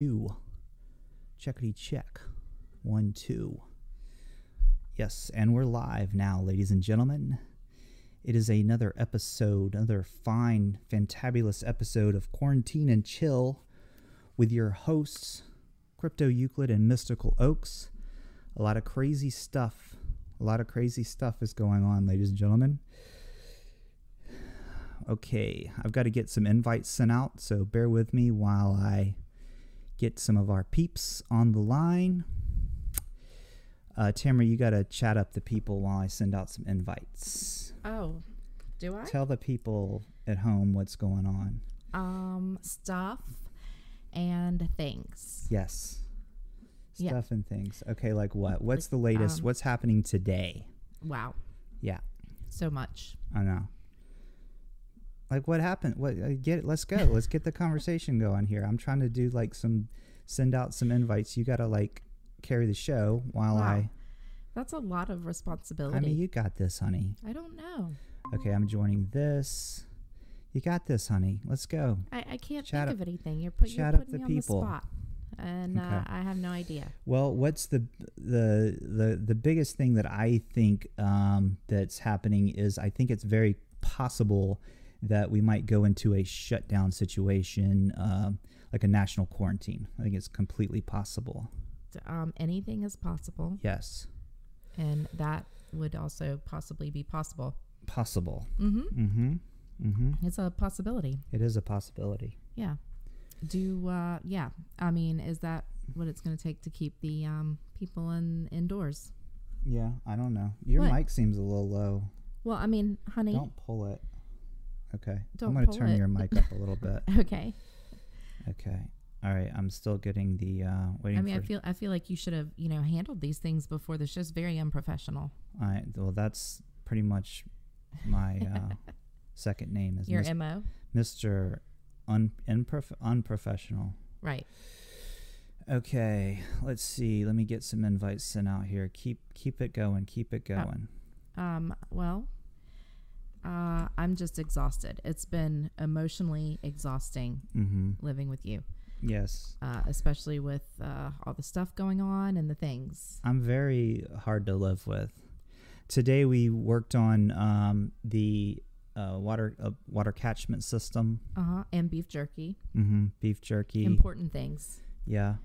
two. Checkity check. One, two. Yes, and we're live now, ladies and gentlemen. It is another episode, another fine, fantabulous episode of Quarantine and Chill with your hosts, Crypto Euclid and Mystical Oaks. A lot of crazy stuff. A lot of crazy stuff is going on, ladies and gentlemen. Okay, I've got to get some invites sent out, so bear with me while I get some of our peeps on the line. Uh, Tamara, you got to chat up the people while I send out some invites. Oh, do I? Tell the people at home what's going on. Um, stuff and things. Yes. Yeah. Stuff and things. Okay, like what? What's the latest? um, what's happening today? Wow, Yeah, so much. I know. Like what happened? What? Uh, get it? Let's go. Let's get the conversation going here. I'm trying to do like some, send out some invites. You got to like carry the show while Wow. I. That's a lot of responsibility. I mean, you got this, honey. I don't know. Okay, I'm joining this. You got this, honey. Let's go. I, I can't Chat think up- of anything. You're, put, you're putting me on people. the spot, and uh, I have no idea. Well, what's the the the the biggest thing that I think um, that's happening is I think it's very possible that we might go into a shutdown situation, um, like a national quarantine. I think it's completely possible. Um, anything is possible, Yes, and that would also possibly be possible. possible. Mm-hmm. Mm-hmm. Mm-hmm. It's a possibility. It is a possibility. Yeah. Do uh, yeah. I mean, is that what it's going to take to keep the um, people in indoors? Yeah, I don't know. Your What? mic seems a little low. Well, I mean, honey. Don't pull it. Okay. Don't I'm going to turn it. your mic up a little bit. Okay. Okay. All right. I'm still getting the uh waiting I mean, I feel I feel like you should have you know handled these things before. This just very unprofessional. I well that's pretty much my uh second name is Your Mis- mo, Mr. Un- unprof- unprofessional. right? Okay, let's see. Let me get some invites sent out here. Keep keep it going. Keep it going. Um. Well, uh, I'm just exhausted. It's been emotionally exhausting Mhm. living with you, Yes. uh, especially with uh, all the stuff going on and the things. I'm very hard to live with. Today we worked on um, the uh, water uh, water catchment system. Uh huh. And beef jerky, Mm-hmm. Beef jerky. important things. Yeah.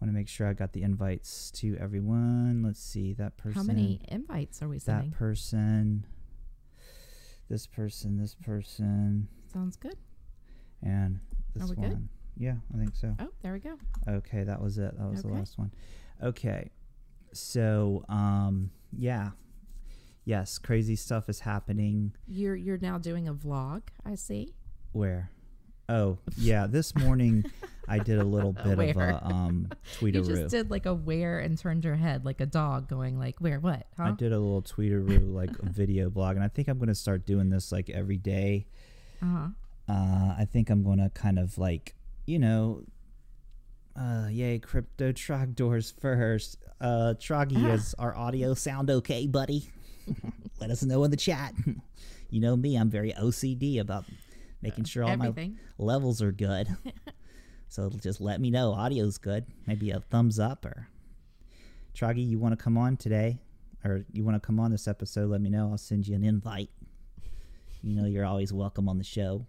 Want to make sure I got the invites to everyone. Let's see that person. How many invites are we sending? That person. This person. This person. Sounds good. And this one. good? Yeah, I think so. Oh, there we go. Okay, that was it. That was the last one. Okay. So, um, yeah. Yes, crazy stuff is happening. You're you're now doing a vlog. I see. Where? Oh, yeah. This morning I did a little bit of a um You just did like a where and turned your head like a dog going like where what? Huh? I did a little tweetaroo like a video blog, and I think I'm gonna start doing this like every day. Uh-huh. Uh, I think I'm gonna kind of like you know, uh, yay, crypto trogdors first. Uh, Troggy, Ah. is our audio sound okay, buddy? Let us know in the chat. you know me, I'm very OCD about making sure all Everything. my levels are good. so just let me know audio's good. Maybe a thumbs up or Troggy, you want to come on today, or you want to come on this episode? Let me know. I'll send you an invite. You know you're always welcome on the show.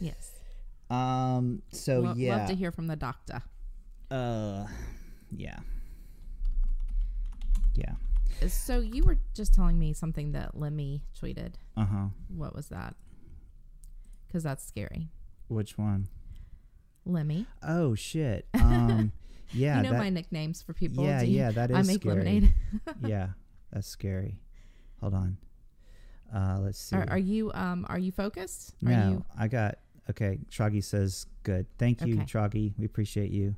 Yes. Um. So Lo- yeah. Love to hear from the doctor. Uh. Yeah. Yeah. So you were just telling me something that Lemmy tweeted. Uh huh. What was that? Because that's scary. Which one? Lemmy. Oh shit. Um. Yeah. you know that, my nicknames for people. Yeah, you? yeah, that I make scary. lemonade. yeah. That's scary. Hold on. Uh. Let's see. are, are you um are you focused? Are no, you I got. Okay. Troggy says good. Thank you, Okay. Troggy. We appreciate you.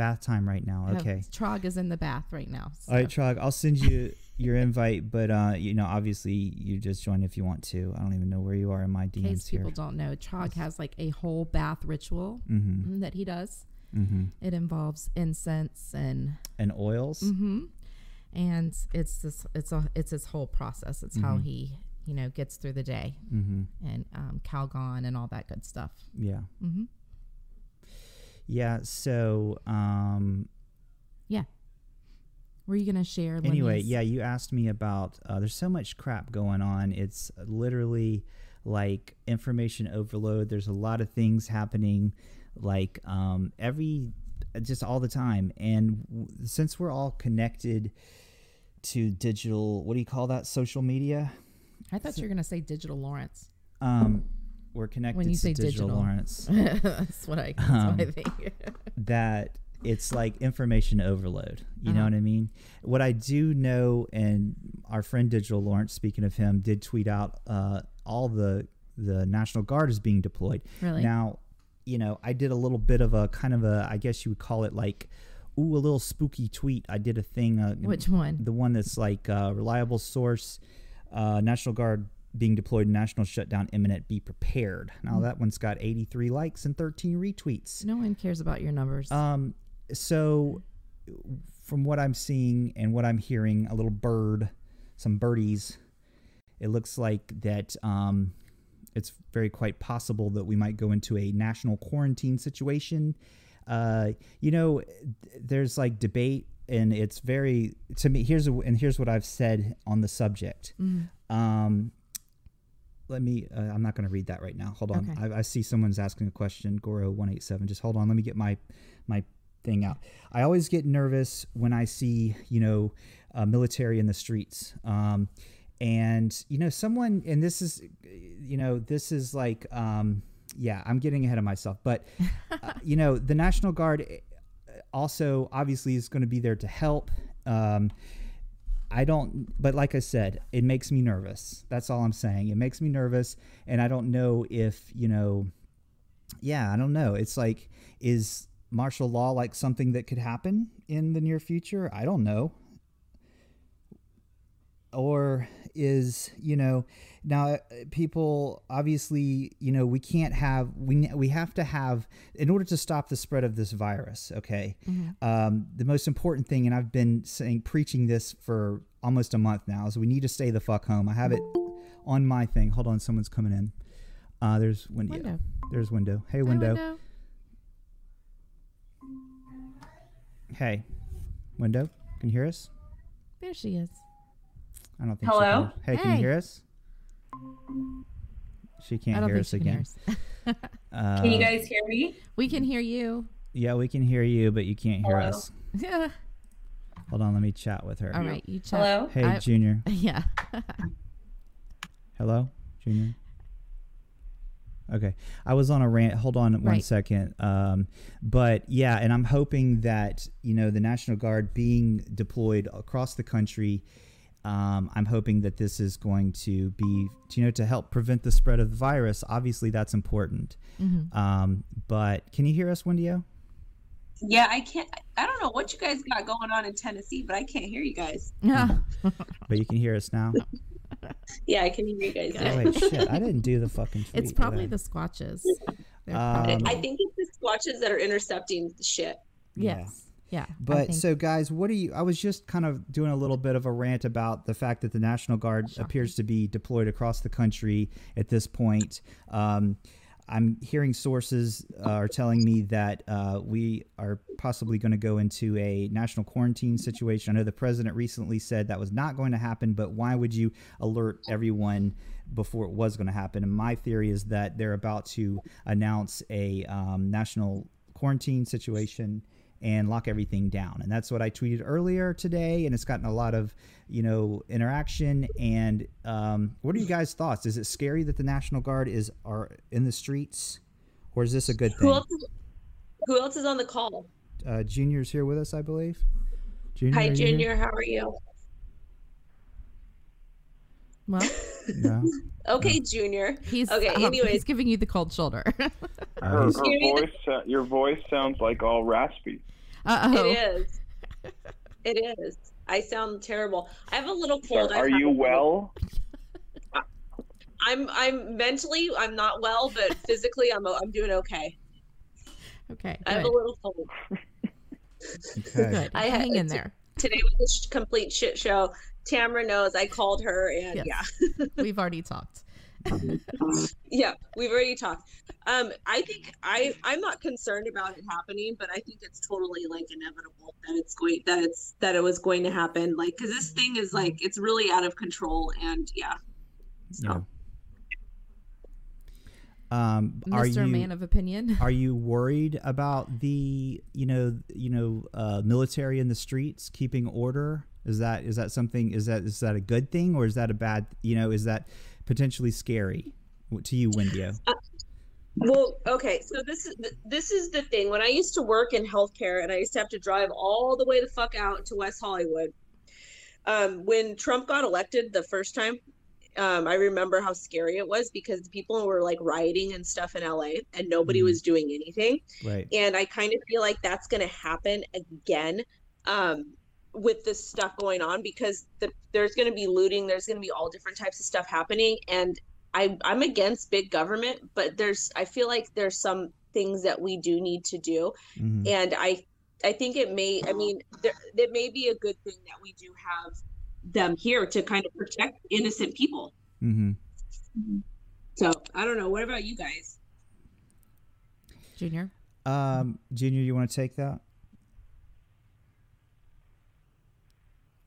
Bath time right now. Okay. Trog is in the bath right now. All right, Trog. I'll send you your invite, but uh, you know, obviously, you just join if you want to. I don't even know where you are in my DMs in case here. people don't know, Trog has like a whole bath ritual Mm-hmm. that he does. Mm-hmm. It involves incense and And oils. hmm and it's this it's a it's his whole process. It's how Mhm. he you know gets through the day Mm-hmm. and um, Calgon and all that good stuff. Yeah. Yeah. So um, yeah. Were you gonna share? anyway, yeah, you asked me about. Uh, there's so much crap going on. It's literally like information overload. There's a lot of things happening, like um, every, just all the time. And w- since we're all connected to digital, what do you call that? Social media. I thought you were gonna say digital Lawrence. Um, we're connected when you to say digital, digital. Lawrence. that's what I. That's what I Um, think. that it's like information overload. You know Uh-huh. what I mean? What I do know, and our friend Digital Lawrence, speaking of him, did tweet out uh, all the the National Guard is being deployed. Really? Now, you know, I did a little bit of a kind of a, I guess you would call it like, ooh, a little spooky tweet. I did a thing. Uh, Which one? The one that's like uh, reliable source, uh, National Guard being deployed, national shutdown imminent. Be prepared. Now Hmm. that one's got 83 likes and 13 retweets. No one cares about your numbers. Um, so from what I'm seeing and what I'm hearing, a little bird, some birdies, it looks like that um, it's very quite possible that we might go into a national quarantine situation. Uh, you know, there's like debate, and it's very to me. Here's a, and here's what I've said on the subject. Mhm. Um, let me. Uh, I'm not going to read that right now. Hold on. Okay. I, I see someone's asking a question. Goro one eight seven. Just hold on. Let me get my my thing out. I always get nervous when I see you know uh, military in the streets. Um, and you know someone and this is you know this is like um, yeah I'm getting ahead of myself. But uh, you know the National Guard eh, also obviously is going to be there to help. Um, I don't, but like I said, it makes me nervous. That's all I'm saying. It makes me nervous, and I don't know if you know. Yeah, I don't know. It's like, is martial law like something that could happen in the near future? I don't know. Or is you know now uh, people obviously you know we can't have we we have to have in order to stop the spread of this virus okay um, the most important thing and i've been saying preaching this for almost a month now is we need to stay the fuck home. I have it on my thing. Hold on someone's coming in. Uh, there's window. Window. there's window. Hey Hi, window. Hey. Window can you hear us? There she is. I don't think Hello? she can. hey, can you hear us she can't hear us she can hear again us. uh, Can you guys hear me? we can hear you. yeah we can hear you but you can't hear Hello? us Yeah. hold on let me chat with her All right, you chat. Hello? hey I- junior Yeah. Hello, Junior. Okay, I was on a rant. Hold on one Right. second. Um, but yeah, and I'm hoping that you know the National Guard being deployed across the country. Um, I'm hoping that this is going to be, you know, to help prevent the spread of the virus. Obviously, that's important. Mhm. Um, but can you hear us, Wendio? Yeah, I can't. I don't know what you guys got going on in Tennessee, but I can't hear you guys. Yeah. But you can hear us now. Yeah, I can hear you guys. oh, wait, shit! I didn't do the fucking. Tweet, It's probably the squatches. Um, I think it's the squatches that are intercepting the shit. Yes. Yeah. I But so, guys, what do you? I was just kind of doing a little bit of a rant about the fact that the National Guard appears to be deployed across the country at this point. Um, I'm hearing sources uh, are telling me that uh, we are possibly going to go into a national quarantine situation. I know the president recently said that was not going to happen, but why would you alert everyone before it was going to happen? And my theory is that they're about to announce a um, national quarantine situation and lock everything down. And that's what I tweeted earlier today, and it's gotten a lot of you know interaction. And um, what are you guys' thoughts? Is it scary that the National Guard is are in the streets, or is this a good thing? Who else? Is, who else is on the call? Uh, Junior's here with us, I believe. Junior, Hi, are here? Junior. How are you? well, No. Okay, Junior. he's Okay, um, anyways. he's giving you the cold shoulder. Uh, Her, her Give me the- voice, uh, your voice sounds like all raspy. Uh oh. It is. It is. I sound terrible. I have a little cold. I are you well? I'm. I'm mentally. I'm not well, but physically, I'm. I'm doing okay. Okay. I have a little cold. okay. I had- Hang in there. Today was a sh- complete shit show. Tamara knows. I called her, and Yes. yeah. We've already talked. yeah, we've already talked. Um, I think I I'm not concerned about it happening, but I think it's totally like inevitable that it's going that it's that it was going to happen. Like, because this thing is like it's really out of control, and yeah. So. Yeah. Um, are Mr. you Man of Opinion. are you worried about the you know you know uh, military in the streets keeping order? Is that is that something? Is that is that a good thing or is that a bad? You know, is that potentially scary to you, Wendio? Well, okay, so this is this is the thing. When I used to work in healthcare, and I used to have to drive all the way the fuck out to West Hollywood. Um, when Trump got elected the first time, um, I remember how scary it was because people were like rioting and stuff in LA, and nobody Mhm. was doing anything. Right. And I kind of feel like that's going to happen again um, with this stuff going on because the, there's going to be looting, there's going to be all different types of stuff happening, and I I'm against big government, but there's I feel like there's some things that we do need to do, Mhm. and I I think it may I mean there it may be a good thing that we do have them here to kind of protect innocent people. mm-hmm. So I don't know. What about you guys? Junior. Um, Junior, you want to take that?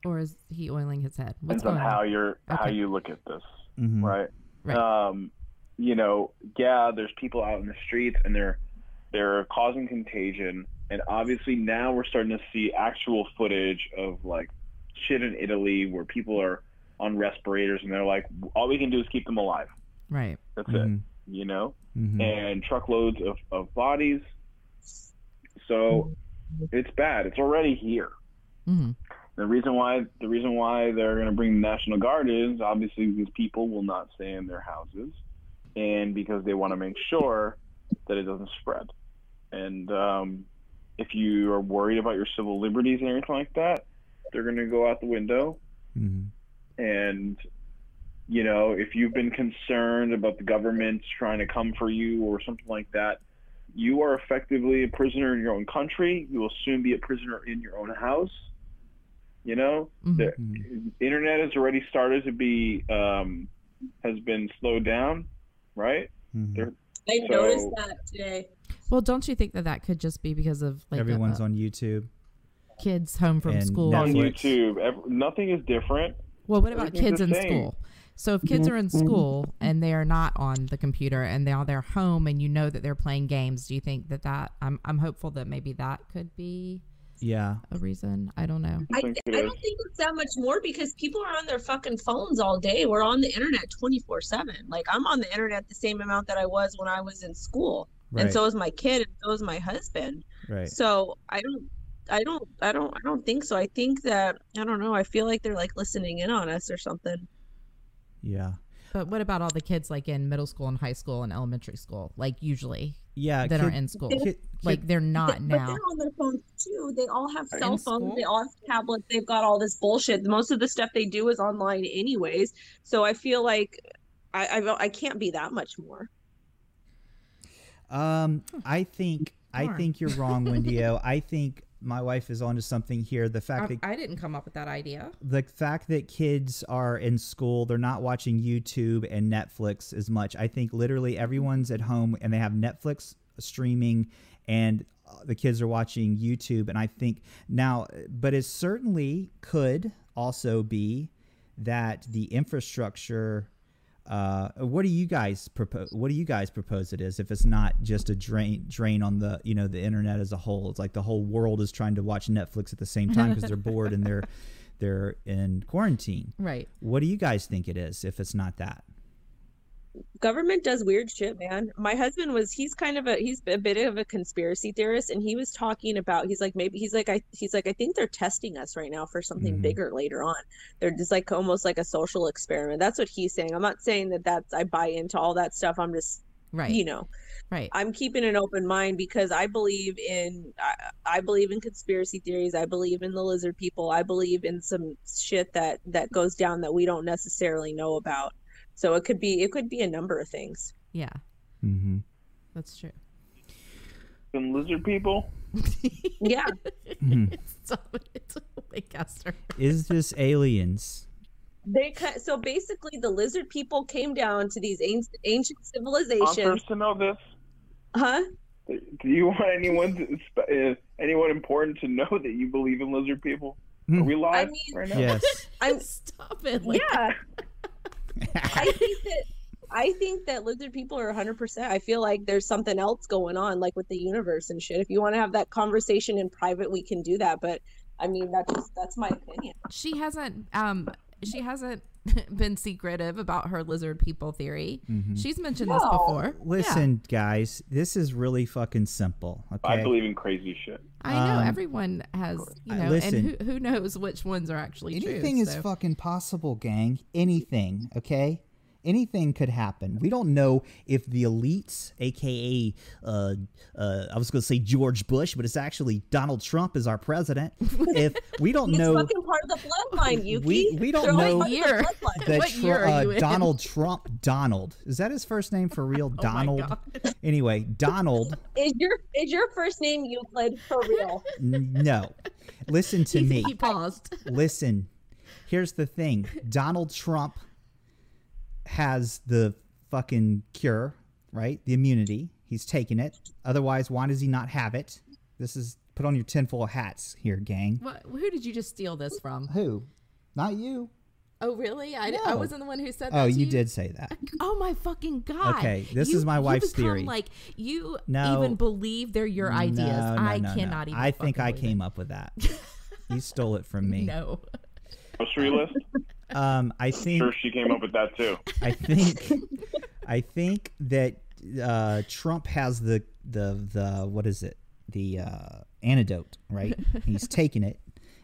Or is he oiling his head? What's Depends on going how on? you're how you look at this, Mhm. right? Right. Um, you know, yeah, there's people out in the streets and they're they're causing contagion, and obviously now we're starting to see actual footage of like shit in Italy where people are on respirators and they're like, all we can do is keep them alive. Right. That's it, Mhm. you know, Mhm. and truckloads of, of bodies. So it's bad. It's already here. The reason why the reason why they're going to bring the National Guard is obviously because people will not stay in their houses, and because they want to make sure that it doesn't spread. And um, if you are worried about your civil liberties and everything like that, they're going to go out the window. Mhm. And you know, if you've been concerned about the government trying to come for you or something like that, you are effectively a prisoner in your own country. You will soon be a prisoner in your own house. You know, Mhm. the internet has already started to be um, has been slowed down, right? Mhm. They're- I So- noticed that today. Well, don't you think that that could just be because of like Everyone's uh, on YouTube. kids home from and school? on YouTube. Ev- nothing is different. Well, what about Everything's kids in same. school? So if kids are in school and they are not on the computer and they're they're home and you know that they're playing games, do you think that that I'm I'm hopeful that maybe that could be Yeah. a reason? I don't know. I I, think it I is. don't think it's that much more because people are on their fucking phones all day. We're on the internet 24 7. Like, I'm on the internet the same amount that I was when I was in school. Right. And so is my kid, and so is my husband. right. So I don't. I don't I don't I don't think so. I think that I don't know. I feel like they're like listening in on us or something. Yeah. But what about all the kids like in middle school and high school and elementary school, like usually Yeah. that are in school? kid- like they're not But now. they're on their phones too. They all have In cell school? phones. They all have tablets. They've got all this bullshit. Most of the stuff they do is online anyways. So I feel like I I, I can't be that much more. Um, I think I think you're wrong, Wendio. I think my wife is onto something here. The fact that I didn't come up with that idea. the fact that kids are in school, they're not watching YouTube and Netflix as much. I think literally everyone's at home and they have Netflix streaming and uh, the kids are watching YouTube. And I think now, but it certainly could also be that the infrastructure. Uh, what do you guys propose? What do you guys propose it is? If it's not just a drain drain on the you know the internet as a whole, it's like the whole world is trying to watch Netflix at the same time because they're bored and they're they're in quarantine. Right. What do you guys think it is if it's not that? Government does weird shit man. My husband was he's kind of a he's a bit of a conspiracy theorist and he was talking about he's like maybe he's like i he's like i think they're testing us right now for something Mhm. bigger later on. They're just like almost like a social experiment. That's what he's saying. I'm not saying that that's i buy into all that stuff. I'm just Right. you know right. i'm keeping an open mind because i believe in I, I believe in conspiracy theories. I believe in the lizard people. I believe in some shit that that goes down that we don't necessarily know about so it could be it could be a number of things Yeah. Mm-hmm. That's true. Some lizard people. yeah Stop it. Lancaster. Is this aliens? they ki- so basically the lizard people came down to these ancient, ancient Want civilizations, first to know this? huh? Do you want anyone to, sp- uh, anyone important to know that you believe in lizard people? Hmm. Are we live mean- right now? Yes. I'm Stop it. Like, yeah. I think that I think that lizard people are 100%. I feel like there's something else going on, like with the universe and shit. If you want to have that conversation in private, we can do that. But I mean, that's just that's my opinion. she hasn't um she hasn't been secretive about her lizard people theory. Mhm. She's mentioned this No. before. Yeah. Listen, guys, this is really fucking simple. I believe in crazy shit. I know Um, everyone has, you know, listen. and who, who knows which ones are actually true. Anything true. is so- fucking possible, gang. Anything, okay? Anything could happen. We don't know if the elites, aka, uh, uh, I was going to say George Bush, but it's actually Donald Trump is our president. If we don't It's know fucking part of the bloodline, Yuki. We- we don't They're know- part of the Year. that What Tru- year are uh, in? Donald Trump, Donald, is that his first name for real? Oh my Donald. God. anyway, Donald. Is your is your first name Euclid for real? no, listen to he, me. he paused. Listen, here's the thing Donald Trump has the fucking cure, right? The immunity. He's taking it. Otherwise, why does he not have it? This is put on your tinfoil hats here, gang. What, who did you just steal this from? Who? Not you. Oh, really? I, I wasn't the one who said that. Oh, to you did say that. Oh my fucking god! Okay, this You- is my wife's become, theory. Like you No. even believe they're your ideas. No, no, I no, no. cannot even. I think I believe came up with that. you stole it from me. No. Grocery list? Um, I think Sure, she came up with that too. I think I think that uh, Trump has the the the what is it the uh, antidote right? He's taking it,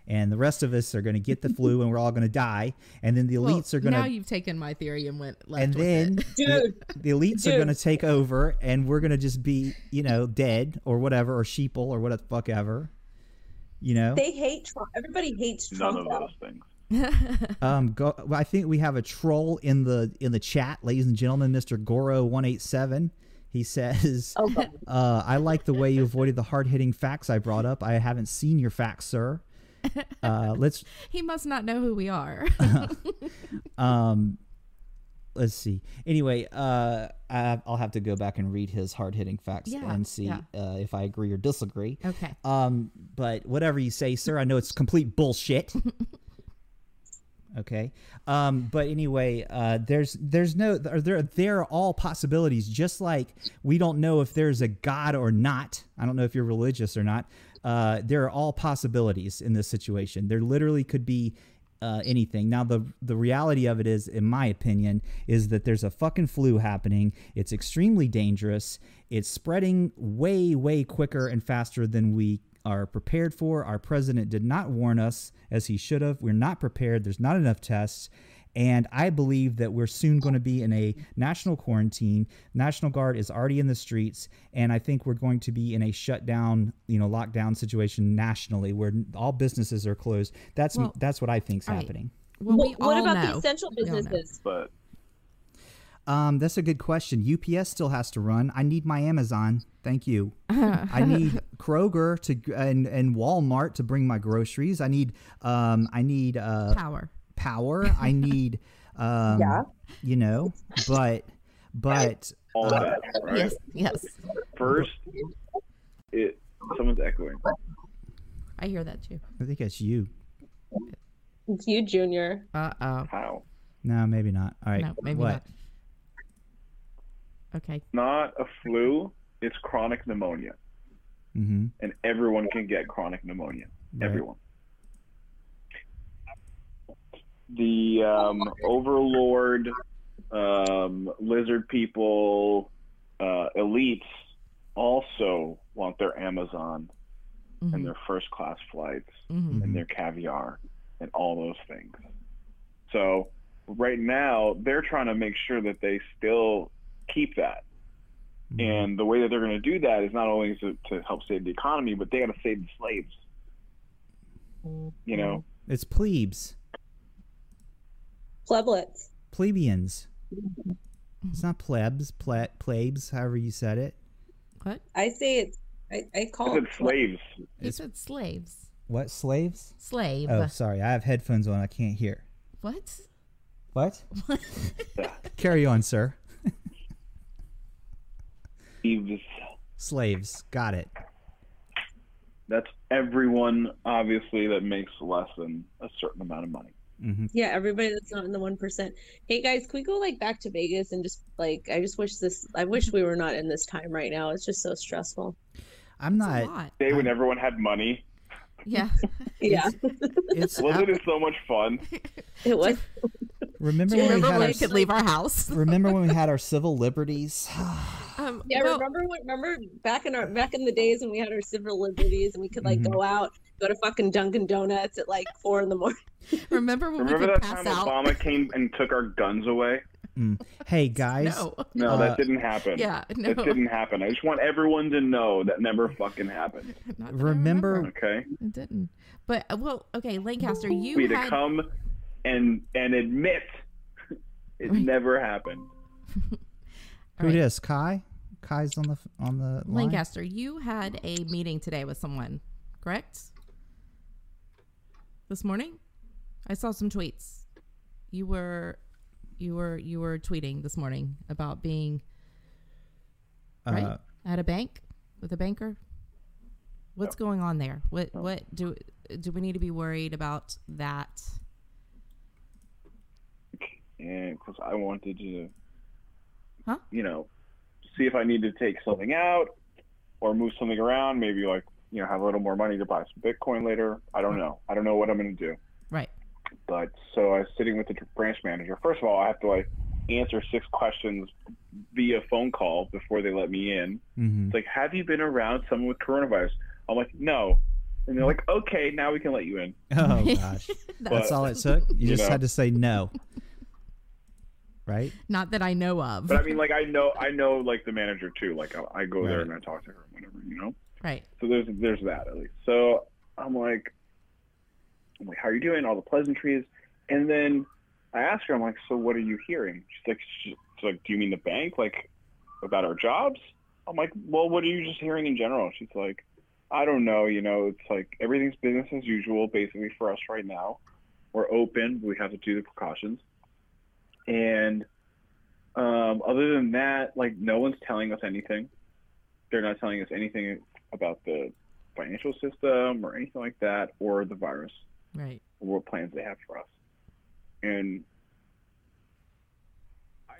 and the rest of us are going to get the flu, and we're all going to die, and then the Well, elites are going to. now you've taken my theory and went left And with then it. the, Dude, the elites are going to take over, and we're going to just be, you know, dead or whatever, or sheeple or what the fuck ever. You know, they hate Trump. Everybody hates Trump. None Trump. of now. those things. Um, go, I think we have a troll in the in the chat, ladies and gentlemen. Mister Goro one eight seven. He says, Oh, uh, "I like the way you avoided the hard hitting facts I brought up. I haven't seen your facts, sir. Uh, let's he must not know who we are. um, let's see. Anyway, uh, I, I'll have to go back and read his hard hitting facts Yeah, and see yeah. uh, if I agree or disagree. okay. Um, but whatever you say, sir, I know it's complete bullshit. Okay. Um, but anyway, uh, there's there's no there there are all possibilities. Just like we don't know if there's a God or not. I don't know if you're religious or not. Uh, there are all possibilities in this situation. There literally could be uh, anything. Now the the reality of it is, in my opinion, is that there's a fucking flu happening. It's extremely dangerous. It's spreading way way quicker and faster than we are prepared for. Our president did not warn us as he should have. We're not prepared. There's not enough tests. And I believe that we're soon going to be in a national quarantine. National Guard is already in the streets, and I think we're going to be in a shutdown, you know, lockdown situation nationally, where all businesses are closed. That's Well, that's what I think's all right. happening. Well, we what all about know. the essential We all know. businesses? But Um, that's a good question. UPS still has to run. I need my Amazon. Thank you. I need Kroger to and and Walmart to bring my groceries. I need um I need uh Power. power. I need um Yeah. you know, but but all Uh, that, right? Yes. Yes. First, it someone's echoing. I hear that too. I think it's you. It's you, Junior. Uh oh. How? No, maybe not. All right. No, maybe what? not. Okay. Not a flu. It's chronic pneumonia, Mm-hmm. and everyone can get chronic pneumonia. Right. Everyone. The um, overlord, um, lizard people, uh, elites also want their Amazon Mhm. and their first class flights Mhm. and their caviar and all those things. So right now they're trying to make sure that they still keep that. Mm-hmm. And the way that they're going to do that is not only to, to help save the economy, but they got to save the slaves. You know, It's plebes, Pleblets. plebeians. It's not plebs, ple- plebes, however you said it. What? I say it's. I, I I call said it slaves. You It's- said slaves. What slaves? Slave. Oh, sorry, I have headphones on. I can't hear. What? What? Yeah. Carry on, sir. Thieves. Slaves. Got it. That's everyone, obviously, that makes less than a certain amount of money. hmm Yeah, everybody that's not in the one percent. Hey guys, can we go like back to Vegas and just like I just wish this I wish we were not in this time right now. It's just so stressful. I'm It's a not. lot. Day when everyone had money. Yeah. Yeah, It's. Wasn't it so much fun? it was. Remember Do you when we remember had when we could leave our house? Remember when we had our civil liberties? Um, Yeah, well, remember what? Remember back in our back in the days when we had our civil liberties and we could like Mhm. go out, go to fucking Dunkin' Donuts at like four in the morning. remember when Remember we that could time pass out? Obama came and took our guns away? hey guys. No. No, Uh, that didn't happen. Yeah, no. It didn't happen. I just want everyone to know that never fucking happened. Not that Remember- Okay? It didn't. But uh, well, okay, Lancaster, you We had to come and and admit it never happened. Who All right. this? Kai. Kai's on the on the line. Lancaster, you had a meeting today with someone, correct? This morning? I saw some tweets. You were you were you were tweeting this morning about being right Uh, at a bank with a banker. What's going on there? What what do do we need to be worried about that? And because I wanted to, Huh? you know, see if I need to take something out or move something around. Maybe like you know have a little more money to buy some Bitcoin later. I don't know. I don't know what I'm going to do. Right. But so I was sitting with the branch manager. First of all, I have to like answer six questions via phone call before they let me in. mhm. It's like, have you been around someone with coronavirus? I'm like, no. And they're like, okay, now we can let you in. Oh gosh. That's But- all it took. You you just know. had to say no. Right? Not that I know of. But I mean, like, I know, I know, like the manager too. Like, I, I go there and I talk to her, whatever, you know. right. So there's there's that at least. So I'm like, I'm like, how are you doing? All the pleasantries, and then I ask her, I'm like, so what are you hearing? She's like, she's like, do you mean the bank, like about our jobs? I'm like, well, what are you just hearing in general? She's like, I don't know. You know, it's like everything's business as usual basically for us right now. We're open. We have to do the precautions, and um, other than that, like no one's telling us anything. They're not telling us anything about the financial system or anything like that, or the virus, Right. or what plans they have for us. And I,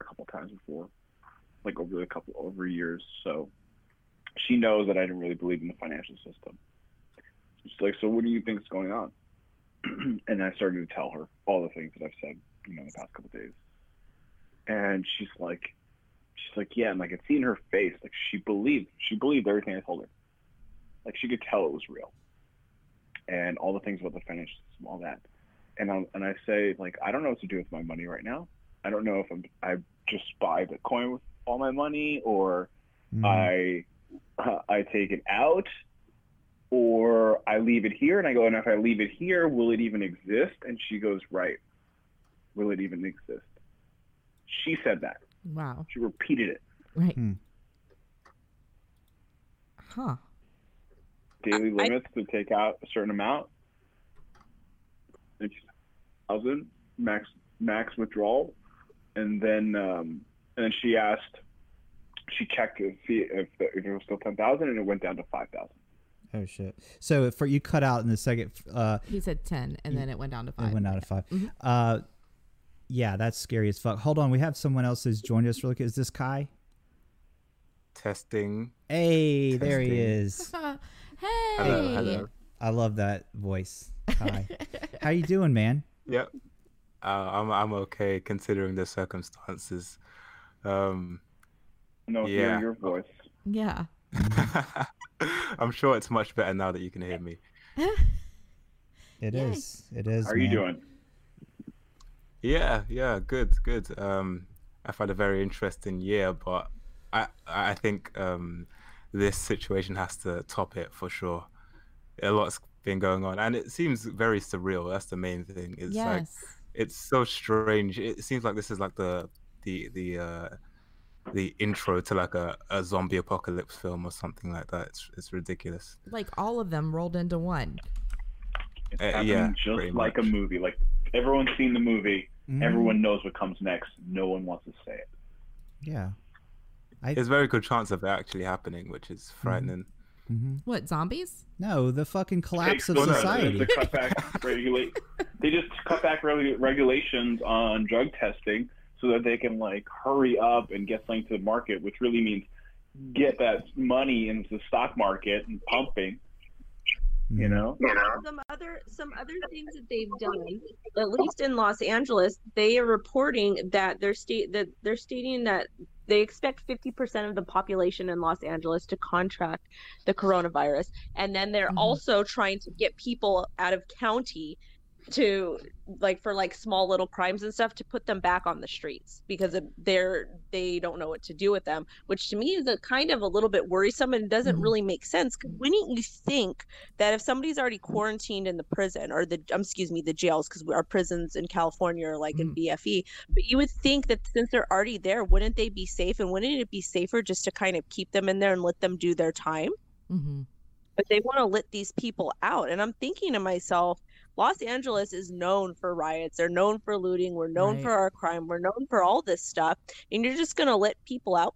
a couple times before, like over a couple over years, so she knows that I didn't really believe in the financial system. She's like, "So what do you think is going on?" and I started to tell her all the things that I've said, you know, in the past couple days. And she's like, she's like, yeah, and like I could see in her face, like she believed, she believed everything I told her. Like she could tell it was real, and all the things about the financial system, all that. And I and I say like, I don't know what to do with my money right now. I don't know if I'm I just buy Bitcoin with all my money, or Mhm. I I take it out, or I leave it here. And I go, and if I leave it here, will it even exist? And she goes, right. Will it even exist? She said that. Wow. She repeated it. Right. Hmm. Huh. Daily I- limits to take out a certain amount. Six thousand max max withdrawal, and then um, and then she asked. She checked to see if, the, if it was still ten thousand, and it went down to five thousand. Oh shit. So for you cut out in the second uh He said 10 and then it went down to 5. it went out of 5. Mhm. Uh yeah, that's scary as fuck. Hold on, we have someone else who's joined us really quick. Is this Kai? Testing. Hey, there he is. hey. Hello, hello. I love that voice. Kai. How you doing, man? Yep. Uh, I'm I'm okay considering the circumstances. Um, No, Yeah. hearing your voice. Yeah. I'm sure it's much better now that you can hear me. It Yay. is. It is. How are you doing? Yeah, yeah, good, good. Um, I've had a very interesting year, but I I think um, this situation has to top it for sure. A lot's been going on, and it seems very surreal. That's the main thing. It's like it's so strange. It seems like this is like the the the uh, the intro to like a, a zombie apocalypse film or something like that. It's it's ridiculous. like all of them rolled into one. It's Uh, yeah, just pretty like a movie. Like everyone's seen the movie, Mhm. Everyone knows what comes next. No one wants to say it. Yeah. There's a very good chance of it actually happening, which is frightening. hmm What zombies? No, the fucking collapse of Well, no, society. The cut back regulate. They just cut back regu- regulations on drug testing so that they can like hurry up and get something to the market, which really means get that money into the stock market and pumping. You Mhm. know. some other some other things that they've done at least in los angeles they are reporting that they're state that they're stating that they expect 50% of the population in los angeles to contract the coronavirus and then they're Mhm. also trying to get people out of county to like for like small little crimes and stuff to put them back on the streets because they're they don't know what to do with them which to me is a kind of a little bit worrisome and doesn't Mhm. really make sense wouldn't you think that if somebody's already quarantined in the prison or the um, excuse me the jails because our prisons in california are like in Mhm. bfe but you would think that since they're already there wouldn't they be safe and wouldn't it be safer just to kind of keep them in there and let them do their time Mm-hmm. but they want to let these people out and i'm thinking to myself los angeles is known for riots they're known for looting we're known Right. for our crime we're known for all this stuff and you're just going to let people out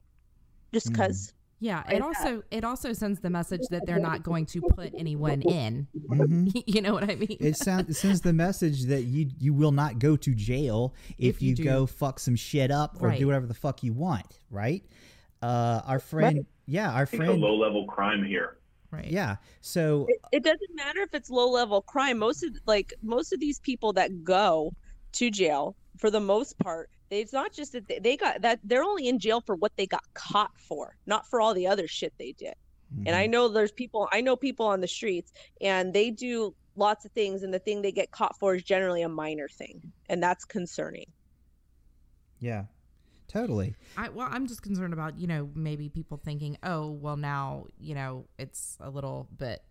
just because Yeah, Like it that. also it also sends the message that they're not going to put anyone in. Mhm. you know what I mean? It sounds it sends the message that you you will not go to jail if, If you you, go fuck some shit up or Right. do whatever the fuck you want, right? Uh, our friend, yeah, our It's a friend, low level crime here. Right. yeah. So it, it doesn't matter if it's low level crime most of like most of these people that go to jail for the most part it's not just that they, they got that they're only in jail for what they got caught for not for all the other shit they did and Mm-hmm. i know there's people i know people on the streets and they do lots of things and the thing they get caught for is generally a minor thing and that's concerning yeah, totally. I, well, I'm just concerned about you know maybe people thinking, oh, well now you know it's a little bit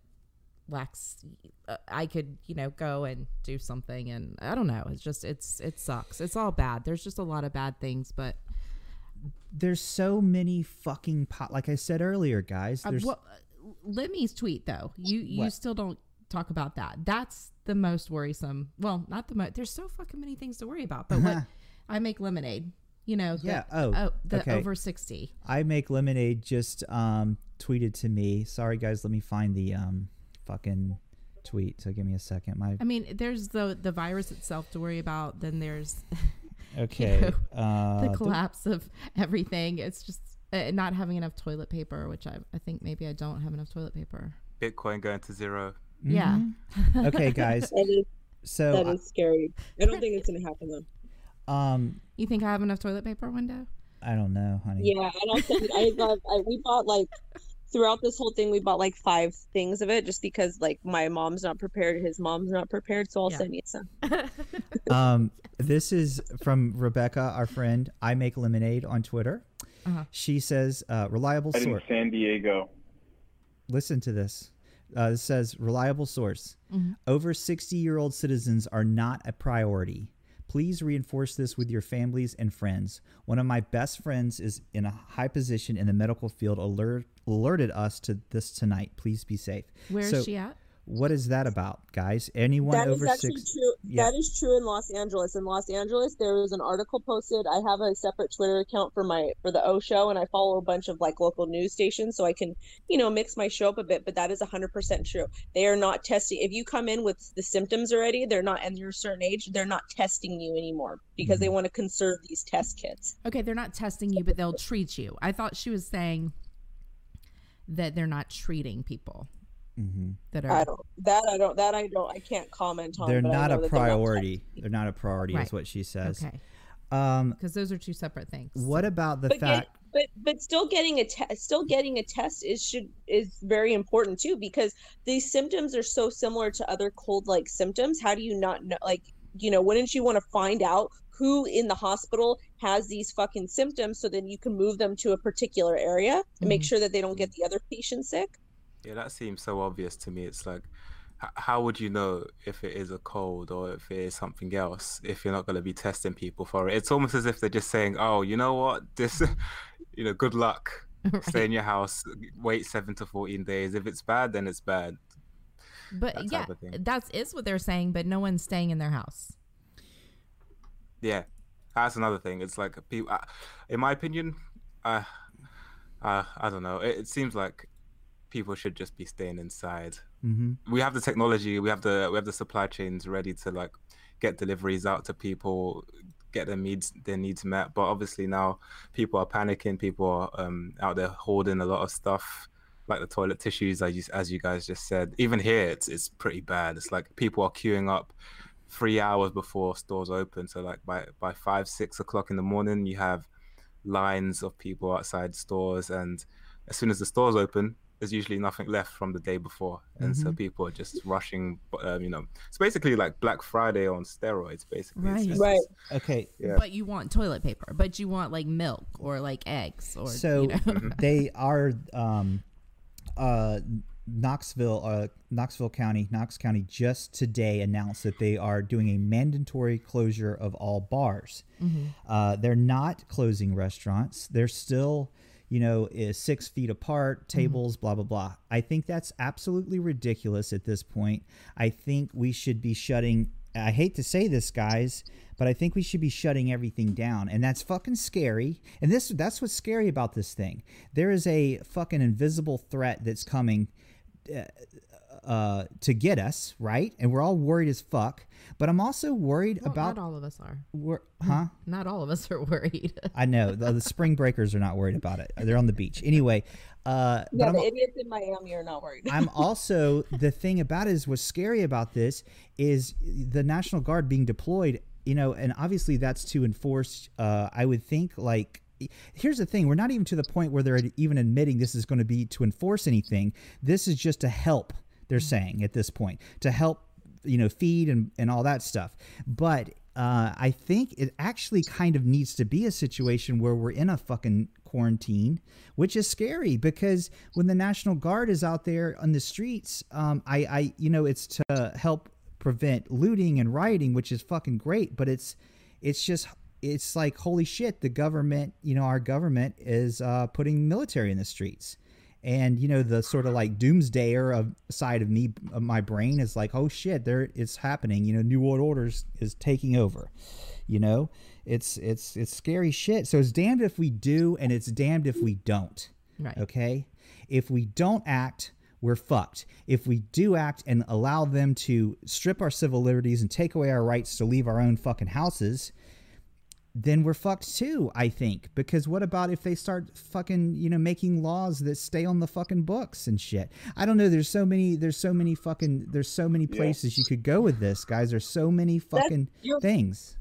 lax. Uh, I could you know go and do something, and I don't know. It's just it's it sucks. It's all bad. There's just a lot of bad things, but There's so many fucking pot. Like I said earlier, guys. uh, There's well, Limmy's tweet though. You you What? still don't talk about that. That's the most worrisome. Well, not the most. There's so fucking many things to worry about. But what I make lemonade. You know. the- Yeah, oh, oh, the okay. over sixty. I make lemonade just um tweeted to me. Sorry guys, let me find the um fucking tweet. So give me a second. My I mean, there's the the virus itself to worry about. Then there's okay. uh, the don't- collapse of everything. It's just uh, not having enough toilet paper, which I I think maybe I don't have enough toilet paper. Bitcoin going to zero. Yeah. Mhm. okay, guys. that is, So that is scary i don't think it's going to happen though um, You think I have enough toilet paper, window? I don't know, honey. Yeah, I don't think I got. I, we bought like throughout this whole thing, we bought like five things of it, just because like my mom's not prepared, his mom's not prepared, so I'll Yeah. send you some. um, this is from Rebecca, our friend. I make lemonade on Twitter. Uh-huh. She says, uh, reliable I in source. San Diego. Listen to this. Uh, it says, reliable source. Mhm. Over 60 year old citizens are not a priority. Please reinforce this with your families and friends. One of my best friends is in a high position in the medical field, alert, alerted us to this tonight. Please be safe. Where is So- she at? What is that about, guys? Anyone That is over actually six? true. Yeah. That is true in Los Angeles. In Los Angeles, there was an article posted. I have a separate Twitter account for my for the O show, and I follow a bunch of like local news stations, so I can you know mix my show up a bit. But that is hundred percent true. They are not testing. If you come in with the symptoms already, they're not, and you're a certain age, they're not testing you anymore because they mm-hmm. want to conserve these test kits. Okay, they're not testing you, but they'll treat you. I thought she was saying that they're not treating people hmm that I don't that I don't that I don't I can't comment on. They're not a that they're not priority. They're not a priority, Right. is what she says. Okay, Um, because those are two separate things. what about the but fact? get, but but still getting a test still getting a test is should is very important too because these symptoms are so similar to other cold like symptoms how do you not know like you know wouldn't you want to find out who in the hospital has these fucking symptoms so then you can move them to a particular area and make Mhm. sure that they don't get the other patient sick Yeah, that seems so obvious to me. It's like, how would you know if it is a cold or if it is something else if you're not going to be testing people for it? It's almost as if they're just saying, "Oh, you know what? This, you know, good luck. Stay in your house. Wait seven to fourteen days. If it's bad, then it's bad." But that yeah, type of thing. that's is what they're saying. But no one's staying in their house. yeah, that's another thing. It's like people, uh, in my opinion, uh, uh, I don't know. It, it seems like people should just be staying inside. Mm-hmm. We have the technology, we have the we have the supply chains ready to like get deliveries out to people, get their needs their needs met. But obviously now people are panicking. People are um, out there hoarding a lot of stuff, like the toilet tissues, as you, as you guys just said. Even here, it's it's pretty bad. It's like people are queuing up three hours before stores open. So like by by five six o'clock in the morning, you have lines of people outside stores, and as soon as the stores open, there's usually nothing left from the day before, and so Mhm. people are just rushing. Um, you know, it's basically like Black Friday on steroids. Basically, Right. just- Right. Okay, Yeah. But you want toilet paper, but you want like milk or like eggs or so you know. Mhm. they are um, uh, Knoxville, uh, Knoxville County, Knox County just today announced that they are doing a mandatory closure of all bars. Mhm. Uh, they're not closing restaurants. They're still, you know, is six feet apart, tables, blah blah blah. I think that's absolutely ridiculous at this point. I think we should be shutting. I hate to say this, guys, but I think we should be shutting everything down, and that's fucking scary. And this that's what's scary about this thing. There is a fucking invisible threat that's coming uh, to get us, right? And we're all worried as fuck. But I'm also worried Well, about not all of us are. wor- huh? Not all of us are worried. I know the, the spring breakers are not worried about it. They're on the beach anyway. Uh, but Yeah, I'm, idiots in Miami are not worried. I'm also the thing about it is what's scary about this is the National Guard being deployed. You know, and obviously that's to enforce. Uh, I would think like. Here's the thing: we're not even to the point where they're even admitting this is going to be to enforce anything. This is just to help. They're saying at this point to help, you know, feed and and all that stuff. But uh, I think it actually kind of needs to be a situation where we're in a fucking quarantine, which is scary because when the National Guard is out there on the streets, um, I, I, you know, it's to help prevent looting and rioting, which is fucking great. But it's, it's just, it's like holy shit. The government, you know, our government is uh, putting military in the streets. And you know the sort of like doomsdayer of side of me, of my brain is like, oh shit, there it's happening. You know, New World Orders is taking over. You know, it's it's it's scary shit. So it's damned if we do, and it's damned if we don't. right. Okay, if we don't act, we're fucked. If we do act and allow them to strip our civil liberties and take away our rights to leave our own fucking houses, then we're fucked too, I think. Because what about if they start fucking, you know, making laws that stay on the fucking books and shit? I don't know. There's so many, there's so many fucking, there's so many Yeah. places you could go with this, guys. There's so many fucking you're- things.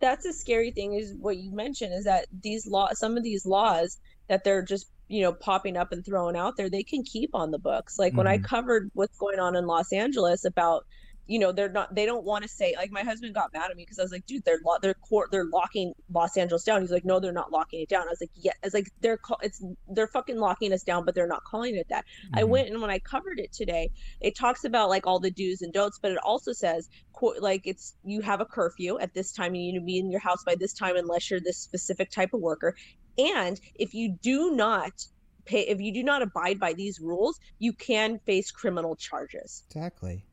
that's a scary thing is what you mentioned is that these law some of these laws that they're just you know popping up and throwing out there they can keep on the books like when i Mhm. covered what's going on in los angeles about you know they're not they don't want to say like my husband got mad at me because i was like dude they're lo- they're court they're locking los angeles down he's like no they're not locking it down i was like yeah it's like they're call- it's they're fucking locking us down but they're not calling it that I Mhm. went and when I covered it today, it talks about like all the do's and don'ts, but it also says qu- like it's you have a curfew at this time. And you need to be in your house by this time unless you're this specific type of worker. And if you do not pay, if you do not abide by these rules, you can face criminal charges. Exactly.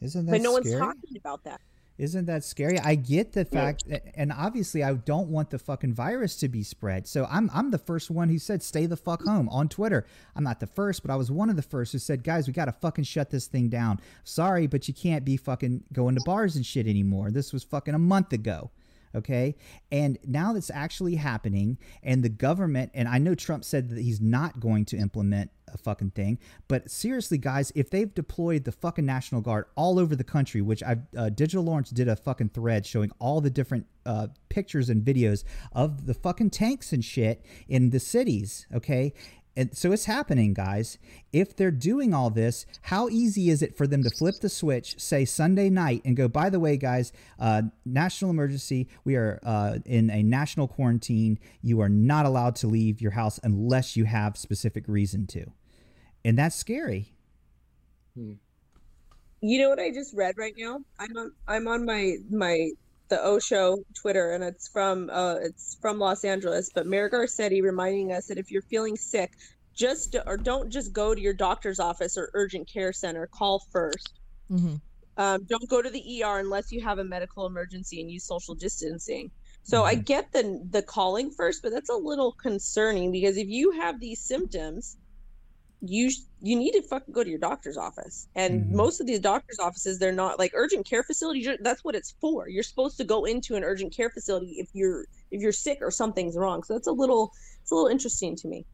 Isn't that But no scary? one's talking about that. Isn't that scary? I get the fact, and obviously, I don't want the fucking virus to be spread. So I'm I'm the first one who said stay the fuck home on Twitter. I'm not the first, but I was one of the first who said, guys, we got to fucking shut this thing down. Sorry, but you can't be fucking going to bars and shit anymore. This was fucking a month ago. Okay. And now that's actually happening, and the government, and I know Trump said that he's not going to implement a fucking thing, but seriously, guys, if they've deployed the fucking National Guard all over the country, which I, uh, Digital Lawrence did a fucking thread showing all the different uh, pictures and videos of the fucking tanks and shit in the cities, okay? And so it's happening, guys. If they're doing all this, how easy is it for them to flip the switch, say Sunday night, and go, by the way, guys, uh, national emergency. We are uh, in a national quarantine. You are not allowed to leave your house unless you have specific reason to. And that's scary. You know what I just read right now? I'm on I'm on my my the O show Twitter and it's from uh it's from Los Angeles, but Mayor Garcetti reminding us that if you're feeling sick, just or don't just go to your doctor's office or urgent care center, call first. hmm Um, don't go to the ER unless you have a medical emergency and use social distancing. So I Mhm. get the the calling first, but that's a little concerning because if you have these symptoms, you sh- you need to fucking go to your doctor's office. And Mhm. most of these doctor's offices, they're not like urgent care facilities. That's what it's for. You're supposed to go into an urgent care facility if you're if you're sick or something's wrong. So that's a little it's a little interesting to me.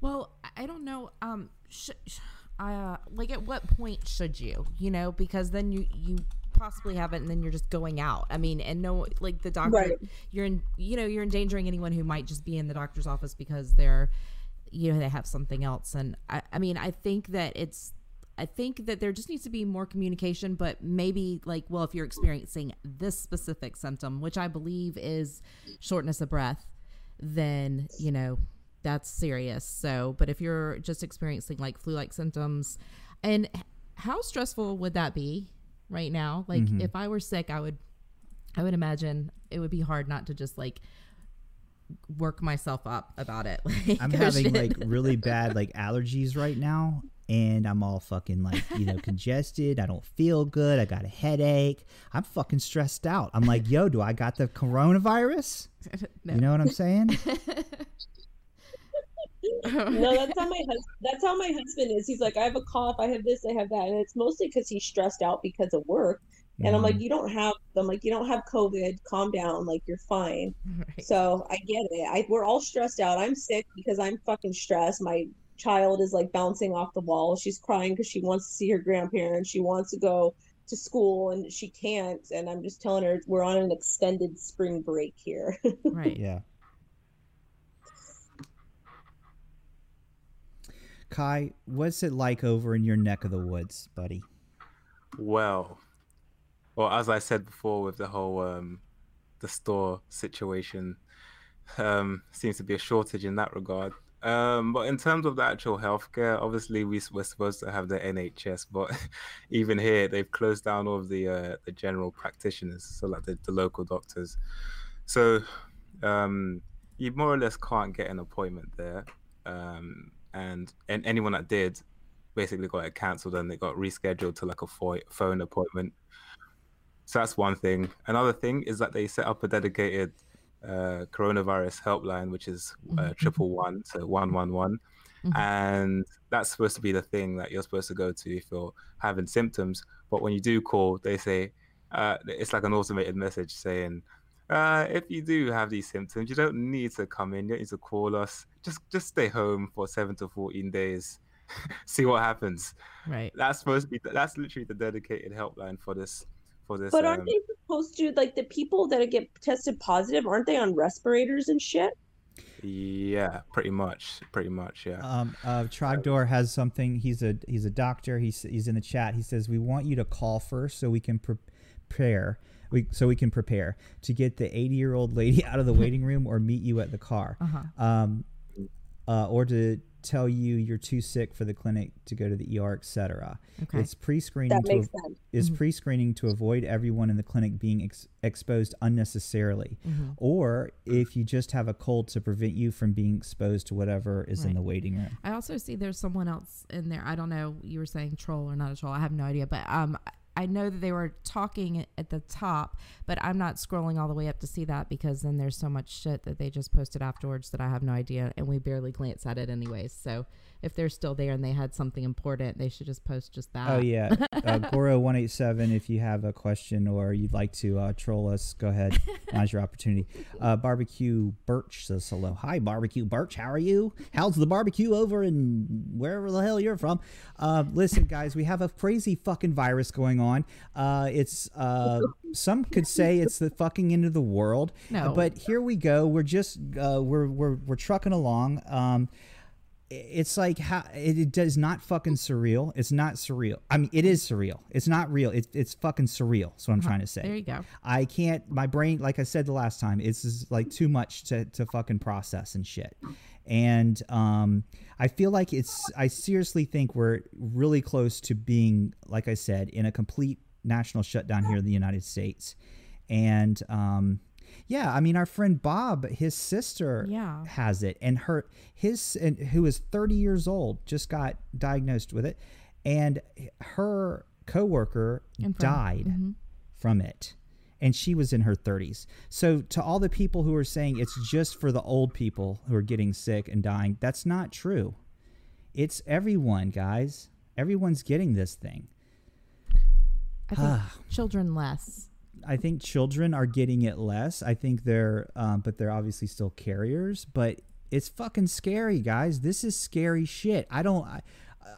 Well, I- I don't know. Um, sh- sh- uh, like at what point should you? You know, because then you you possibly have it, and then you're just going out. I mean, and no, like the doctor, Right. you're in. You know, you're endangering anyone who might just be in the doctor's office because they're, you know, they have something else. And I, I mean, I think that it's. I think that there just needs to be more communication, but maybe like, well, if you're experiencing this specific symptom, which I believe is shortness of breath, then you know that's serious. So, but if you're just experiencing like flu like symptoms, and how stressful would that be right now? Like, Mhm. if I were sick, I would, I would imagine it would be hard not to just like work myself up about it. Like, I'm having shit. like really bad like allergies right now, and I'm all fucking like you know congested. I don't feel good. I got a headache. I'm fucking stressed out. I'm like, yo, do I got the coronavirus? no. You know what I'm saying? no, that's how my husband. That's how my husband is. He's like, I have a cough, I have this, I have that, and it's mostly because he's stressed out because of work. And I'm Mhm. like, you don't have. I'm like, you don't have COVID. Calm down. Like you're fine. Right. So I get it. I we're all stressed out. I'm sick because I'm fucking stressed. My child is like bouncing off the wall. She's crying because she wants to see her grandparents. She wants to go to school and she can't. And I'm just telling her we're on an extended spring break here. right. Yeah. Kai, what's it like over in your neck of the woods, buddy? Well, well, as I said before, with the whole um, the store situation, um, seems to be a shortage in that regard. Um, but in terms of the actual healthcare, obviously we we're supposed to have the NHS, but even here they've closed down all of the uh, the general practitioners, so like the, the local doctors. So um, you more or less can't get an appointment there, um, and and anyone that did basically got it cancelled and it got rescheduled to like a pho- phone appointment. So that's one thing. Another thing is that they set up a dedicated uh, coronavirus helpline, which is uh, Mhm. triple one, so one one one, Mhm. and that's supposed to be the thing that you're supposed to go to if you're having symptoms. But when you do call, they say uh, it's like an automated message saying, uh, "If you do have these symptoms, you don't need to come in. You don't need to call us. Just just stay home for seven to fourteen days." See what happens. Right. That's supposed to be. That's literally the dedicated helpline for this. For this. but aren't um, they supposed to like the people that get tested positive? Aren't they on respirators and shit? Yeah, pretty much. Pretty much. Yeah. Um, uh, Trogdor has something. He's a he's a doctor. He's he's in the chat. He says we want you to call first so we can pre- prepare. We so we can prepare to get the 80 year old lady out of the waiting room or meet you at the car, Uh huh. um, uh, or to tell you you're too sick for the clinic to go to the ER, etc. Okay. It's pre-screening That to makes sense. is Mhm. pre-screening to avoid everyone in the clinic being ex- exposed unnecessarily Mhm. or if you just have a cold to prevent you from being exposed to whatever is in the waiting room I also see there's someone else in there. I don't know. You were saying troll or not a troll. I have no idea. But um, I know that they were talking at the top, but I'm not scrolling all the way up to see that because then there's so much shit that they just posted afterwards that I have no idea, and we barely glance at it anyways. So if they're still there and they had something important, they should just post just that. oh yeah. Uh, goro187 if you have a question or you'd like to uh, troll us go ahead. Now's your opportunity. Uh, barbecue birch says hello. Hi barbecue birch. How are you? How's the barbecue over in wherever the hell you're from? Uh, listen guys we have a crazy fucking virus going on. Uh, it's uh, some could say it's the fucking end of the world No. but here we go. We're just uh, we're, we're we're trucking along. Um, it's like how it, it does not fucking surreal. It's not surreal. I mean, it is surreal. It's not real. It's it's fucking surreal. That's what I'm trying to say. There you go. I can't. My brain, like I said the last time, it's just like too much to to fucking process and shit. And um, I feel like it's. I seriously think we're really close to being, like I said, in a complete national shutdown here in the United States. And um, yeah, I mean, our friend Bob, his sister, Yeah. has it and her his and who is 30 years old just got diagnosed with it and her coworker from- died Mhm. from it and she was in her 30s so to all the people who are saying it's just for the old people who are getting sick and dying that's not true it's everyone guys everyone's getting this thing I think children less. I think children are getting it less i think they're um, but they're obviously still carriers but it's fucking scary guys this is scary shit i don't I,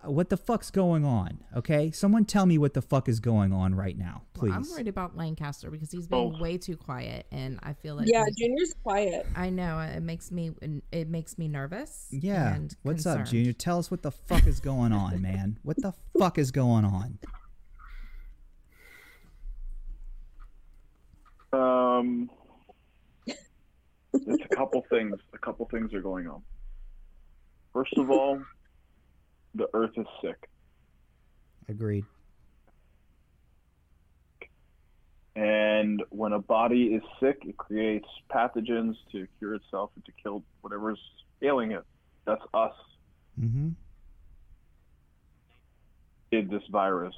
uh, what the fuck's going on okay someone tell me what the fuck is going on right now please Well, I'm worried about Lancaster because he's being Oh. way too quiet, and I feel like Yeah, Junior's quiet. I know it makes me it makes me nervous. Yeah. and What's up. Junior? Tell us what the fuck is going on, man. What the fuck is going on? Um, it's a couple things. A couple things are going on. First of all, the Earth is sick, Agreed. and when a body is sick, it creates pathogens to cure itself and to kill whatever's ailing it. That's us. Mm-hmm. Did this virus,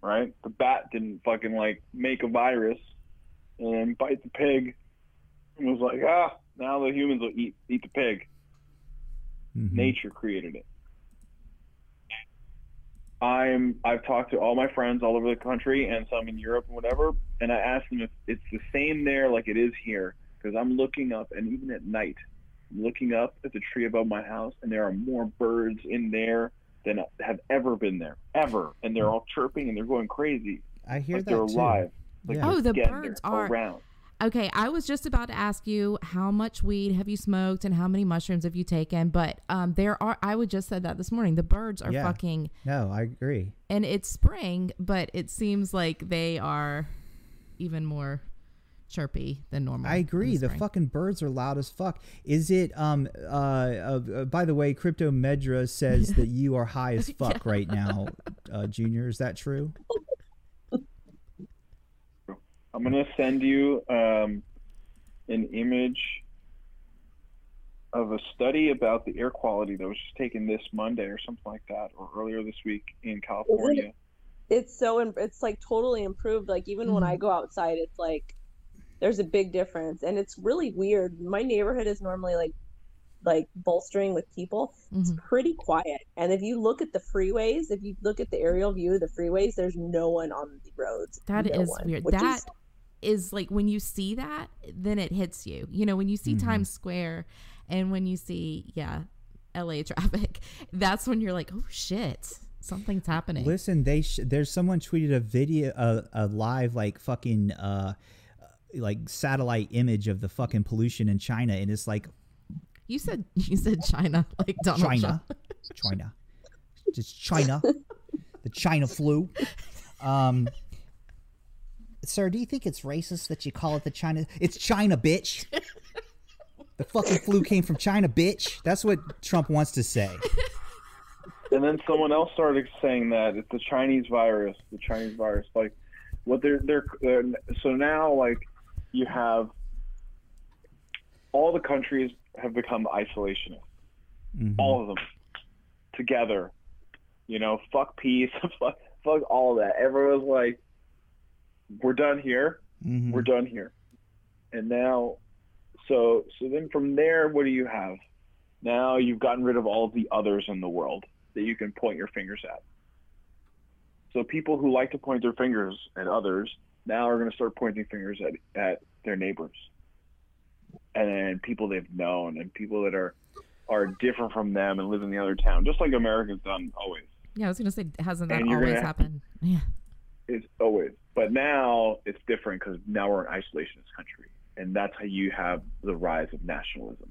right? The bat didn't fucking like make a virus and bite the pig and was like, ah, now the humans will eat eat the pig. mm-hmm. nature created it. I'm I've talked to all my friends all over the country and some in Europe and whatever, and I asked them if it's the same there like it is here because I'm looking up and even at night, I'm looking up at the tree above my house and there are more birds in there than have ever been there ever, and they're all chirping and they're going crazy I hear like that they're too. alive. Like Yeah. Oh, the getting birds are- around. Okay, I was just about to ask you how much weed have you smoked and how many mushrooms have you taken, but um, there are. I would just said that this morning. The birds are Yeah. fucking, No, I agree. and it's spring, but it seems like they are even more chirpy than normal. I agree. The spring. fucking birds are loud as fuck. Is it? Um. Uh. uh, uh by the way, Crypto Medra says that you are high as fuck right now, uh, Junior. Is that true? I'm gonna send you um, an image of a study about the air quality that was just taken this Monday or something like that, or earlier this week in California. It's so it's like totally improved. Like even when I go outside, it's like there's a big difference, and it's really weird. My neighborhood is normally like like bolstering with people. It's Mhm. pretty quiet, and if you look at the freeways, if you look at the aerial view of the freeways, there's no one on the roads. That No is one, weird. which is- That is like when you see that, then it hits you. You know, when you see Mhm. Times Square and when you see, yeah, LA traffic, that's when you're like, oh shit, something's happening. Listen, they sh- there's someone tweeted a video, a, a live like fucking uh, like satellite image of the fucking pollution in China, and it's like You said you said China, like Donald China, Trump. China, just China, the China flu. Um, sir, do you think it's racist that you call it the China? It's China, bitch. The fucking flu came from China, bitch. That's what Trump wants to say. And then someone else started saying that it's the Chinese virus, the Chinese virus. Like, what they're they're, they're so now like you have all the countries have become isolationist. Mhm. all of them together. You know, fuck peace, fuck, fuck all that. Everyone's like, we're done here. Mhm. We're done here. And now, so so then from there, what do you have? Now you've gotten rid of all of the others in the world that you can point your fingers at. So people who like to point their fingers at others now are going to start pointing fingers at at their neighbors, and then people they've known and people that are are different from them and live in the other town, just like America's done always. Yeah, I was gonna say, hasn't that always gonna- happened? Yeah. It's always, but now it's different because now we're an isolationist country, and that's how you have the rise of nationalism.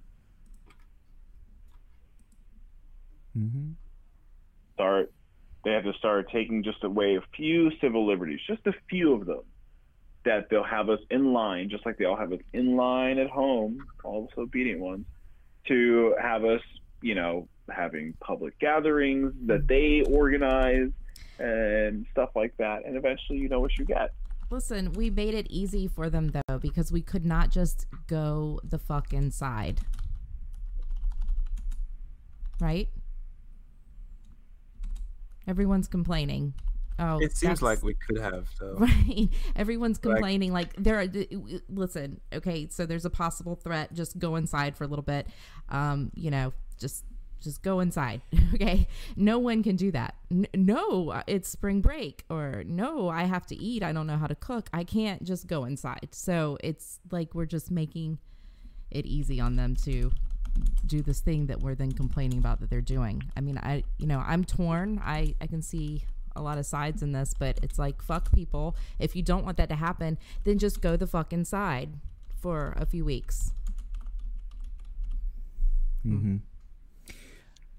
Mhm. Start, they have to start taking just away a few civil liberties, just a few of them, that they'll have us in line, just like they all have us in line at home, all the obedient ones, to have us, you know, having public gatherings that they organize and stuff like that, and eventually you know what you get. Listen, we made it easy for them though because we could not just go the fuck inside. Right? Everyone's complaining Oh, It seems like we could have. So. Right. Everyone's Like- complaining. Like, there are, listen, okay, so there's a possible threat. Just go inside for a little bit. Um, you know, just just go inside. Okay. No one can do that. N- no, it's spring break or no, I have to eat. I don't know how to cook. I can't just go inside. So it's like we're just making it easy on them to do this thing that we're then complaining about that they're doing. I mean, I you know, I'm torn. I I can see a lot of sides in this, but it's like fuck people. If you don't want that to happen, then just go the fuck inside for a few weeks. Mm-hmm.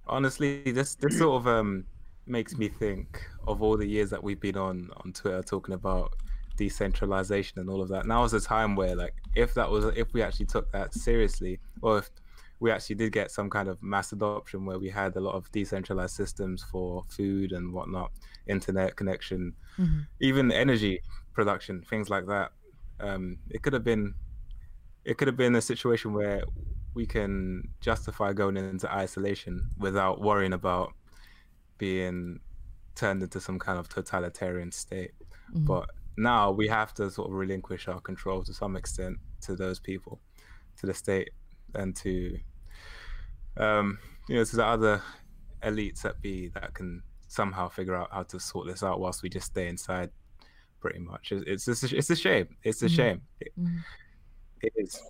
Honestly this this sort of um makes me think of all the years that we've been on on twitter talking about decentralization and all of that. Now is a time where like if that was if we actually took that seriously or if we actually did get some kind of mass adoption where we had a lot of decentralized systems for food and whatnot internet connection even energy production things like that um it could have been it could have been a situation where we can justify going into isolation without worrying about being turned into some kind of totalitarian state. But now we have to sort of relinquish our control to some extent to those people, to the state, and to um, you know to the other elites that be that can somehow figure out how to sort this out whilst we just stay inside. Pretty much, it's it's it's a shame. It's a Mhm. shame. It, Mhm. it is.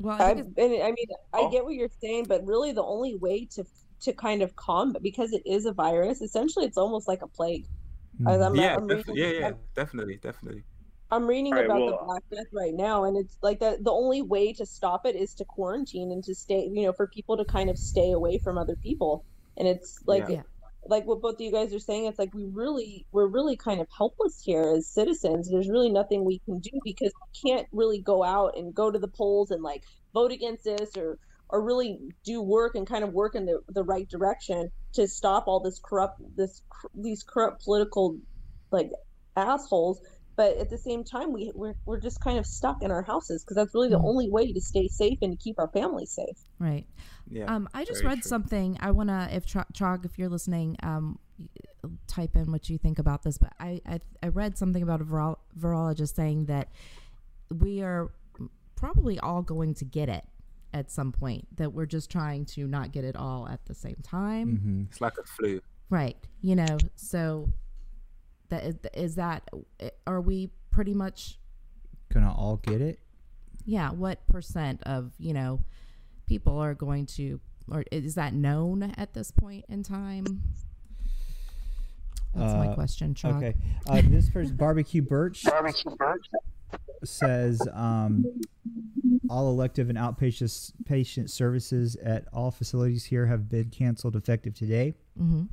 Well, I, I and think I mean, I Oh. get what you're saying, but really the only way to to kind of combat because it is a virus. Essentially, it's almost like a plague. I- Mm-hmm. I'm, Yeah, I'm def- reading, yeah, yeah, I'm, definitely, definitely. I'm reading All right, about well- the Black Death right now, and it's like that. The only way to stop it is to quarantine and to stay, you know, for people to kind of stay away from other people. And it's like, Yeah. Like what both of you guys are saying. It's like we really, we're really kind of helpless here as citizens. There's really nothing we can do because we can't really go out and go to the polls and like vote against this or or really do work and kind of work in the, the right direction to stop all this corrupt this these corrupt political like assholes but at the same time we we're, we're just kind of stuck in our houses because that's really the Mhm. only way to stay safe and to keep our families safe right. Yeah. Um, I just read true. something. I want to, if Tro- Trog, if you're listening, um, type in what you think about this. But I, I, I read something about a viro- virologist saying that we are probably all going to get it at some point. That we're just trying to not get it all at the same time. Mm-hmm. It's like a flu. Right. You know, so that is, is that are we pretty much Gonna all get it. yeah, what percent of, you know, people are going to or is that known at this point in time? That's my Uh, question, Chuck. Okay. Uh, this person, Barbecue Birch, says um, all elective and outpatient patient services at all facilities here have been canceled effective today. Mm-hmm.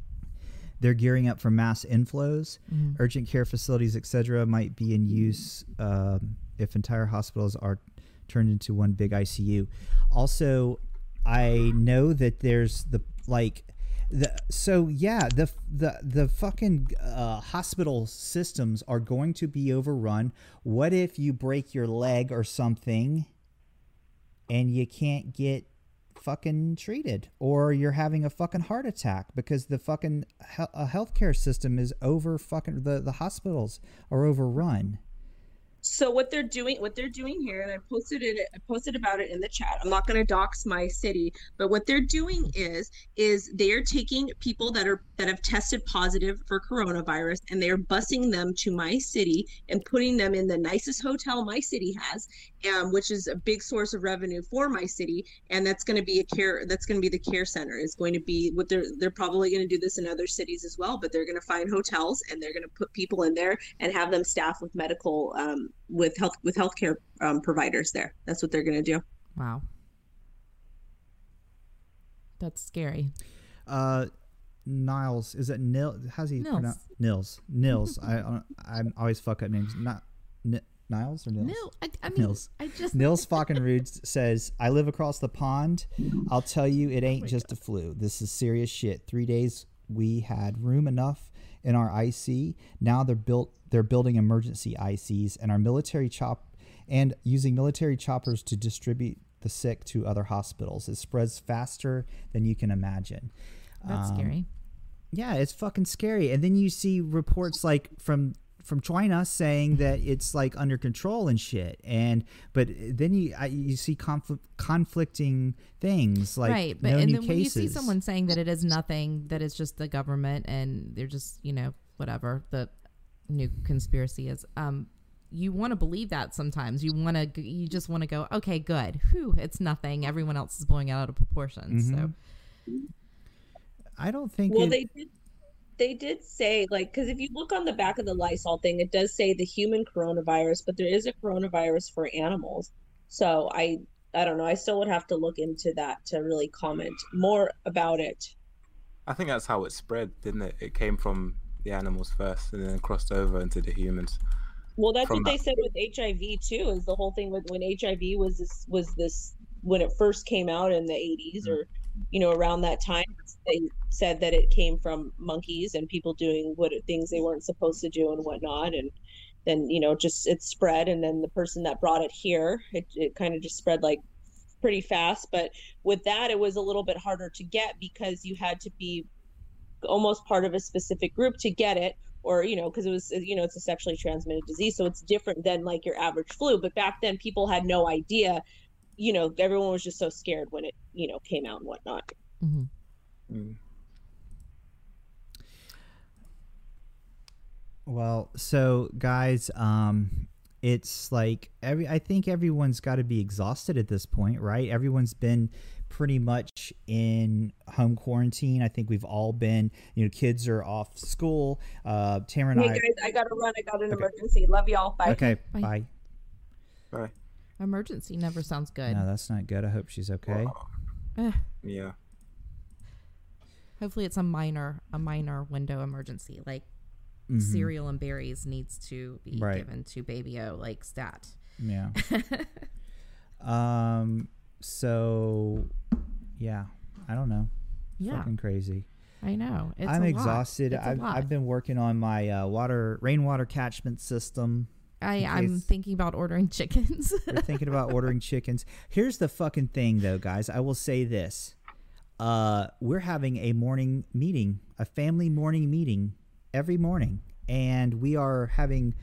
They're gearing up for mass inflows. Urgent care facilities, etc., might be in use um, if entire hospitals are turned into one big ICU. Also, I know that there's the like the so yeah the the the fucking uh, hospital systems are going to be overrun. What if you break your leg or something and you can't get fucking treated or you're having a fucking heart attack because the fucking he- healthcare system is over fucking the the hospitals are overrun so what they're doing what they're doing here and i posted it i posted about it in the chat. I'm not going to dox my city but what they're doing is is they're taking people that are that have tested positive for coronavirus and they're busing them to my city and putting them in the nicest hotel my city has um, which is a big source of revenue for my city and that's going to be a care that's going to be the care center. Is going to be what they're they're probably going to do this in other cities as well but they're going to find hotels and they're going to put people in there and have them staff with medical um, with health with healthcare um, providers there that's what they're going to do Wow. That's scary. uh niles is it nil how's he Nils. pronounce nils nils i I- i'm always fuck up names not N- niles or nils No, I, I mean, Nils. I just Nils Falkenrud says, I live across the pond. I'll tell you, it ain't just a flu. This is serious shit. Three days we had room enough in our IC. Now they're built they're building emergency ICs and our military chop and using military choppers to distribute the sick to other hospitals. It spreads faster than you can imagine. That's Um, scary. Yeah, it's fucking scary. And then you see reports like from from China saying that it's like under control and shit. And but then you I, you see conflict, conflicting things like right, but no and new then when you see someone saying that it is nothing, that it's just the government and they're just you know whatever the new conspiracy is. Um, you want to believe that sometimes. You want to. You just want to go. Okay, good. Whew, it's nothing. Everyone else is blowing it out of proportion. So I don't think Well, it- they did. They did say like because if you look on the back of the Lysol thing, it does say the human coronavirus, but there is a coronavirus for animals. So I I don't know. I still would have to look into that to really comment more about it. I think that's how it spread, didn't it? It came from the animals first and then crossed over into the humans. Well, that's what they said with HIV too. Is the whole thing with when HIV was this was this when it first came out in the 80s or you know around that time they said that it came from monkeys and people doing what things they weren't supposed to do and whatnot. And then you know just it spread. And then the person that brought it here it, it kind of just spread like pretty fast. But with that it was a little bit harder to get because you had to be almost part of a specific group to get it or you know because it was you know it's a sexually transmitted disease. So it's different than like your average flu. But back then people had no idea you know everyone was just so scared when it you know came out and whatnot mhm. Mm. Well, so guys, um, it's like every. I think everyone's got to be exhausted at this point, right? Everyone's been pretty much in home quarantine. I think we've all been. You know, kids are off school. Uh, Tamara and hey I. guys i gotta run i got an Okay. emergency love y'all bye Okay, Bye. bye. Bye. Emergency never sounds good. No, that's not good. I hope she's okay. Eh, Yeah. hopefully, it's a minor a minor window emergency. Like Mhm. cereal and berries needs to be Right. given to baby O like stat. Yeah. um. So, yeah. I don't know. Yeah, Fucking crazy. I know. It's I'm a lot. exhausted. It's a I've, lot. I've been working on my uh, water rainwater catchment system. I, I'm thinking about ordering chickens. We're thinking about ordering chickens. Here's the fucking thing, though, guys. I will say this: uh, we're having a morning meeting, a family morning meeting every morning, and we are having.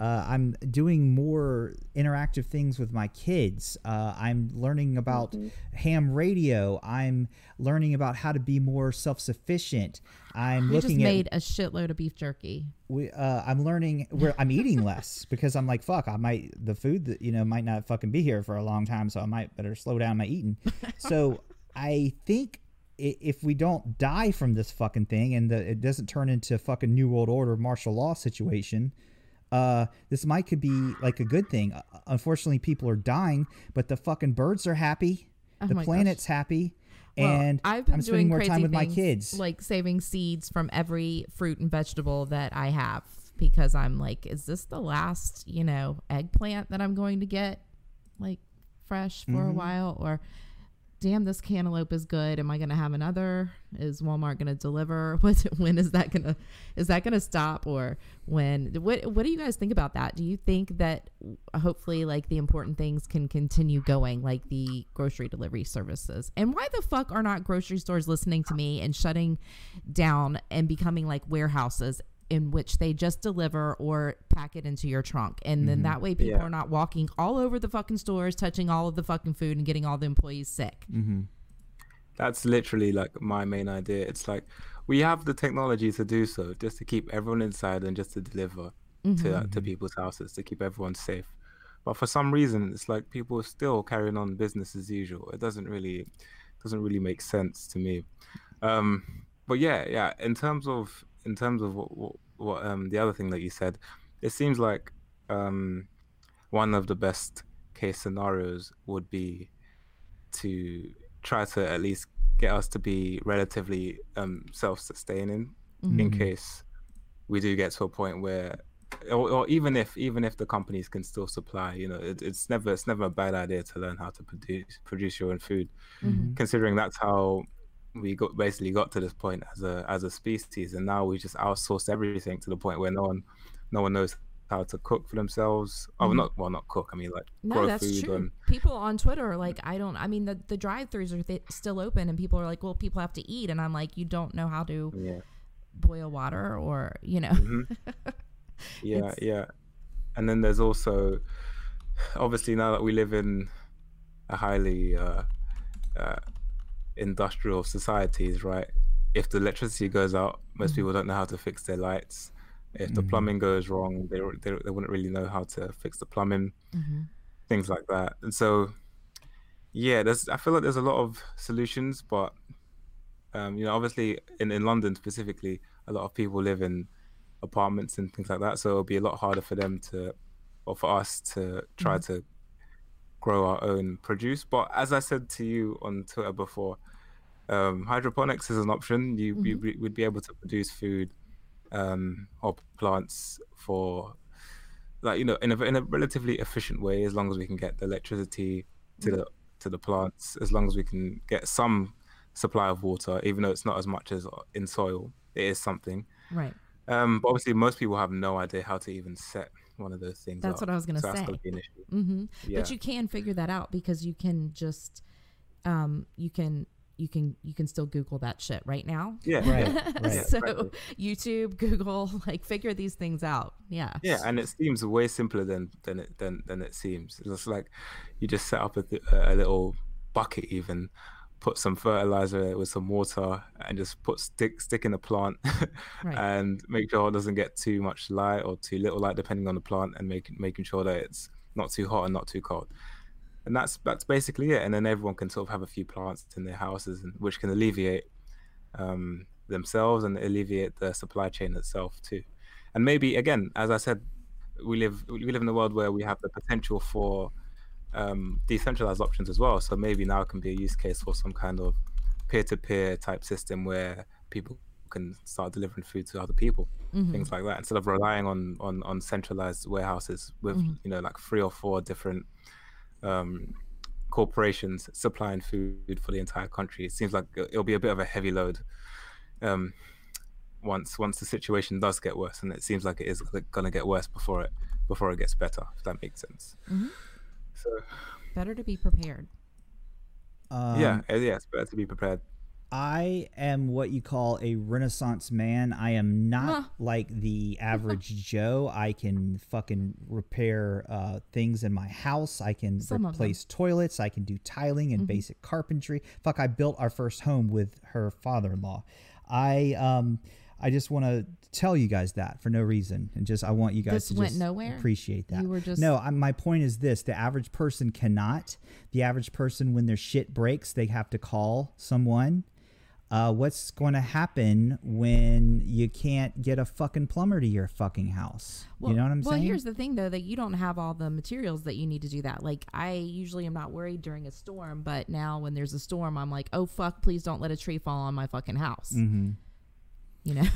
Uh, I'm doing more interactive things with my kids. Uh, I'm learning about ham radio. I'm learning about how to be more self-sufficient. I'm we just looking at made a shitload of beef jerky. we uh i'm learning where i'm eating less because i'm like fuck i might the food that you know might not fucking be here for a long time so i might better slow down my eating so i think if we don't die from this fucking thing and the, it doesn't turn into fucking new world order martial law situation uh this might could be like a good thing. Uh, unfortunately people are dying but the fucking birds are happy. Oh the my gosh. planet's happy. Well, and I've been i'm spending doing more crazy time with my kids. like saving seeds from every fruit and vegetable that I have because I'm like, is this the last, you know, eggplant that I'm going to get like fresh for Mm-hmm. a while? Or damn this cantaloupe is good. Am i going to have another? Is walmart going to deliver? What when is that going to is that going to stop or when? What what do you guys think about that? Do you think that hopefully like the important things can continue going like the grocery delivery services? And why the fuck are not grocery stores listening to me and shutting down and becoming like warehouses in which they just deliver or pack it into your trunk and then that way people Yeah. are not walking all over the fucking stores touching all of the fucking food and getting all the employees sick mm-hmm. That's literally like my main idea. It's like we have the technology to do so, just to keep everyone inside and just to deliver to uh, to people's houses to keep everyone safe. But for some reason, it's like people are still carrying on business as usual. It doesn't really doesn't really make sense to me. Um, but yeah, yeah. In terms of in terms of what, what, what um the other thing that you said, it seems like um one of the best case scenarios would be to try to at least get us to be relatively um, self-sustaining in case we do get to a point where or, or even if even if the companies can still supply you know it, it's never it's never a bad idea to learn how to produce produce your own food. Considering that's how we got basically got to this point as a as a species and now we just outsource everything to the point where no one no one knows how to cook for themselves oh not well not cook i mean like No, that's true. and People on Twitter are like, I don't. I mean, the the drive-throughs are th- still open, and people are like, well, people have to eat, and I'm like, you don't know how to yeah boil water or you know. Mhm. Yeah, yeah. And then there's also, obviously, now that we live in a highly uh, uh, industrial societies, right? If the electricity goes out, most people don't know how to fix their lights. If the Mhm. plumbing goes wrong, they, they, they wouldn't really know how to fix the plumbing, Mhm. things like that. And so, yeah, there's I feel like there's a lot of solutions, but um, you know, obviously in, in London specifically, a lot of people live in apartments and things like that. So it'll be a lot harder for them to, or for us to try to grow our own produce. But as I said to you on Twitter before, um, hydroponics is an option. You, you Mhm. be- would be able to produce food um, or plants for, like you know, in a in a relatively efficient way, as long as we can get the electricity to the to the plants, as long as we can get some supply of water, even though it's not as much as in soil, it is something. Right. Um, but obviously, most people have no idea how to even set one of those things. That's up. what I was gonna so say. gonna be an issue. hmm Yeah. But you can figure that out because you can just, um, you can you can you can still Google that shit right now. yeah, Right, right. so exactly. YouTube, Google, like figure these things out. Yeah. Yeah, and it seems way simpler than than it than than it seems. It's like you just set up a, th- a little bucket, even put some fertilizer with some water, and just put stick stick in the plant, Right. and make sure it doesn't get too much light or too little light, depending on the plant, and making making sure that it's not too hot and not too cold. And that's that's basically it. And then everyone can sort of have a few plants in their houses, and which can alleviate um, themselves and alleviate the supply chain itself too. And maybe again, as I said, we live we live in a world where we have the potential for um, decentralized options as well. So maybe now can be a use case for some kind of peer-to-peer type system where people can start delivering food to other people, Mhm. things like that, instead of relying on on on centralized warehouses with Mhm. you know like three or four different um, corporations supplying food for the entire country. It seems like it'll be a bit of a heavy load um, once once the situation does get worse, and it seems like it is going to get worse before it before it gets better. If that makes sense. Mhm. So Better to be prepared. Um, yeah, yeah, it's better to be prepared. I am what you call a renaissance man. I am not Huh. like the average Joe. I can fucking repair uh, things in my house. I can Some replace toilets. I can do tiling and Mhm. basic carpentry. Fuck, I built our first home with her father-in-law. I um I just want to tell you guys that for no reason, and just I want you guys This to went just nowhere? appreciate that. You were just No, I, my point is this: the average person cannot. The average person, when their shit breaks, they have to call someone. Uh, what's going to happen when you can't get a fucking plumber to your fucking house? you know what I'm well, saying? Well, here's the thing though that you don't have all the materials that you need to do that. Like I usually am not worried during a storm, but now when there's a storm, I'm like, oh fuck, please don't let a tree fall on my fucking house. hmm You know,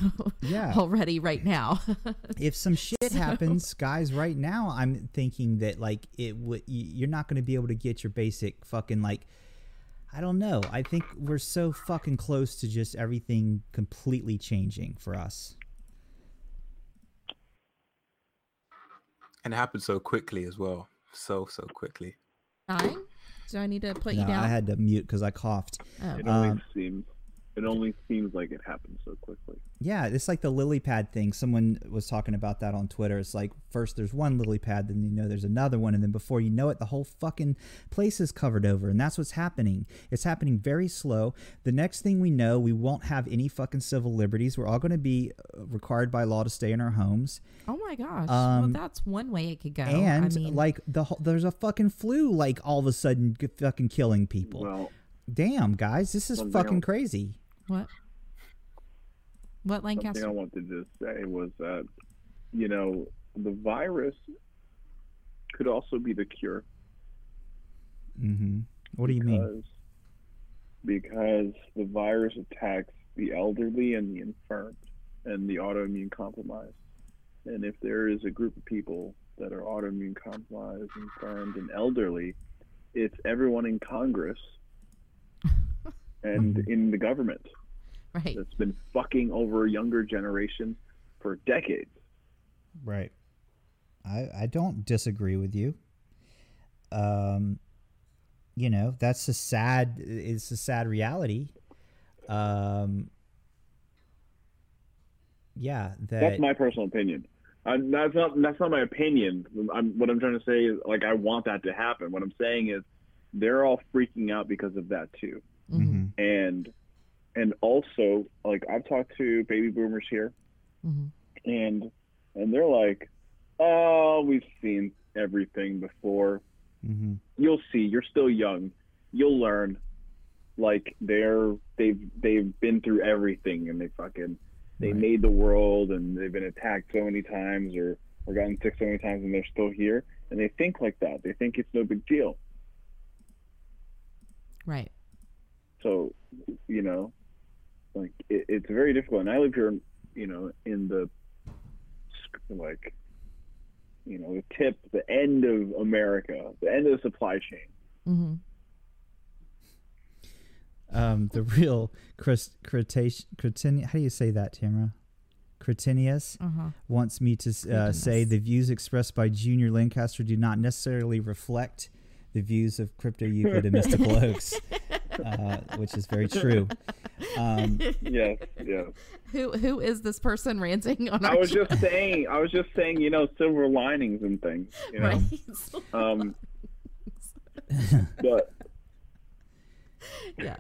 Yeah. already right now. if some shit So- happens, guys, right now, I'm thinking that like it would. You're not going to be able to get your basic fucking like. I don't know. I think we're so fucking close to just everything completely changing for us. And it happened so quickly as well, so so quickly. Nine? Do I need to put No, you down? I had to mute because I coughed. oh. It only Um, seems it only seems like it happened so quickly. Yeah, it's like the lily pad thing. Someone was talking about that on Twitter. It's like first there's one lily pad, then you know there's another one, and then before you know it, the whole fucking place is covered over. And that's what's happening. It's happening very slow. The next thing we know, we won't have any fucking civil liberties. We're all going to be uh, required by law to stay in our homes. oh my gosh. um, well, that's one way it could go. and I mean, like the whole, there's a fucking flu, like all of a sudden fucking killing people. Well, Damn, guys, this is Something fucking else. crazy. What? What something Lancaster? I wanted to say was that you know the virus could also be the cure. Mm-hmm. What do you mean? Because, because the virus attacks the elderly and the infirm and the autoimmune compromised. And if there is a group of people that are autoimmune compromised, infirmed, and elderly, it's everyone in Congress and Mhm. in the government Right. that's been fucking over a younger generation for decades. Right. I I don't disagree with you. Um, you know that's a sad. It's a sad reality. Um, yeah, that That's my personal opinion. i that's not that's not my opinion. I'm, what I'm trying to say is like I want that to happen. What I'm saying is they're all freaking out because of that too, Mhm. and and also like I've talked to baby boomers here, Mhm. and and they're like, oh, we've seen everything before. Mhm. You'll see. You're still young. You'll learn. Like they're they've they've been through everything, and they fucking they Right. made the world and they've been attacked so many times or, or gotten sick so many times and they're still here and they think like that they think it's no big deal Right. So you know like it, it's very difficult and i live here you know in the like you know the tip the end of america the end of the supply chain Mm-hmm. um, the real Chris, Cretace- Cretin, how do you say that, Tamara? Cretinius Uh-huh. wants me to uh, say the views expressed by Junior Lancaster do not necessarily reflect the views of Crypto Euclid and Mystical Oaks, uh, which is very true. Um, yes yes Who who is this person ranting on our i was show? just saying i was just saying you know silver linings and things you know right. um but yeah.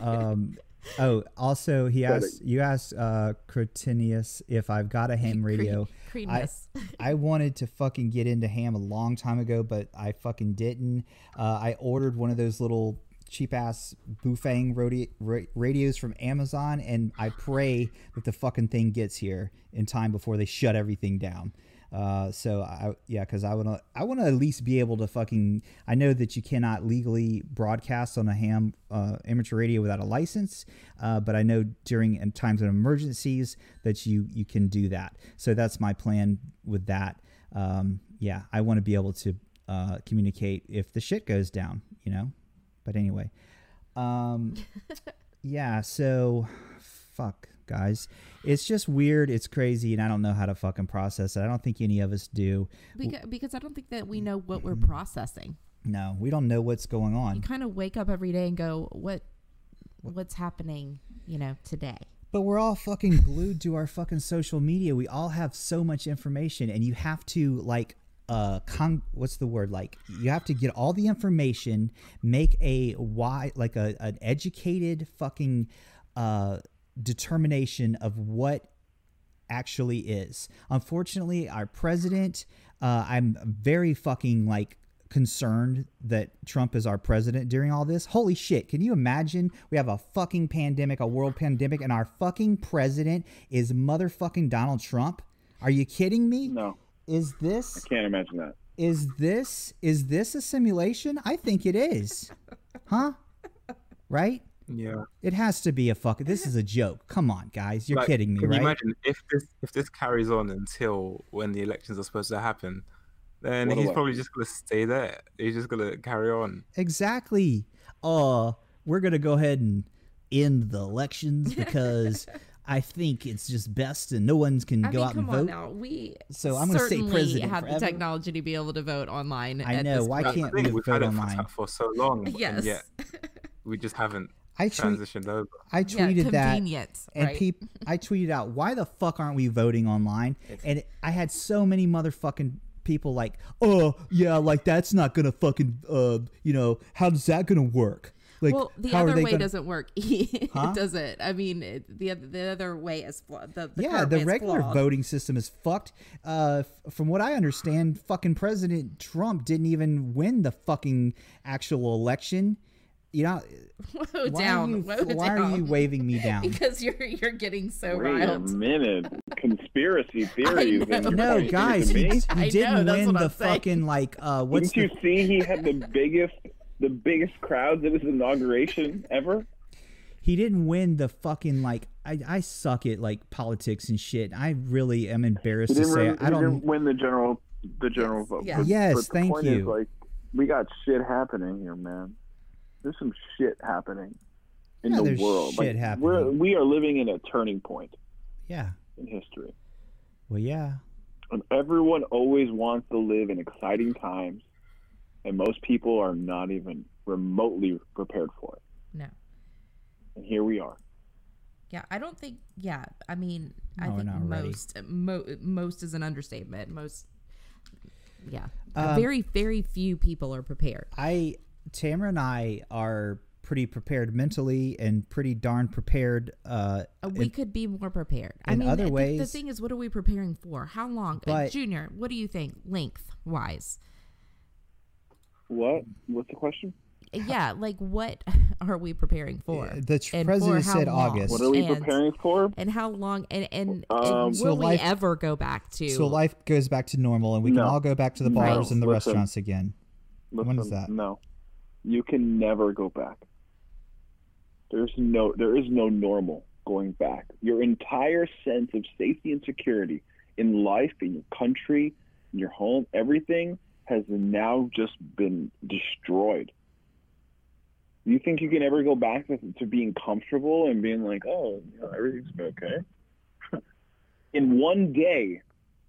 um, oh, also he asked you asked uh, Cretinius if I've got a ham radio. Creaminess. I wanted to fucking get into ham a long time ago, but I fucking didn't. Uh, I ordered one of those little cheap ass Baofeng radi- ra- radios from Amazon, and I pray that the fucking thing gets here in time before they shut everything down. Uh, so I yeah, because I want to I want to at least be able to fucking I know that you cannot legally broadcast on a ham uh, amateur radio without a license, uh, but I know during in times of emergencies that you you can do that. So that's my plan with that. Um, yeah, I want to be able to uh, communicate if the shit goes down, you know. But anyway, um, yeah. So fuck guys, it's just weird. It's crazy, and I don't know how to fucking process it. I don't think any of us do. because, because I don't think that we know what we're processing. No, we don't know what's going on. You kind of wake up every day and go, "What, what's happening?" You know, today. But we're all fucking glued to our fucking social media. We all have so much information, and you have to like uh con what's the word like you have to get all the information make a why like a an educated fucking uh determination of what actually is. Unfortunately, our president, uh, I'm very fucking like concerned that Trump is our president during all this. Holy shit, can you imagine? We have a fucking pandemic, a world pandemic, and our fucking president is motherfucking Donald Trump? Are you kidding me? no Is this I can't imagine that is this is this a simulation? I think it is. Huh? Right? Yeah. It has to be a fuck. This is a joke. Come on, guys. You're Like, kidding me, Can right? you imagine if this if this carries on until when the elections are supposed to happen, then What he's election? probably just gonna stay there. He's just gonna carry on. Exactly. Uh, we're gonna go ahead and end the elections because I think it's just best and no one can I go mean, out and come on vote. now. We So I'm gonna say certainly president have forever. the technology to be able to vote online. I know, why point. Can't we We've vote had it online? for, for so long, Yes. and yet we just haven't I tweet, transitioned over. I Yeah, tweeted that, convenient, and right? peop, I tweeted out, "Why the fuck aren't we voting online?" And I had so many motherfucking people like, "Oh yeah, like that's not gonna fucking, uh, you know, how's that gonna work?" Like, well, the how other way gonna- doesn't work. it Huh? does it? I mean, it, the oth- the other way is flawed. The, the yeah, the regular flawed. voting system is fucked. Uh, f- from what I understand, fucking President Trump didn't even win the fucking actual election. You know, Whoa, why down. are you, whoa, why are you waving me down? Because you're you're getting so Wait a minute. Conspiracy theories. know. and you're no, pointing guys, he, he didn't that's win the I'm saying. fucking like. Uh, what's Didn't the, you see he had the biggest, the biggest crowds at his inauguration ever? he didn't win the fucking like. I, I suck at like politics and shit. I really am embarrassed to say win, I don't. didn't win the general, the general vote. Yeah. But- Yes, but the thank point Is, you. like, we got shit happening here, man. There's some shit happening in Yeah, the world. shit like, happening. We're, we are living in a turning point Yeah. in history. Well, yeah. And everyone always wants to live in exciting times, and most people are not even remotely prepared for it. No. And here we are. Yeah, I don't think. Yeah, I mean, I No, we're think most mo- most is an understatement. Most, yeah, Um, very very few people are prepared. I Tamara and I are pretty prepared mentally and pretty darn prepared. Uh, we in- could be more prepared. I in mean, other the- the, thing is, what are we preparing for? How long? Uh, Junior, what do you think, length wise? What? What's the question? Yeah, like what are we preparing for? the tr- And president how said long? August. What are we And- preparing for? And how long? And and, Um, and So will we life- ever go back to? so life goes back to normal, and we can all go back to the No. bars and the Listen. restaurants again. When is that? No, you can never go back. There's no, there is no normal going back. Your entire sense of safety and security in life, in your country, in your home, everything has now just been destroyed. Do you think you can ever go back to, to being comfortable and being like, oh, you know, everything's been okay? in one day,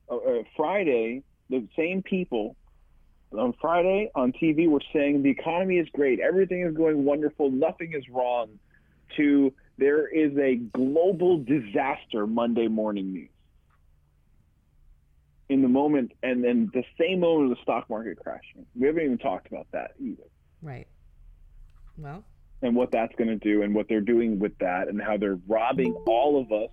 uh, uh, Friday, the same people on Friday on TV were saying the economy is great, everything is going wonderful, nothing is wrong, to there is a global disaster Monday morning news. In the moment, and then the same moment of the stock market crashing. We haven't even talked about that either. right. Well, And what that's going to do, and what they're doing with that, and how they're robbing all of us,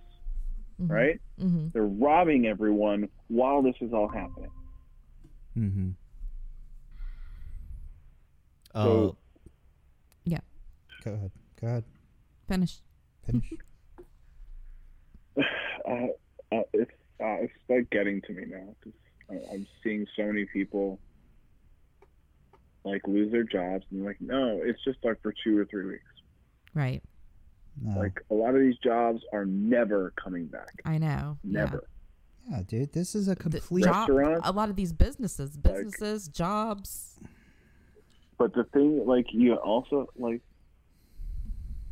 mhm, right? mhm. They're robbing everyone while this is all happening. Mm-hmm. So- Oh. Yeah. Go ahead. Go ahead. Finish. Finish. uh, uh, it's uh, it's like getting to me now because I'm seeing so many people like lose their jobs and like, no, it's just like for two or three weeks. Right. No. Like a lot of these jobs are never coming back. I know. Never. yeah, dude, this is a The complete. job, a lot of these businesses, businesses, jobs. But the thing, like, you also like,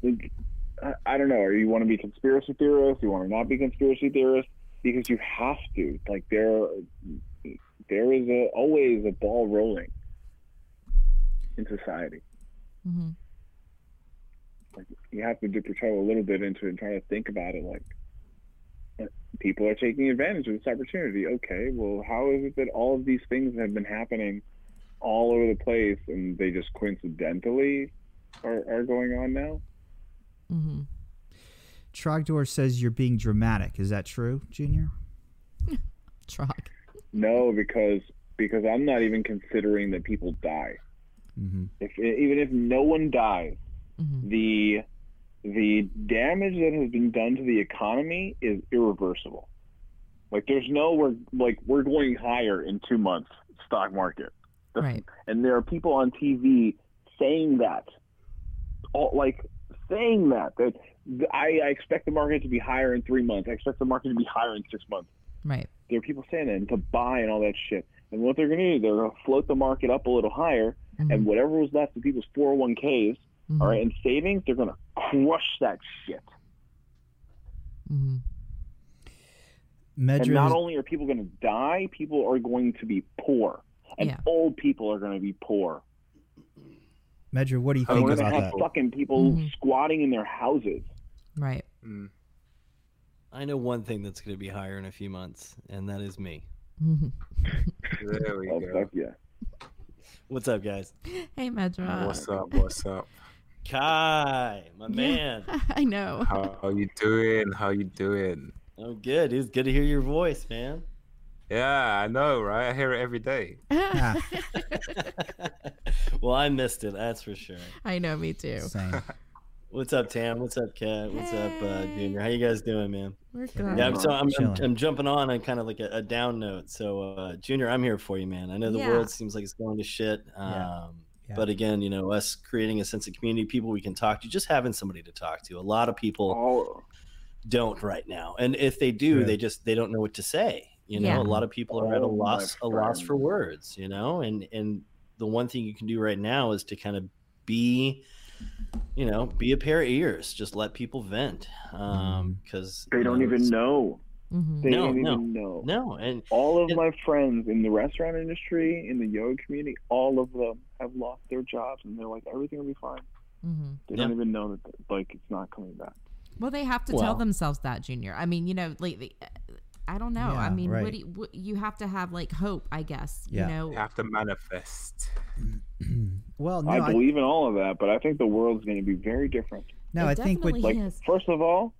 like, I, I don't know. Or you want to be conspiracy theorist? You want to not be conspiracy theorist? Because you have to. Like, there, there is a, always a ball rolling in society. Mm-hmm. like you have to dip your toe a little bit into it and try to think about it like people are taking advantage of this opportunity okay well how is it that all of these things have been happening all over the place and they just coincidentally are, are going on now hmm Trogdor says you're being dramatic. Is that true, Junior? Truck. no because because i'm not even considering that people die Mm-hmm. if even if no one dies hmm the the damage that has been done to the economy is irreversible. Like there's no we're like we're going higher in two months stock market. That's- Right. And there are people on TV saying that, all like saying that that I, I expect the market to be higher in three months. I expect the market to be higher in six months. Right. There are people saying that and to buy and all that shit. And what they're going to do, they're going to float the market up a little higher, Mhm. and whatever was left of people's 401ks Mhm. all right, and savings, they're gonna crush that shit. Mm-hmm. And not only are people gonna die, people are going to be poor, and Yeah. old people are gonna be poor. Medra, what do you And think we're about gonna have that? fucking people Mhm. squatting in their houses. Right. Mm. I know one thing that's going to be higher in a few months, and that is me. Mhm. There we Oh go. fuck yeah! What's up, guys? Hey, Medra. What's up? What's up? Kai, my man. I know. How are you doing? How you doing? I'm good. It's good to hear your voice, man. Yeah, I know, right? I hear it every day. Ah, well, I missed it. That's for sure. I know. Me too. same. What's up, Tam? What's up, Kat? What's up, uh, Junior? How you guys doing, man? We're good. Yeah, I'm, so I'm, I'm, I'm jumping on on kind of like a, a down note. So, uh, Junior, I'm here for you, man. I know the Yeah. world seems like it's going to shit. Um, Yeah. Yeah. But again, you know, us creating a sense of community, people we can talk to, just having somebody to talk to. A lot of people All don't right now, and if they do, True. they just they don't know what to say. You know, Yeah. a lot of people are at a Oh, loss a loss for words. You know, and and the one thing you can do right now is to kind of be you know be a pair of ears just let people vent um because they don't even know. Mhm. They No, don't no. even know. no and All of And- my friends in the restaurant industry, in the yoga community, all of them have lost their jobs, and they're like, everything will be fine. Mm-hmm. They Yeah. don't even know that, like, it's not coming back. Well, they have to tell themselves that, Junior. I mean, you know, like, they- I don't know. I mean, right. what, do you, what you have to have like hope, I guess. Yeah. You know, You have to manifest. well, no, I I, believe in all of that, but I think the world's going to be very different. no, It I think with definitely Like, is. first of all,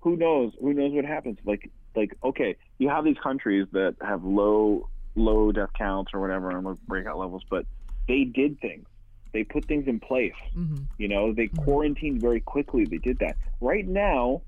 who knows? Who knows what happens? Like, like okay, you have these countries that have low, low death counts or whatever, and low breakout levels, but they did things. They put things in place. hmm You know, they Mhm. quarantined very quickly. They did that. Right now,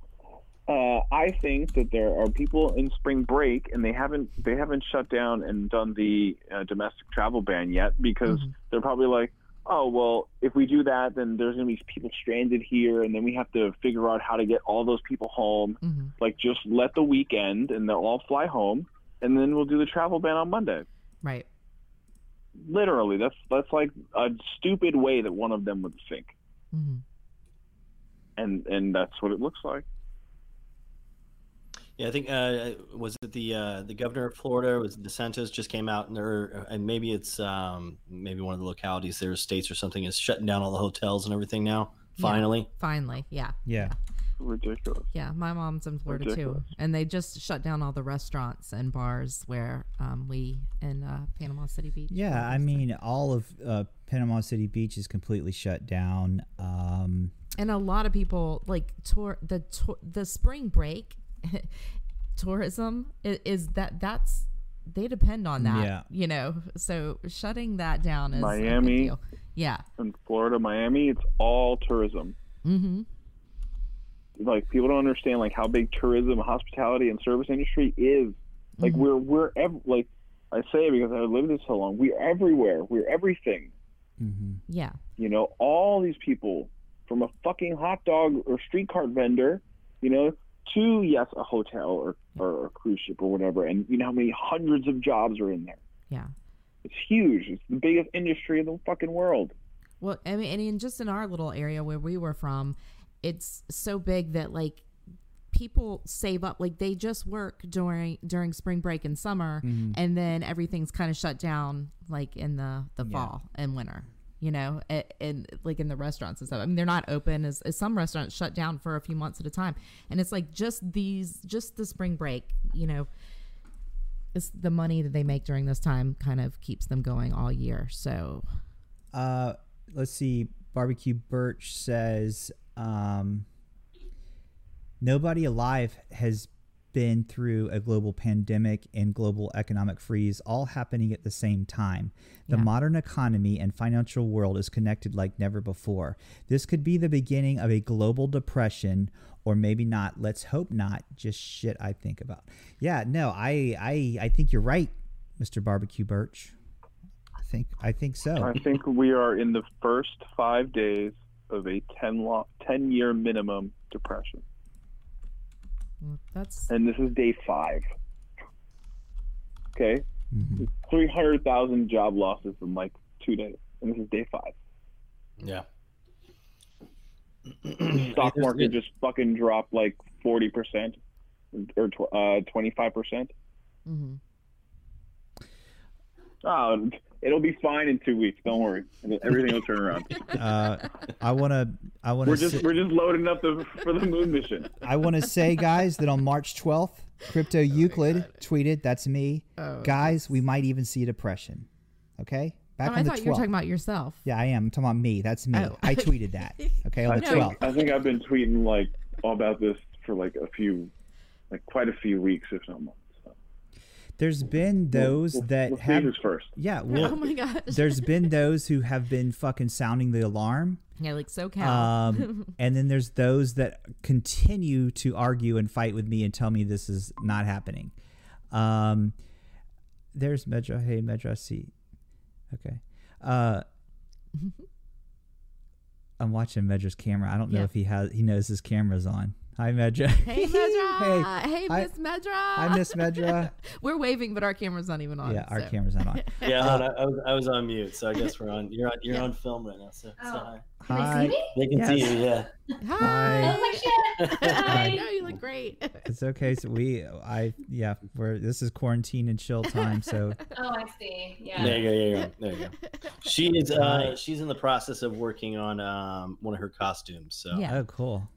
uh, I think that there are people in spring break, and they haven't they haven't shut down and done the uh, domestic travel ban yet because Mhm. they're probably like, oh well, if we do that, then there's going to be people stranded here, and then we have to figure out how to get all those people home. hmm Like, just let the weekend, and they'll all fly home, and then we'll do the travel ban on Monday. Right. Literally, that's that's like a stupid way that one of them would think, hmm and and that's what it looks like. Yeah, I think uh, was it the uh, the governor of Florida was DeSantis just came out and there and maybe it's um, maybe one of the localities there states or something is shutting down all the hotels and everything now. Yeah. Finally, Finally. Yeah. yeah, Ridiculous. Yeah. My mom's in Florida too. And they just shut down all the restaurants and bars where um, we in uh, Panama City Beach. yeah. I mean, all of uh, Panama City Beach is completely shut down. Um, and a lot of people like tour the tour, the spring break tourism is, is that that's they depend on that Yeah. you know so shutting that down is a Miami. deal. yeah In Florida, Miami, it's all tourism. mm-hmm Like people don't understand like how big tourism, hospitality, and service industry is. Like Mhm. we're we're ev- like I say it because I've lived this so long. We're everywhere. We're everything. Mm-hmm. yeah You know, all these people from a fucking hot dog or street cart vendor, you know, to yes, a hotel or or a cruise ship or whatever. And you know how many hundreds of jobs are in there. yeah It's huge. It's the biggest industry in the fucking world. well i mean and in just in our little area where we were from it's so big that like people save up like they just work during during spring break and summer Mhm. and then everything's kind of shut down like in the the Yeah. fall and winter you know and, like in the restaurants and stuff. I mean they're not open as, as some restaurants shut down for a few months at a time. And it's like just these just the spring break you know it's the money that they make during this time kind of keeps them going all year. So Uh, let's see. Barbecue Birch says, um, nobody alive has been through a global pandemic and global economic freeze all happening at the same time. The Yeah. modern economy and financial world is connected like never before. This could be the beginning of a global depression or maybe not. Let's hope not. Just shit I think about. Yeah, no, I I I think you're right, Mr. Barbecue Birch. I think I think so. I think we are in the first five days of a 10, lo- 10 year minimum depression. Well, that's And this is day five. Okay? Mhm. 300,000 job losses in like two days. And this is day five. yeah. Stock market just fucking dropped like 40% or tw- uh, 25%. mhm. Oh, it'll be fine in two weeks. Don't worry. Everything will turn around. uh, I want to I want to. We're to just we're just loading up the for the moon mission. I want to say guys that on March 12th, Crypto Euclid tweeted, that's me. Oh, guys, we might even see a depression. Okay? Back oh, on i the thought 12th. you were talking about yourself yeah, I am. I'm talking about me. That's me. Oh. I tweeted that. Okay, on I the think 12th. I think I've been tweeting like all about this for like a few, like quite a few weeks, if not months. So There's been those we'll, that we'll have first. Yeah, oh my gosh there's been those who have been fucking sounding the alarm. yeah like SoCal Um, and then there's those that continue to argue and fight with me and tell me this is not happening. Um, there's Medra. Hey, Medra, see. Okay. Uh, I'm watching Medra's camera. I don't know Yeah. if he has he knows his camera's on. Hi, Medra. Hey, Medra. Hey, Hi- Miss Medra. Hi, Miss Medra. We're waving, but our camera's not even on. yeah, our so. camera's not on. Yeah, Uh, no, no, I, was, I was on mute, so I guess we're on. You're on. You're on film right now. So, so Oh. hi. They Hi. see me? They can see you. Yeah. Hi. Oh my shit! I Hi. know you look great. It's okay. So we, I, yeah, we're this is quarantine and chill time. So Oh, I see. Yeah. There you go. There you go. There you go. She is. Uh, she's in the process of working on um, one of her costumes. So Yeah. oh, cool.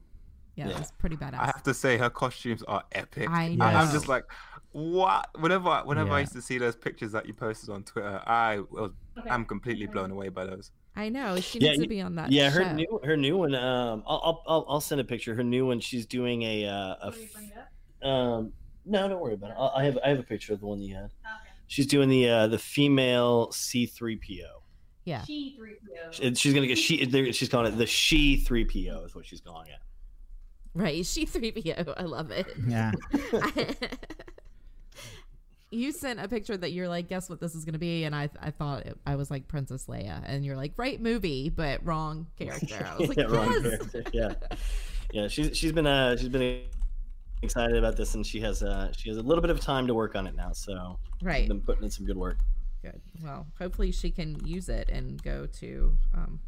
Yeah, Yeah. it was pretty badass. I have to say her costumes are epic. I know. I'm just like, what? Whenever, I- whenever Yeah. I used to see those pictures that you posted on Twitter, I was, Okay. I'm completely blown away by those. I know she Yeah, needs to be on that. yeah, her show. new her new one. Um, I'll, I'll I'll I'll send a picture. Her new one. She's doing a uh, a. Want me to bring it up? f- Um, no, don't worry about it. I'll, I have I have a picture of the one that you had. Okay. She's doing the uh, the female C three PO. Yeah. She three PO. She's gonna get she. She's calling it the she three PO is what she's calling it. Right, she three PO. I love it. Yeah. you sent a picture that you're like, guess what this is gonna be, and I I thought it, I was like Princess Leia, and you're like, right movie, but wrong character. I was like, yeah, wrong yes. character. Yeah, yeah. She's she's been uh she's been excited about this, and she has uh she has a little bit of time to work on it now. So Right. been putting in some good work. Good. Well, hopefully she can use it and go to um,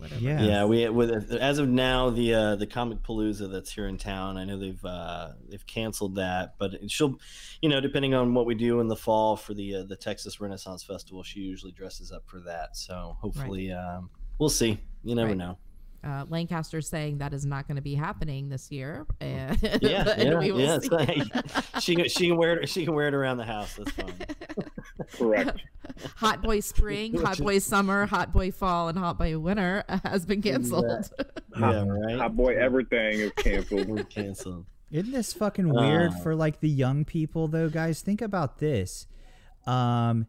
whatever. Yeah. Yeah, we with as of now the uh, the Comicpalooza that's here in town. I know they've uh, they've canceled that, but she'll, you know, depending on what we do in the fall for the uh, the Texas Renaissance Festival, she usually dresses up for that. So hopefully, um, we'll see. You never Right. know. Uh, Lancaster's saying that is not going to be happening this year. And, Yeah, and yeah, we will yeah. see. like- she can she can wear it she can wear it around the house. That's fine. Correct. Hot Boy Spring, Hot Boy Summer, Hot Boy Fall, and Hot Boy Winter has been canceled. yeah, right. Hot boy, everything is canceled. We're canceled. Isn't this fucking weird Uh. for like the young people though, guys? Think about this. Um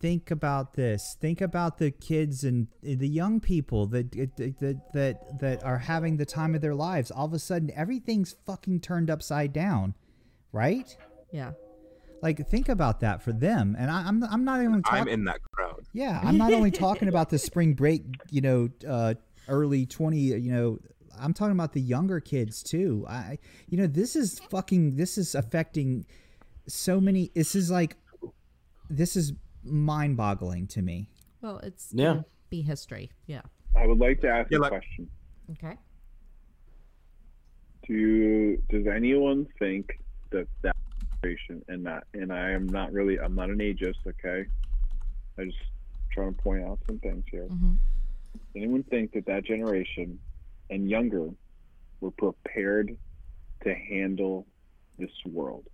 think about this. Think about the kids and the young people that that that that are having the time of their lives. All of a sudden everything's fucking turned upside down. Right? yeah. Like think about that for them. And I, I'm I'm not even I'm in that crowd. Yeah, I'm not only talking about the spring break, you know, uh, early 20, you know, I'm talking about the younger kids too. I, you know, this is fucking, this is affecting so many. This is like, this is mind boggling to me. Well, it's Yeah. be history. Yeah. I would like to ask Yeah, a like- question. Okay. Do does anyone think that that generation and that and I am not really I'm not an ageist, okay? I'm just trying to point out some things here. hmm Anyone think that that generation and younger were prepared to handle this world?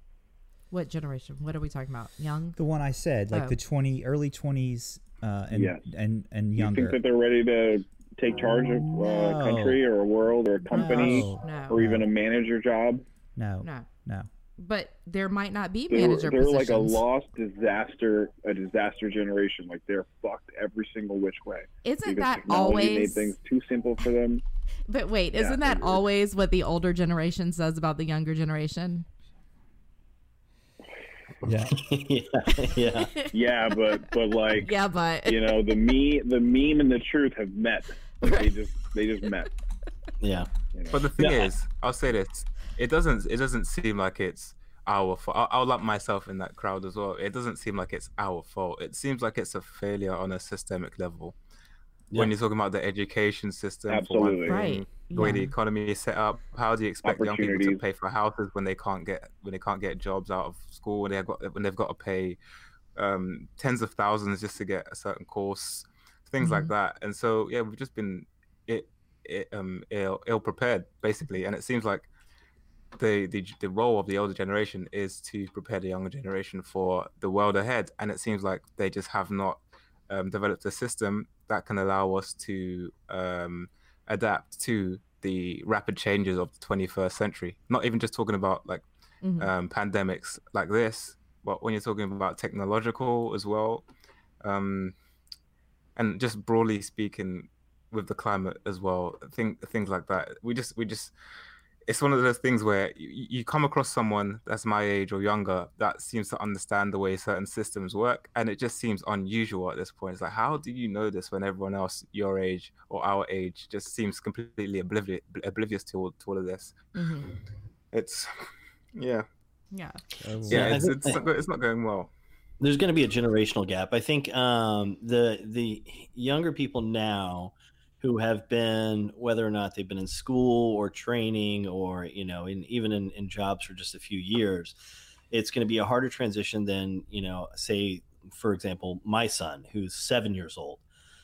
What generation? What are we talking about? Young? The one I said, like Oh. the 20, early 20s uh, and, Yes. and, and Do you think that they're ready to take charge of uh, No. a country or a world or a company No. No. or even a manager job? no, No. no. But there might not be They're, manager they're like a lost disaster, a disaster generation. Like they're fucked every single which way. Isn't because that technology made things too simple for them. But wait, Yeah, isn't that it is. always what the older generation says about the younger generation? Yeah. yeah, yeah. Yeah, but but like Yeah, but you know the me the meme and the truth have met. Like, they just they just met. Yeah. You know? But the thing Yeah, is, I'll say this: it doesn't it doesn't seem like it's our fault. I'll, I'll lump myself in that crowd as well. It doesn't seem like it's our fault. It seems like it's a failure on a systemic level. When you're talking about the education system, for Absolutely. one Right, thing, the way the economy is set up, how do you expect young people to pay for houses when they can't get when they can't get jobs out of school when they've got when they've got to pay um, tens of thousands just to get a certain course, things like Mhm. that. And so yeah, we've just been it, it um ill ill prepared basically, and it seems like the, the the role of the older generation is to prepare the younger generation for the world ahead, and it seems like they just have not um, developed a system that can allow us to um, adapt to the rapid changes of the 21st century. Not even just talking about like Mhm. um, pandemics like this, but when you're talking about technological as well, um, and just broadly speaking, with the climate as well, think things like that. We just we just it's one of those things where you, you come across someone that's my age or younger that seems to understand the way certain systems work, and it just seems unusual at this point. It's like, how do you know this when everyone else your age or our age just seems completely oblivious oblivious to all, to all of this? Mhm. It's yeah, Yeah. yeah, Yeah, I it's think- it's, not, it's not going well. there's going to be a generational gap. I think um, the the younger people now who have been whether or not they've been in school or training or you know in even in, in jobs for just a few years, it's going to be a harder transition than you know say for example my son who's seven years old.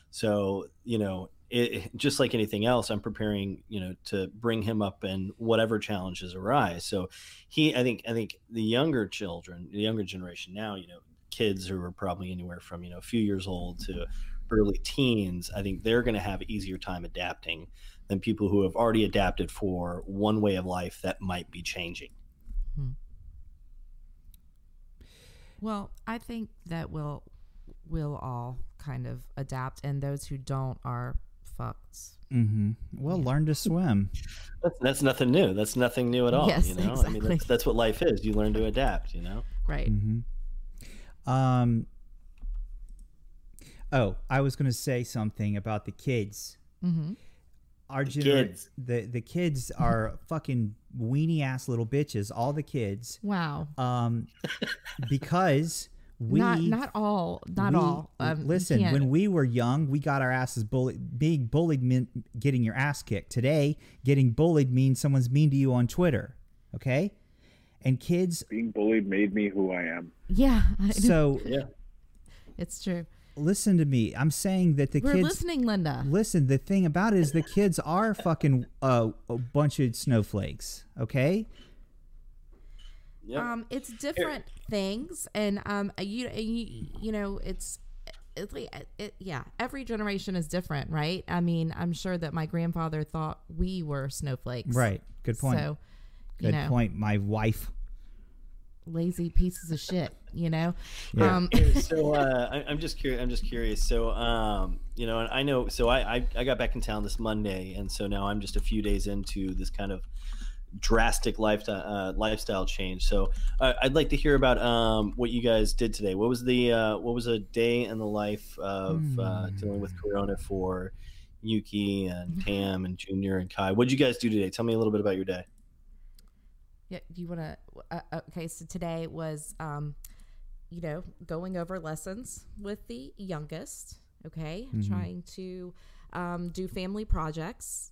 So you know it, just like anything else, I'm preparing, you know, to bring him up and whatever challenges arise. So he, I think, I think the younger children, the younger generation now, you know, kids who are probably anywhere from you know a few years old to early teens, I think they're going to have easier time adapting than people who have already adapted for one way of life that might be changing. Well, I think that we'll we'll all kind of adapt, and those who don't are fucked. Mm-hmm. Well, learn to swim. That's, that's nothing new. That's nothing new at all. Yes, you know, I mean, exactly. that's, that's what life is. You learn to adapt. You know. Right. Mm-hmm. Um. Oh, I was going to say something about the kids. Mm-hmm. Our The gener- kids. the the kids are fucking weenie ass little bitches. All the kids. Wow. Um, because we not not all. Not we- all. Um, listen, when we were young, we got our asses bullied. Being bullied meant getting your ass kicked. Today, getting bullied means someone's mean to you on Twitter. Okay, and kids. Being bullied made me who I am. yeah, I. So Yeah. it's true. Listen to me. I'm saying that the We're kids. listening, Linda. Listen, the thing about it is the kids are fucking uh, a bunch of snowflakes. Okay. Yep. Um, it's different things, and um, you you you know, it's. It's like, it, yeah, every generation is different, right? I mean, I'm sure that my grandfather thought we were snowflakes. Right. Good point. So, you Good know, point. My wife. Lazy pieces of shit, you know? Yeah. Um, so uh, I, I'm just curious. I'm just curious. So um, you know, and I know. So I, I I got back in town this Monday, and so now I'm just a few days into this kind of drastic lifestyle uh, lifestyle change. So uh, I'd like to hear about um, what you guys did today. What was the uh, what was a day in the life of uh, dealing with Corona for Yuki and Tam and Junior and Kai? What did you guys do today? Tell me a little bit about your day. Yeah, do you want to? Uh, okay, so today was, um, you know, going over lessons with the youngest. Okay, trying to um, do family projects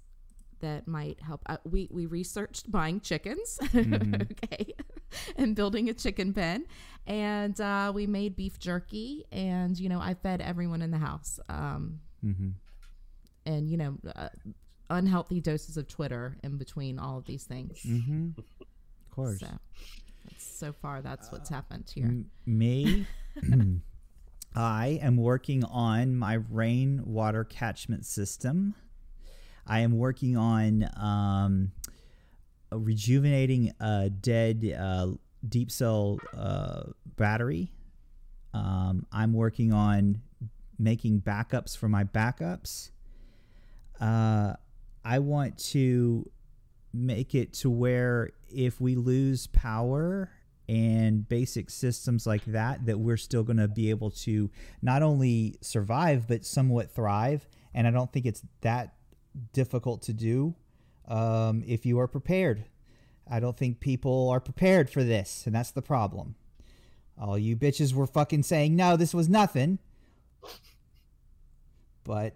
that might help. Uh, we we researched buying chickens, okay, and building a chicken pen, and uh, we made beef jerky, and you know, I fed everyone in the house. Um, Mm-hmm. and you know, uh, unhealthy doses of Twitter in between all of these things. Course. So, so far, that's what's happened here. M- me, I am working on my rainwater catchment system. I am working on um, rejuvenating a dead uh, deep cell uh, battery. Um, I'm working on making backups for my backups. Uh, I want to make it to where if we lose power and basic systems like that that we're still going to be able to not only survive but somewhat thrive. And i don't think it's that difficult to do um, if you are prepared. I don't think people are prepared for this and that's the problem. All you bitches were fucking saying no this was nothing. But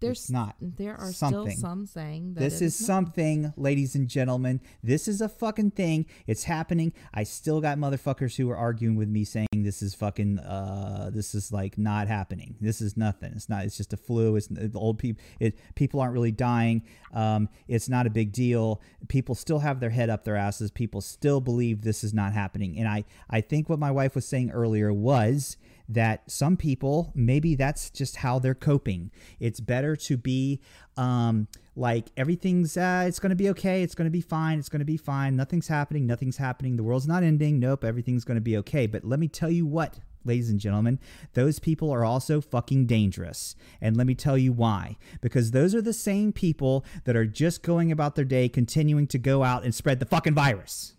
There's it's not There are something. still some saying that This is not. something, ladies and gentlemen. This is a fucking thing. It's happening. I still got motherfuckers who are arguing with me saying this is fucking uh this is like not happening. This is nothing. It's not it's just a flu. It's the old people it people aren't really dying. Um it's not a big deal. People still have their head up their asses. People still believe this is not happening. And I I think what my wife was saying earlier was that some people maybe that's just how they're coping. It's better to be um like everything's uh it's gonna be okay it's gonna be fine it's gonna be fine nothing's happening nothing's happening the world's not ending nope everything's gonna be okay. But let me tell you what ladies and gentlemen those people are also fucking dangerous. And let me tell you why. Because those are the same people that are just going about their day continuing to go out and spread the fucking virus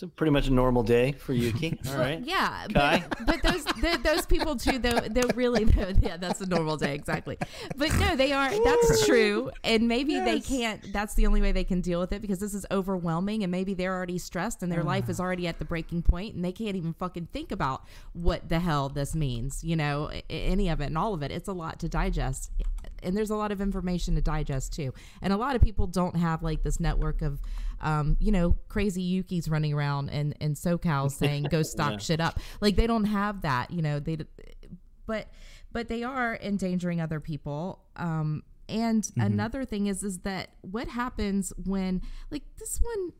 So pretty much a normal day for Yuki. All Well, right. Yeah, Kai? but, but those the, those people too. Though they're really yeah, that's a normal day exactly. But no, they are. That's true, and maybe they can't. That's the only way they can deal with it because this is overwhelming, and maybe they're already stressed, and their life is ah. already at the breaking point, and they can't even fucking think about what the hell this means. You know, any of it and all of it. It's a lot to digest. And there's a lot of information to digest too, and a lot of people don't have like this network of, um, you know, crazy Yukis running around and and SoCal saying go stock Yeah. shit up. Like they don't have that, you know. They, but but they are endangering other people. Um, and another thing is, is that what happens when, like, this one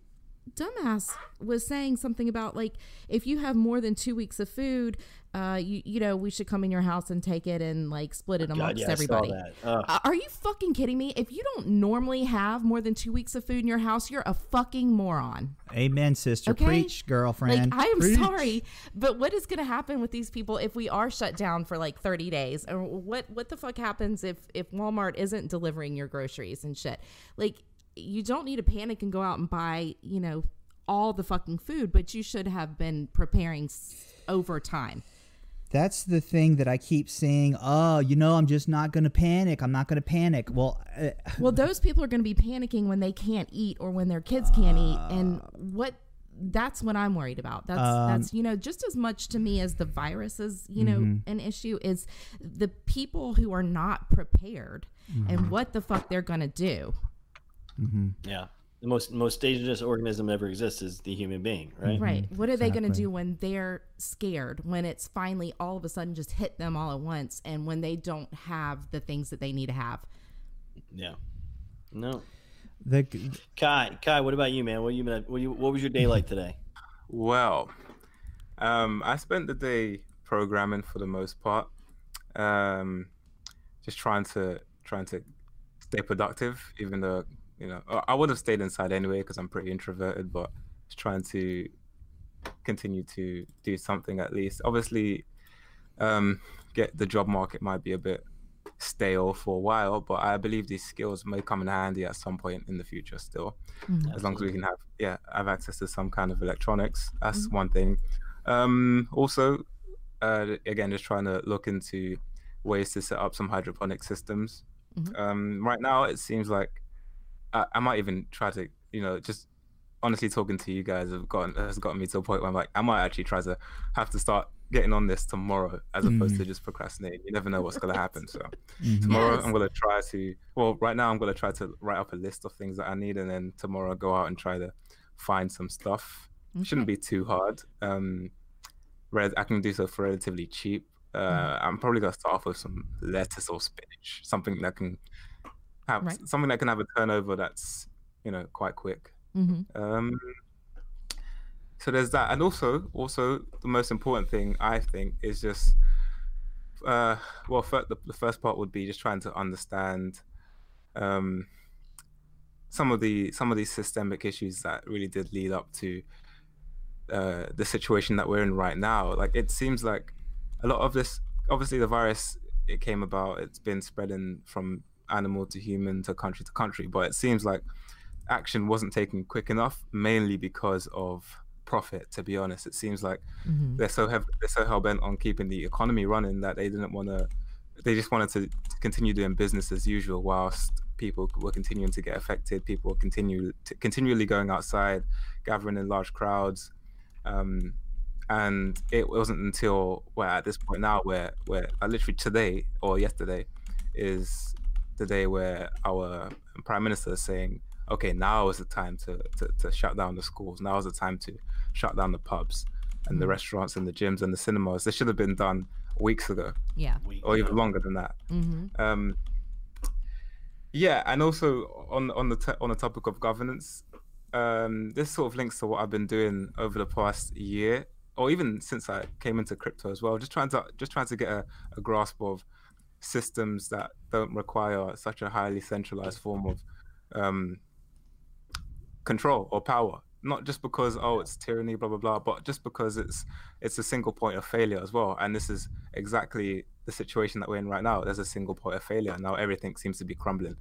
dumbass was saying something about like if you have more than two weeks of food, uh, you you know we should come in your house and take it and like split it God, amongst yeah, everybody. saw that. Ugh. Uh, Are you fucking kidding me? If you don't normally have more than two weeks of food in your house, you're a fucking moron. Amen, sister. Okay? Preach, girlfriend. Like I am Preach. sorry, but what is going to happen with these people if we are shut down for like 30 days? Or what what the fuck happens if if Walmart isn't delivering your groceries and shit? Like you don't need to panic and go out and buy, you know, all the fucking food, but you should have been preparing over time. That's the thing that I keep saying. Oh, you know, I'm just not going to panic. I'm not going to panic. Well, uh, Well, those people are going to be panicking when they can't eat or when their kids can't eat, and what that's what I'm worried about. That's Um, that's you know just as much to me as the virus is you know an issue is the people who are not prepared and what the fuck they're going to do. Yeah. The most most dangerous organism that ever exists is the human being, right? Right. What are they going to do when they're scared, when it's finally all of a sudden just hit them all at once, and when they don't have the things that they need to have? Yeah. No. the Kai, Kai, what about you, man? What you been? What you? What was your day like today? Well, um, I spent the day programming for the most part, um, just trying to trying to stay productive. Even though you know I- would have stayed inside anyway because I'm pretty introverted, but just trying to continue to do something at least. Obviously, um, get the job market might be a bit stale for a while, but I believe these skills may come in handy at some point in the future still. As long as we can have yeah have access to some kind of electronics that's one thing. Um also uh again just trying to look into ways to set up some hydroponic systems. Mhm. um right now it seems like I, I might even try to you know just honestly talking to you guys have gotten has gotten me to a point where i'm like i might actually try to have to start getting on this tomorrow as opposed to just procrastinating. You never know what's going to happen so. Tomorrow Yes. i'm going to try to well right now i'm going to try to write up a list of things that i need and then tomorrow go out and try to find some stuff. Shouldn't be too hard. Um rel- i can do so for relatively cheap. Uh i'm probably going to start off with some lettuce or spinach something that can have Right. something that can have a turnover that's you know quite quick hmm um, so there's that, and also, also the most important thing I think is just, uh, well, fir- the, the first part would be just trying to understand, um, some of the some of these systemic issues that really did lead up to uh, the situation that we're in right now. Like it seems like a lot of this, obviously, the virus it came about. It's been spreading from animal to human to country to country, but it seems like action wasn't taken quick enough, mainly because of profit. To be honest, it seems like hmm they're so hev- they're so hell bent on keeping the economy running that they didn't want to. They just wanted to continue doing business as usual, whilst people were continuing to get affected. People were continue to, continually going outside, gathering in large crowds, um, and it wasn't until well at this point now where where uh, literally today or yesterday is the day where our prime minister is saying, okay, now is the time to, to, to shut down the schools. Now is the time to shut down the pubs and the restaurants and the gyms and the cinemas. This should have been done weeks ago Yeah. We, or even longer than that. hmm Um, yeah, and also on on the t- on the topic of governance, um, this sort of links to what I've been doing over the past year, or even since I came into crypto as well. Just trying to just trying to get a, a grasp of systems that don't require such a highly centralized form of um, control or power. Not just because oh it's tyranny, blah blah blah, but just because it's it's a single point of failure as well. And this is exactly the situation that we're in right now. There's a single point of failure. Now everything seems to be crumbling.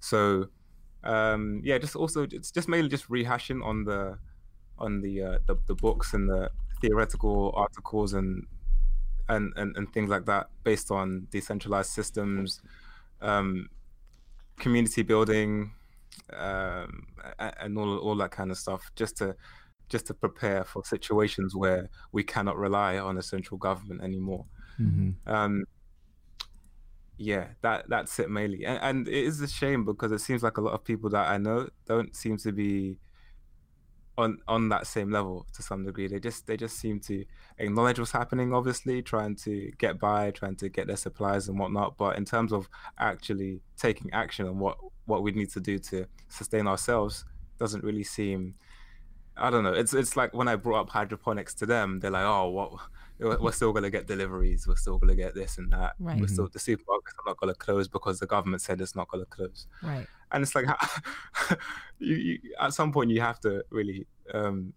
So um yeah, just also it's just mainly just rehashing on the on the uh, the, the books and the theoretical articles and and, and and things like that based on decentralized systems, um, community building, um, and all all that kind of stuff, just to just to prepare for situations where we cannot rely on a central government anymore. hmm Um, yeah, that that's it mainly, and, and it is a shame because it seems like a lot of people that I know don't seem to be on on that same level to some degree. They just they just seem to acknowledge what's happening, obviously, trying to get by, trying to get their supplies and whatnot. But in terms of actually taking action on what what we need to do to sustain ourselves, doesn't really seem. I don't know. It's it's like when I brought up hydroponics to them, they're like, "Oh, what? We're still gonna get deliveries. We're still gonna get this and that. Right. We're still the supermarkets are not gonna close because the government said it's not gonna close." Right. and it's like you, you, at some point you have to really um,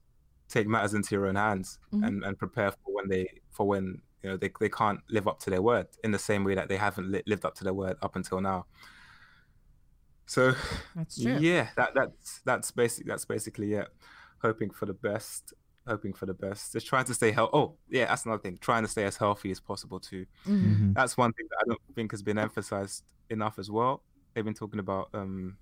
take matters into your own hands Mhm. and, and prepare for when they for when you know they, they can't live up to their word in the same way that they haven't li- lived up to their word up until now so That's true. yeah that that's that's basic that's basically it hoping for the best hoping for the best just trying to stay healthy oh yeah that's another thing trying to stay as healthy as possible too Mhm. Mhm. that's one thing that I don't think has been emphasized enough as well. They've been talking about um,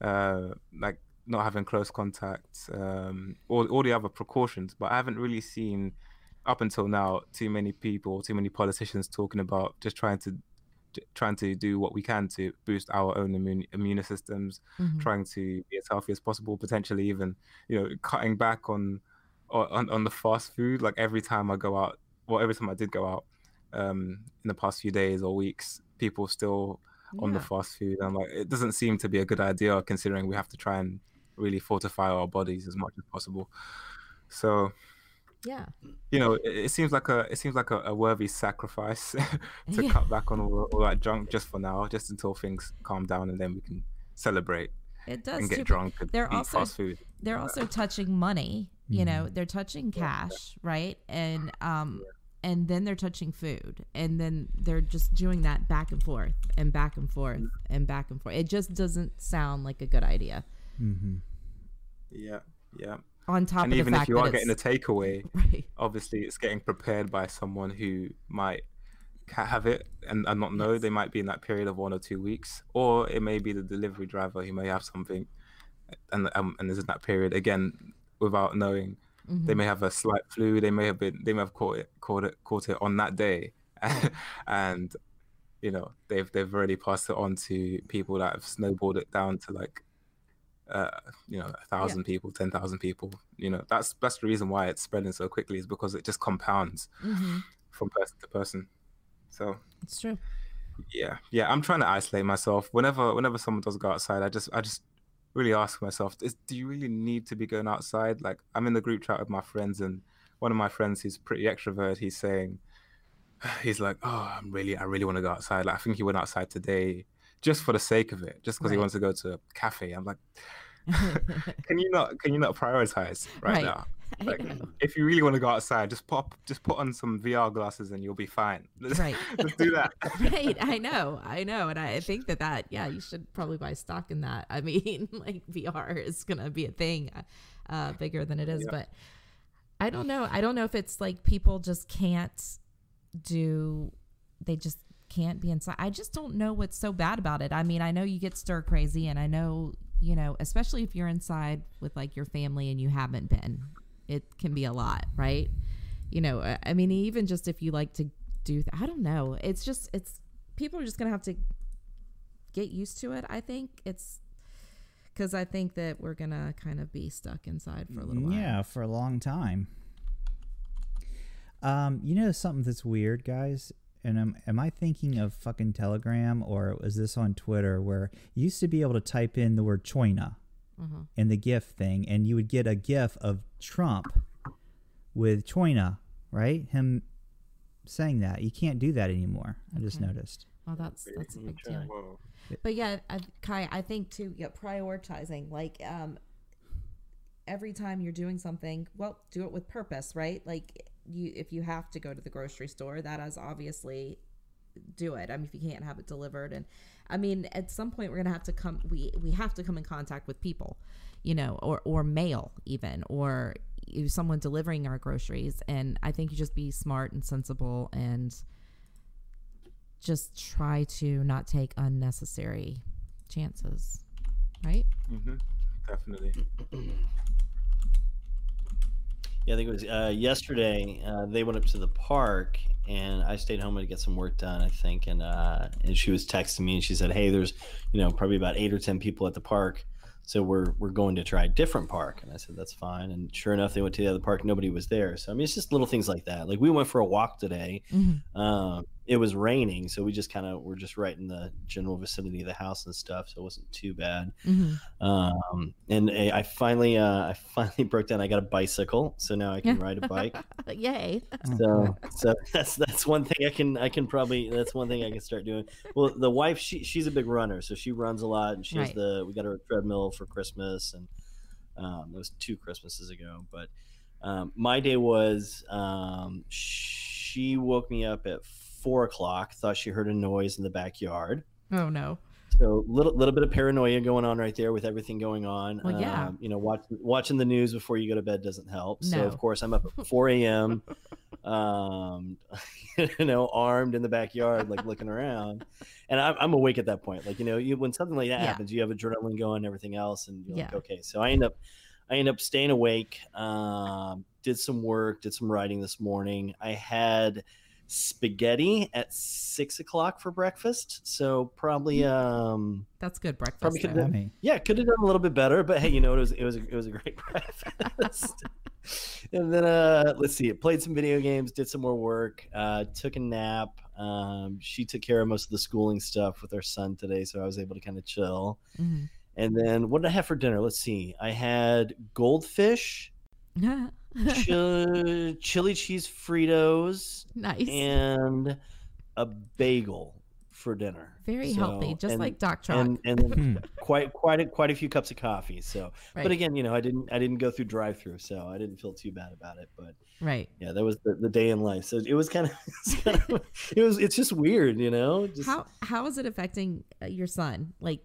uh, like not having close contact, um, all all the other precautions, but I haven't really seen up until now too many people, too many politicians talking about just trying to trying to do what we can to boost our own immune immune systems, Mhm. trying to be as healthy as possible, potentially even you know cutting back on on on the fast food. Like every time I go out, well, every time I did go out um, in the past few days or weeks, people still on the fast food. I'm like, it doesn't seem to be a good idea considering we have to try and really fortify our bodies as much as possible. So Yeah. you know, it, it seems like a it seems like a, a worthy sacrifice to Yeah. cut back on all, all that junk just for now, just until things calm down and then we can celebrate It does and too, get but drunk and they're eat also- fast food. they're also touching money you know they're touching cash right? And um and then they're touching food and then they're just doing that back and forth and back and forth and back and forth. It just doesn't sound like a good idea. Mm-hmm. Yeah, yeah. on top and of the even fact if you are getting a takeaway, right. obviously it's getting prepared by someone who might ca- have it and, and not know they might be in that period of one or two weeks or it may be the delivery driver who may have something and um, and is in that period again without knowing. Mhm. they may have a slight flu they may have been they may have caught it caught it caught it on that day. And you know they've they've already passed it on to people that have snowballed it down to like uh you know a thousand people ten thousand people you know. That's that's the reason why it's spreading so quickly is because it just compounds hmm from person to person so it's true. yeah yeah i'm trying to isolate myself. Whenever whenever someone does go outside i just i just really ask myself is, do you really need to be going outside? Like i'm in the group chat with my friends and one of my friends who's pretty extrovert he's saying he's like oh i'm really i really want to go outside. Like i think he went outside today just for the sake of it just because he wants to go to a cafe. I'm like can you not can you not prioritize right, Right. now like, if you really want to go outside just pop just put on some vr glasses and you'll be fine. Right. just do that. Right i know i know and i think that that yeah you should probably buy stock in that. I mean like vr is gonna be a thing uh bigger than it is Yeah. but i don't know i don't know if it's like people just can't do they just can't be inside. I just don't know what's so bad about it. I mean i know you get stir crazy and i know you know especially if you're inside with like your family and you haven't been it can be a lot right? You know I- mean even just if you like to do th- i don't know. It's just it's people are just gonna have to get used to it i think. It's because i think that we're gonna kind of be stuck inside for a little while. Yeah, for a long time. Um, you know something that's weird, guys? And am, am I thinking of fucking Telegram or was this on Twitter where you used to be able to type in the word China Mhm. in the GIF thing and you would get a GIF of Trump with China, right? Him saying that. You can't do that anymore. I just noticed. well that's that's a big deal Whoa. but yeah I, kai i think too yeah prioritizing like um every time you're doing something well do it with purpose right like you if you have to go to the grocery store that is obviously do it i mean if you can't have it delivered and i mean at some point we're gonna have to come we we have to come in contact with people you know or or mail even or someone delivering our groceries. And i think you just be smart and sensible and just try to not take unnecessary chances right? Mm-hmm. definitely Yeah, I think it was uh, yesterday. Uh, they went up to the park, and I stayed home to get some work done. I think, and uh, and she was texting me, and she said, "Hey, there's, you know, probably about eight or ten people at the park." So we're we're going to try a different park, and I said that's fine. And sure enough, they went to the other park. Nobody was there. So I mean, it's just little things like that. Like we went for a walk today. Mhm. Um, it was raining, so we just kind of were just right in the general vicinity of the house and stuff, so it wasn't too bad. Mhm. Um, and I I finally uh, I finally broke down. I got a bicycle, so now I can ride a bike. Yay. So so that's that's one thing I can I can probably that's one thing I can start doing. Well, the wife she she's a big runner, so she runs a lot, and she's Right. the we got her a treadmill for Christmas, and um, it was two Christmases ago. But um, my day was um, she woke me up at four o'clock, thought she heard a noise in the backyard. Oh no. So little little bit of paranoia going on right there with everything going on. Well, yeah. Um, you know, watching watching the news before you go to bed doesn't help. So of course I'm up at 4 a.m. um, you know, armed in the backyard, like looking around, and I'm, I'm awake at that point. Like you know, you, when something like that Yeah. happens, you have adrenaline going, and everything else, and you're like, okay. So I end up I end up staying awake. Um, did some work, did some writing this morning. I had spaghetti at six o'clock for breakfast. So probably Mm. um That's good breakfast. Probably could have yeah, could have done a little bit better, but hey, you know, it was it was a, it was a great breakfast. and then uh let's see, played some video games, did some more work, uh took a nap. Um she took care of most of the schooling stuff with our son today, so I was able to kind of chill. Mhm. And then what did I have for dinner? Let's see. I had goldfish, chili, chili cheese Fritos, nice. and a bagel for dinner. Very So- healthy, just and- like Doc Chalk. and and hmm. quite quite a, quite a few cups of coffee. So, right. but again, you know, I didn't I didn't go through drive through, so I didn't feel too bad about it. But right. yeah, that was the, the day in life. So it was kind of, kind of it was it's just weird, you know. Just, How how is it affecting uh, your son? Like,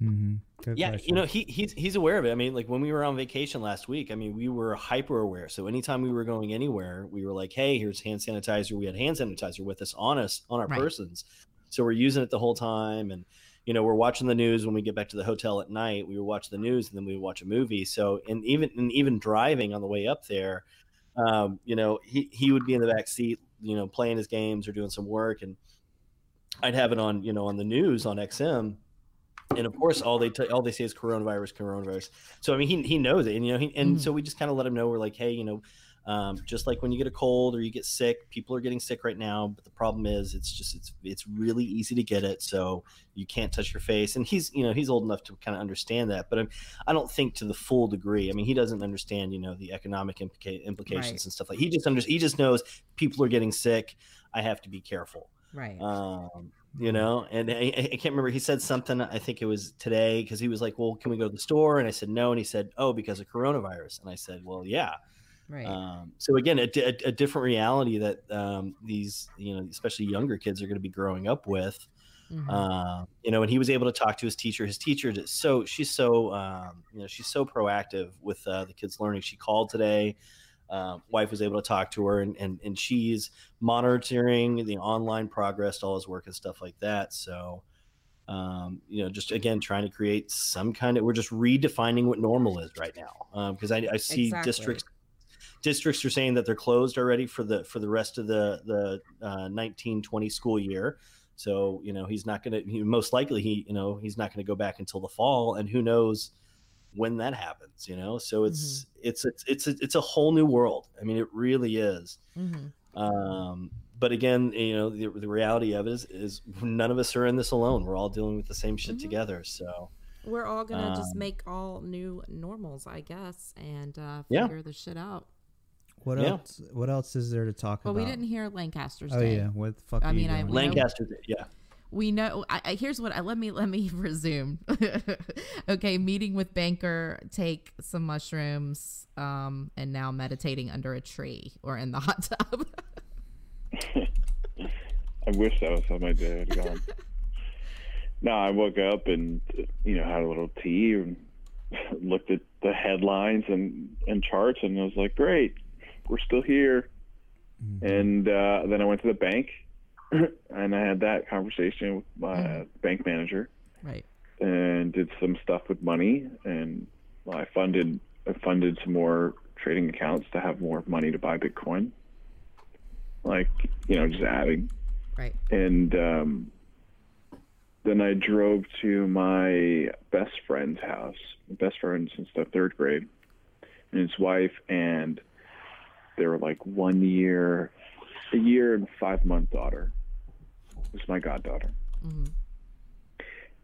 hmm yeah, question. you know, he he's he's aware of it. I mean, like when we were on vacation last week, I mean, we were hyper aware. So anytime we were going anywhere, we were like, "Hey, here's hand sanitizer." We had hand sanitizer with us on us on our Right. persons, so we're using it the whole time. And you know, we're watching the news when we get back to the hotel at night. We would watch the news and then we would watch a movie. So, and even and even driving on the way up there, um, you know, he he would be in the back seat, you know, playing his games or doing some work, and I'd have it on, you know, on the news on XM and of course all they t- all they say is coronavirus coronavirus so i mean he, he knows it and you know he, and Mhm. so we just kind of let him know we're like hey you know um, just like when you get a cold or you get sick people are getting sick right now but the problem is it's just it's it's really easy to get it so you can't touch your face and he's you know he's old enough to kind of understand that but I'm, i don't think to the full degree i mean he doesn't understand you know the economic implica- implications Right. and stuff like he just under, he just knows people are getting sick i have to be careful right. um, you know and I, I can't remember he said something i think it was today because he was like well can we go to the store? And i said no and he said oh because of coronavirus. And i said well yeah. Right. um, so again a, a, a different reality that um, these you know especially younger kids are going to be growing up with Mhm. uh, you know and he was able to talk to his teacher. His teacher is so she's so um, you know she's so proactive with uh, the kids learning. She called today um, wife was able to talk to her and, and and she's monitoring the online progress to all his work and stuff like that so um, you know just again trying to create some kind of we're just redefining what normal is right now because I, I see Exactly. districts districts are saying that they're closed already for the for the rest of the the uh, 1920 school year so you know he's not going to most likely he you know he's not going to go back until the fall and who knows when that happens you know so it's it's it's it's a, it's a whole new world i mean it really is Mhm. um but again you know the, the reality of it is, is none of us are in this alone we're all dealing with the same shit Mhm. together so We're all gonna just Um, make all new normals, I guess, and uh, Yeah. figure the shit out. What Yeah. else? What else is there to talk Well, about? Well we didn't hear Lancaster's Oh Day. yeah, what the fuck? I are mean, I- doing? we know- lancaster yeah we know I, I here's what I, let me let me resume okay meeting with banker take some mushrooms um and now meditating under a tree or in the hot tub I wish that was how my day had gone. no, I woke up and you know had a little tea and looked at the headlines and and charts and I was like, great, we're still here. Mhm. And uh, then I went to the bank and I had that conversation with my Mhm. bank manager right and did some stuff with money and I funded I funded some more trading accounts to have more money to buy Bitcoin. Like, you know, just adding right and um, then I drove to my best friend's house, my best friend since the third grade, and his wife, and they were like one year, a year and five month daughter. Was my goddaughter, mm-hmm.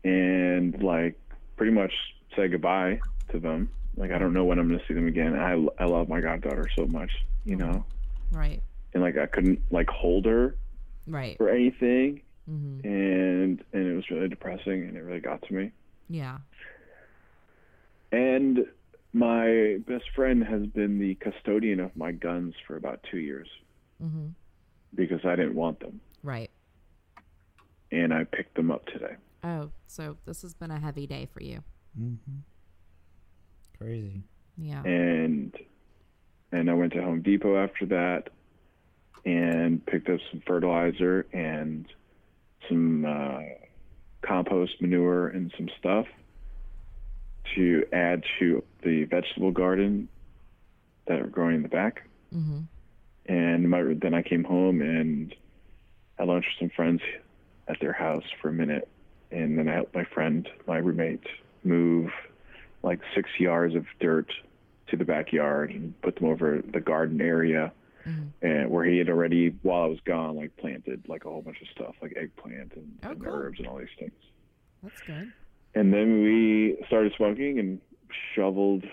and like pretty much say goodbye to them. Like I don't know when I'm gonna see them again. I I love my goddaughter so much, you know, Right. and like I couldn't like hold her Right. For anything, Mm-hmm. and and it was really depressing, and it really got to me. Yeah. And my best friend has been the custodian of my guns for about two years hmm because I didn't want them. Right. And I picked them up today. Oh, so this has been a heavy day for you. Mm-hmm. Crazy. Yeah. And and I went to Home Depot after that and picked up some fertilizer and some uh, compost manure and some stuff to add to the vegetable garden that are growing in the back. hmm and my, then I came home and had lunch with some friends at their house for a minute, and then I helped my friend, my roommate, move like six yards of dirt to the backyard and put them over the garden area, Mhm. and where he had already, while I was gone, like planted like a whole bunch of stuff, like eggplant and, Oh, and cool. herbs and all these things. That's good. And then we started smoking and shoveled a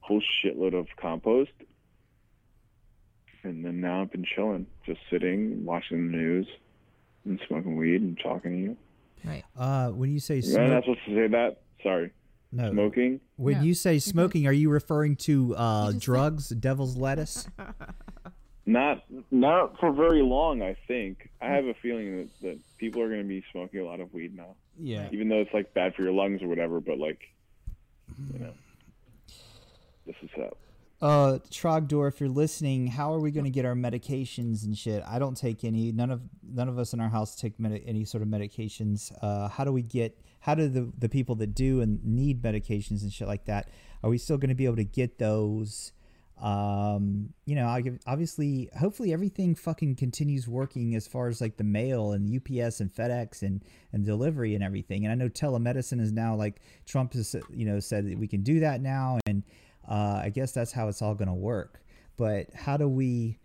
whole shitload of compost. And then now I've been chilling, just sitting, watching the news, and smoking weed and talking to you. Right. Uh, when you say Am I smoke, not supposed to say that? Sorry. no, Smoking? when Yeah. you say smoking, are you referring to uh, just said- drugs, devil's lettuce? Not not for very long, I think. I have a feeling that, that people are going to be smoking a lot of weed now, Yeah. even though it's like bad for your lungs or whatever. But like, you know, this is up. Uh, Trogdor, if you're listening, how are we going to get our medications and shit? I don't take any. None of none of us in our house take medi- any sort of medications. Uh, how do we get? How do the the people that do and need medications and shit like that? Are we still going to be able to get those? Um, you know, obviously, hopefully, everything fucking continues working as far as like the mail and UPS and FedEx and and delivery and everything. And I know telemedicine is now like Trump has you know said that we can do that now and uh, I guess that's how it's all going to work. But how do we?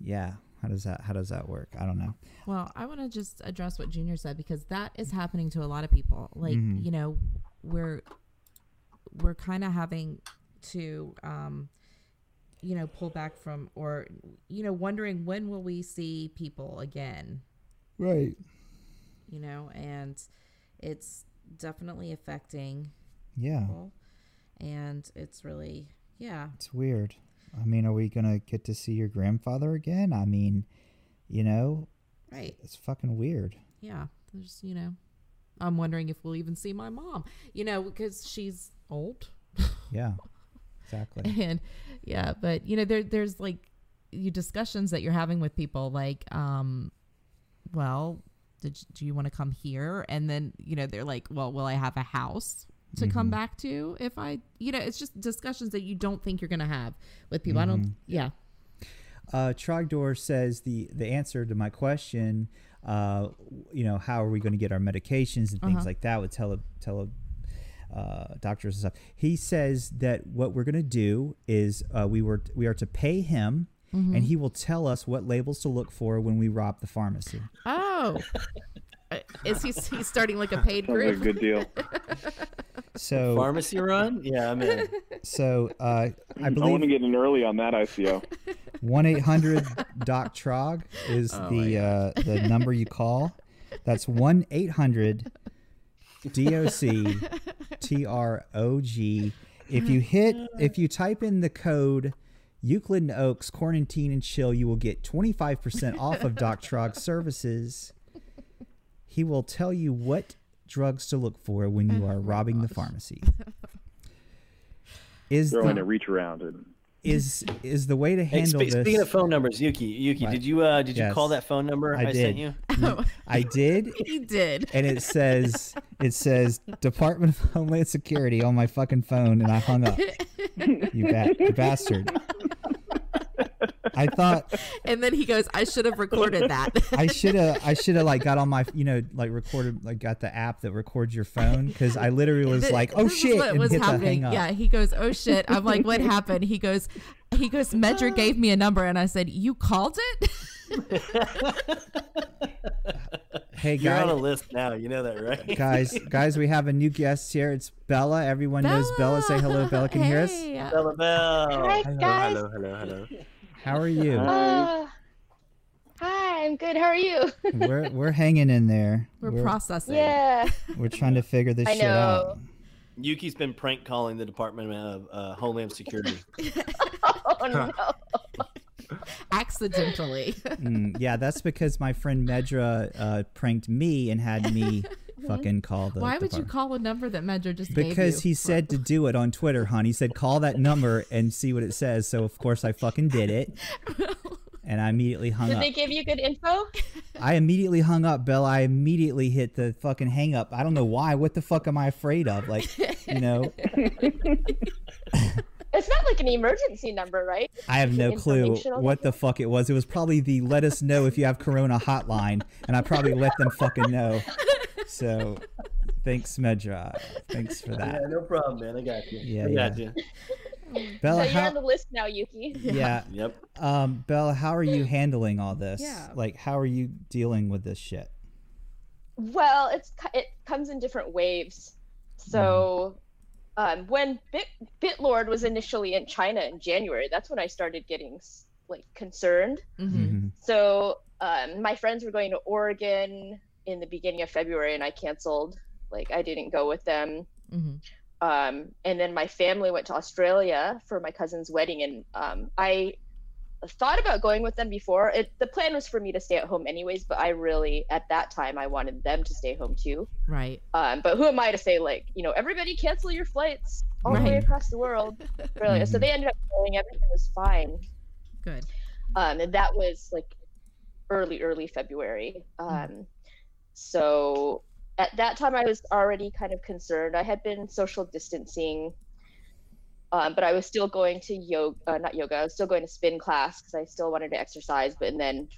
Yeah, how does that? How does that work? I don't know. Well, I want to just address what Junior said because that is happening to a lot of people. Like, Mhm. you know, we're we're kind of having to um you know, pull back from or you know, wondering when will we see people again, Right. you know, and it's definitely affecting Yeah, people and it's really yeah. it's weird. I mean, are we gonna get to see your grandfather again? I mean, you know, Right. it's fucking weird. Yeah. There's, you know, I'm wondering if we'll even see my mom, you know, because she's old. Yeah, exactly. and yeah but you know there there's like you discussions that you're having with people like um well did you, do you want to come here and then you know they're like well will i have a house to come Mhm. back to if i you know it's just discussions that you don't think you're gonna have with people i don't yeah Uh, Trogdor says the the answer to my question, uh, you know, how are we going to get our medications and things Uh-huh. like that with tele tele uh, doctors and stuff. He says that what we're going to do is uh, we were we are to pay him, Mm-hmm. and he will tell us what labels to look for when we rob the pharmacy. oh is he he's starting like a paid Sounds like a good deal. So Pharmacy run? Yeah, I'm in. so uh, I I want to get in early on that ICO. one eight hundred Doc Trog is Oh the uh, the number you call. That's one eight hundred D O C T R O G. If you hit, if you type in the code Euclid and Oaks Quarantine and Chill, you will get 25% off of Doc Trog services. He will tell you what drugs to look for when you are robbing the pharmacy. Is Throwing the, a reach around and is is the way to Hey, handle spe- this? speaking of phone numbers, Yuki, Yuki, What? did you uh did you Yes. call that phone number I I, did. sent you? I did, he did and it says it says Department of Homeland Security on my fucking phone, and I hung up. You, ba- you bastard. I thought and then he goes, I should have recorded that. I should have I should have like got on my you know like recorded like got the app that records your phone because I literally was Th- like oh this is shit what and was hit the happening. hang up. Yeah, he goes, "Oh shit!" I'm like, "What happened?" He goes, "He goes." Medra gave me a number, and I said, "You called it." Hey guys, You're on a list now. You know that, right? guys, guys, we have a new guest here. It's Bella. Everyone knows Bella. Say hello, Bella. Can you hear us? Bella, Bella Bell. Hi Hello, guys. hello, hello, hello. How are you? Uh, hi, I'm good. How are you? we're we're hanging in there. We're, we're, processing. yeah. we're trying to figure this I shit out. know. Yuki's been prank calling the Department of uh, Homeland Security. Oh no. Accidentally. Mm, yeah, that's because my friend Medra uh, pranked me and had me Mm-hmm. fucking call the. Why would you call a number that Medra just gave Because you? he said to do it on Twitter, hon. He said call that number and see what it says. So of course I fucking did it, and I immediately hung Did up. Did they give you good info? I immediately hung up, Bill. I immediately hit the fucking hang up. I don't know why. What the fuck am I afraid of? Like, you know, It's not like an emergency number, right? I have no clue what the fuck it was. It was probably the let us know if you have Corona hotline, and I probably let them fucking know. So, thanks, Medra. Thanks for that. Yeah, no problem, man. I got you. Yeah, I yeah. got you. Bella, so you're how, on the list now, Yuki. yeah, Yep. um, Bella, how are you handling all this? Yeah. Like, how are you dealing with this shit? Well, it's it comes in different waves. So, um, when Bit Bitlord was initially in China in January, that's when I started getting like concerned. Mhm. Mhm. So, um, my friends were going to Oregon in the beginning of February, and I canceled. Like, I didn't go with them. Mhm. um, and then my family went to Australia for my cousin's wedding, and um, I thought about going with them before. It, the plan was for me to stay at home anyways, but I really, at that time, I wanted them to stay home too. Right. Um, but who am I to say, like, you know, everybody cancel your flights all the way across the world? Really? So Mhm. they ended up going. Everything was fine. Good. Um, and that was like early, early February. Um, so at that time, I was already kind of concerned. I had been social distancing, um, but I was still going to yoga, uh, not yoga, I was still going to spin class because I still wanted to exercise. But and then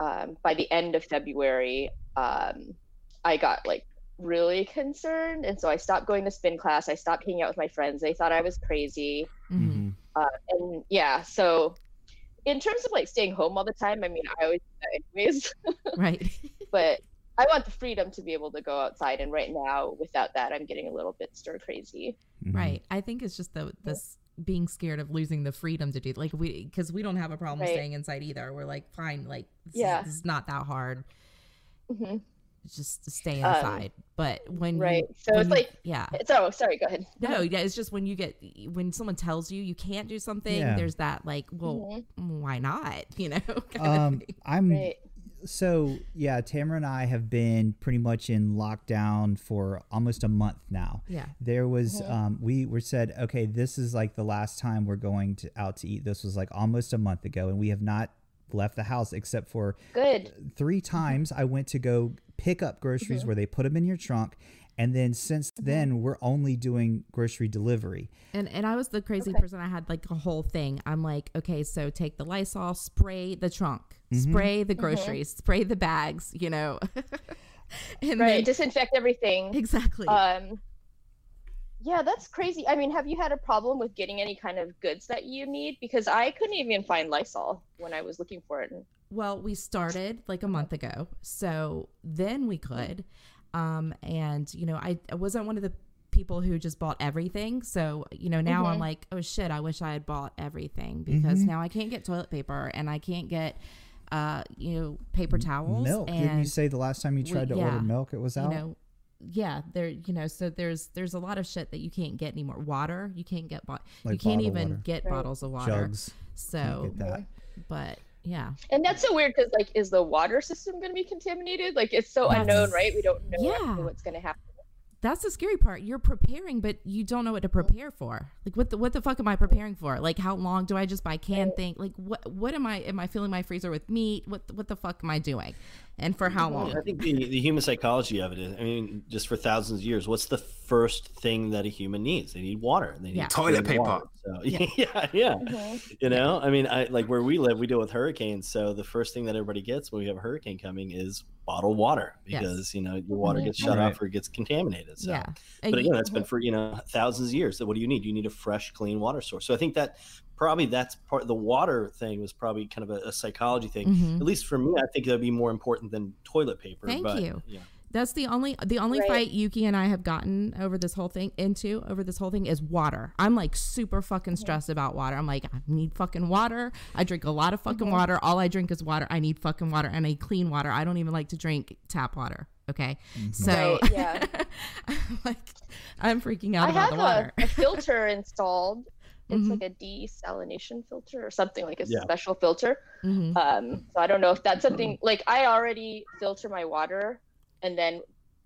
um, by the end of February, um, I got like really concerned. And so I stopped going to spin class. I stopped hanging out with my friends. They thought I was crazy Mhm. uh, and yeah so in terms of like staying home all the time i mean i always do that anyways Right. but i want the freedom to be able to go outside and right now without that i'm getting a little bit stir crazy Mhm. Right. I think it's just the this being scared of losing the freedom to do like we because we don't have a problem Right. staying inside either. We're like fine, like this, Yeah. is, this is not that hard. hmm just to stay Um, inside. but when you- right so when it's you- like yeah. so sorry go ahead No, yeah, it's just when you get when someone tells you you can't do something, Yeah. there's that like, well, Mhm. why not? You know. kind Um, thing. I'm right so yeah. Tamara and I have been pretty much in lockdown for almost a month now. yeah. There was Mhm. um, we were said okay, this is like the last time we're going to out to eat. This was like almost a month ago, and we have not left the house except for good three times I went to go pick up groceries Mhm. where they put them in your trunk. And then since then, we're only doing grocery delivery. And and I was the crazy Okay. person. I had like a whole thing. I'm like, okay, so take the Lysol, spray the trunk, Mhm. spray the groceries, spray the bags. You know. and right then- disinfect everything exactly. um yeah that's crazy i mean have you had a problem with getting any kind of goods that you need because i couldn't even find lysol when i was looking for it Well, we started like a month ago. So then we could. Um, and, you know, I, I wasn't one of the people who just bought everything. So, you know, now I'm Mhm. like, oh shit, I wish I had bought everything because Mhm. now I can't get toilet paper and I can't get, uh, you know, paper towels. milk. Didn't you say the last time you we- tried to yeah, order milk, it was you out? know, yeah, there, you know, so there's, there's a lot of shit that you can't get anymore. Water, you can't get, bo- you can't even water. get Right. bottles of water. Jugs. So, Can't get that. but yeah. And that's so weird because, like, is the water system going to be contaminated? Like, it's so That's- unknown, right? We don't know Yeah. what's going to happen. That's the scary part. You're preparing, but you don't know what to prepare for. Like what the what the fuck am I preparing for? Like how long do I just buy canned thing? Like what what am I am I filling my freezer with meat? What what the fuck am I doing? And for how long? I think the, the human psychology of it is, I mean, just for thousands of years, what's the first thing that a human needs? They need water. They need Yeah. Toilet paper. water. So, Yeah. yeah, yeah. Mhm. You know, I mean, I like where we live, we deal with hurricanes. So the first thing that everybody gets when we have a hurricane coming is bottled water Yes. because, you know, your water Mhm. gets shut Right. off or gets contaminated. So, yeah. but again, that's been for, you know, thousands of years. So what do you need? You need a fresh, clean water source. So I think that probably that's part the water thing was probably kind of a, a psychology thing. mhm. At least for me, I think that'd be more important than toilet paper. Thank but, you. Yeah. That's the only the only Right. fight Yuki and I have gotten over this whole thing into over this whole thing is water. I'm like super fucking stressed about water. I'm like I need fucking water. I drink a lot of fucking Mhm. water. All I drink is water. I need fucking water and I need clean water. I don't even like to drink tap water. Okay, so Right, yeah. I'm like I'm freaking out I about have the water. a, a filter installed. It's Mhm. like a desalination filter or something like a Yeah. special filter. Mhm. Um, so I don't know if that's something like I already filter my water, and then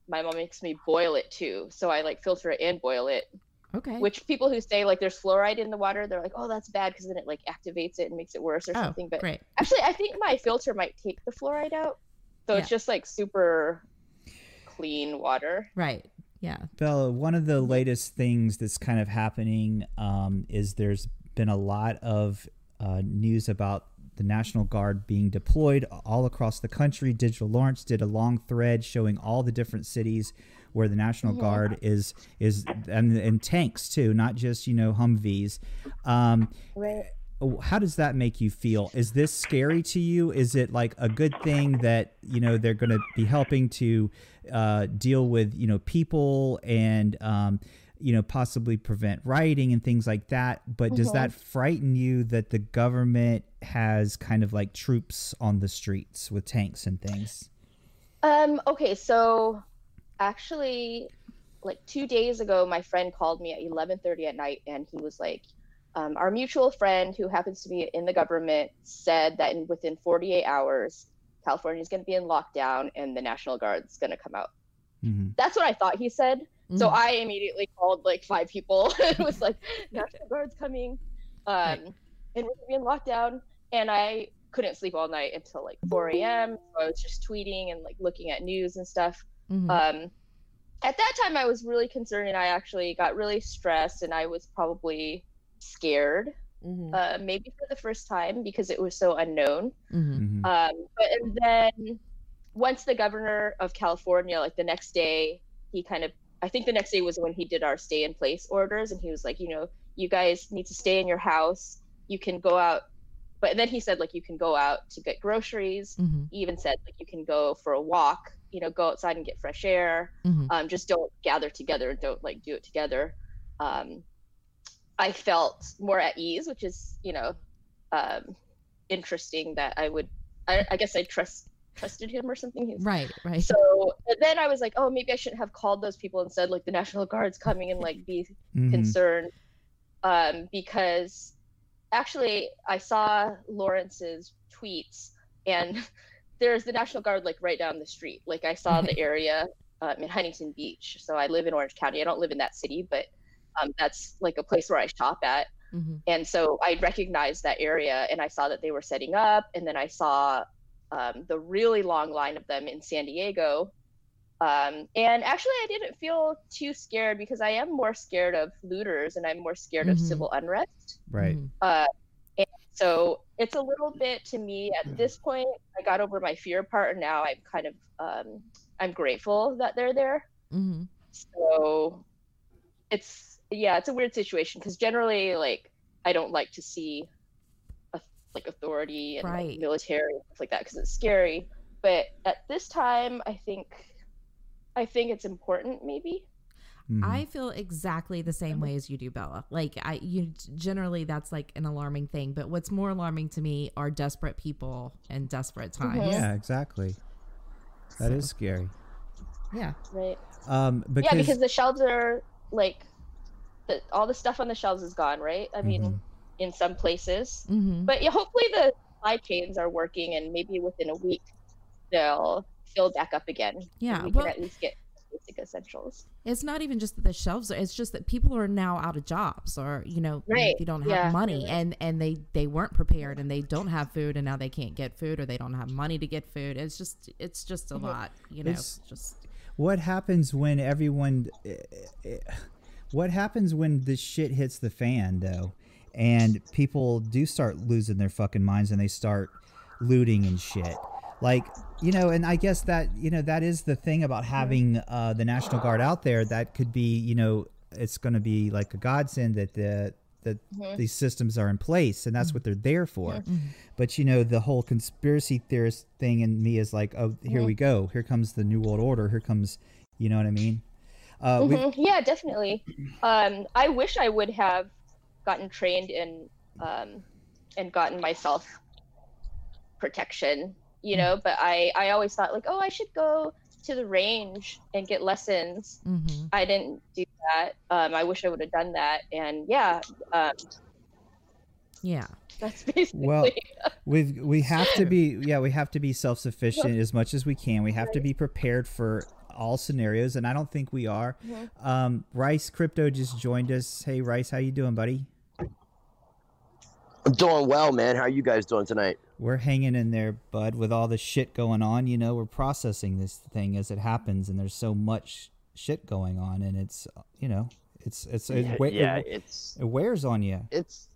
my mom makes me boil it too. So I like filter it and boil it. Okay. Which people who say like there's fluoride in the water, they're like, oh, that's bad because then it like activates it and makes it worse or oh, something. But great. actually, I think my filter might take the fluoride out, so it's just like super clean water. Right. Yeah. Bella, one of the latest things that's kind of happening um, is there's been a lot of uh, news about the National Guard being deployed all across the country. Digital Lawrence did a long thread showing all the different cities where the National Mhm. Guard is is and, and tanks too, not just you know Humvees. Um, Right. how does that make you feel is this scary to you is it like a good thing that you know they're going to be helping to uh, deal with you know people and um, you know possibly prevent rioting and things like that but does Mhm. that frighten you that the government has kind of like troops on the streets with tanks and things? Um, okay, so actually like two days ago my friend called me at 11.30 at night and he was like um, our mutual friend who happens to be in the government said that in within 48 hours california is going to be in lockdown and the national guard's going to come out. Hmm that's what i thought he said so Mhm. i immediately called like five people it was like national guard's coming um, Right. and we're going to be in lockdown and i couldn't sleep all night until like 4 a.m so i was just tweeting and like looking at news and stuff Mhm. um, at that time, I was really concerned and I actually got really stressed and I was probably scared, Mhm. uh, maybe for the first time because it was so unknown. Mhm. hmm Um, but and then once the governor of California, like the next day, he kind of, I think the next day was when he did our stay in place orders and he was like, you know, you guys need to stay in your house. You can go out. But then he said, like, you can go out to get groceries Mhm. he even said like you can go for a walk you know go outside and get fresh air Mhm. um, just don't gather together and don't like do it together um, i felt more at ease which is you know um, interesting that i would I, I guess i trust trusted him or something He's- Right. Right. so then i was like oh maybe i shouldn't have called those people and said like the national guard's coming and like be hmm concerned um, because actually I saw Lawrence's tweets and there's the National Guard like right down the street. Like I saw the area um, in Huntington Beach. So I live in Orange County. I don't live in that city, but um, that's like a place where I shop at. Mhm. And so I recognized that area and I saw that they were setting up. And then I saw um, the really long line of them in San Diego. Um, and actually, I didn't feel too scared because I am more scared of looters and I'm more scared of Mhm. civil unrest. right Mhm. Uh, and so it's a little bit to me at this point. I got over my fear part, and now I'm kind of um, I'm grateful that they're there. Mhm. So it's yeah, it's a weird situation because generally, like, I don't like to see a, like authority and like, military and stuff like that because it's scary. But at this time, I think I think it's important, maybe. Mhm. I feel exactly the same way as you do, Bella. Like I, you generally that's like an alarming thing, but what's more alarming to me are desperate people and desperate times. Mhm. yeah exactly That is So, scary yeah. Right. um because, yeah, because the shelves are like, the, all the stuff on the shelves is gone, right? I mean, Mhm. In some places. hmm But yeah, hopefully the supply chains are working, and maybe within a week they'll fill back up again. Yeah, we well- can at least get basic essentials. It's not even just that the shelves are. It's just that people are now out of jobs, or you know, Right. they don't have Yeah. money, and and they they weren't prepared, and they don't have food, and now they can't get food, or they don't have money to get food. It's just it's just a lot, you know. It's- just What happens when everyone? eh, eh, What happens when this shit hits the fan, though, and people do start losing their fucking minds and they start looting and shit? Like you know, and I guess that you know that is the thing about having uh, the National Guard out there. That could be you know it's going to be like a godsend that the that Mhm. these systems are in place and that's what they're there for. But you know, the whole conspiracy theorist thing in me is like, oh, here we go. Here comes the new world order. Here comes, you know what I mean? Uh, we've- Mhm. Yeah, definitely. Um, I wish I would have gotten trained in um, and gotten myself protection, you know. But I I always thought like, oh, I should go to the range and get lessons. mhm. I didn't do that. Um, I wish I would have done that. And yeah, um, yeah. that's basically. Well, We've we have to be yeah we have to be self sufficient as much as we can. We have to be prepared for all scenarios, and I don't think we are. Mhm. Um, Rice Crypto just joined us. Hey Rice, how you doing, buddy? I'm doing well, man. How are you guys doing tonight? We're hanging in there, bud, with all the shit going on. You know, we're processing this thing as it happens, and there's so much shit going on, and it's you know, it's it's it, we- yeah, it, it's it wears on you. it's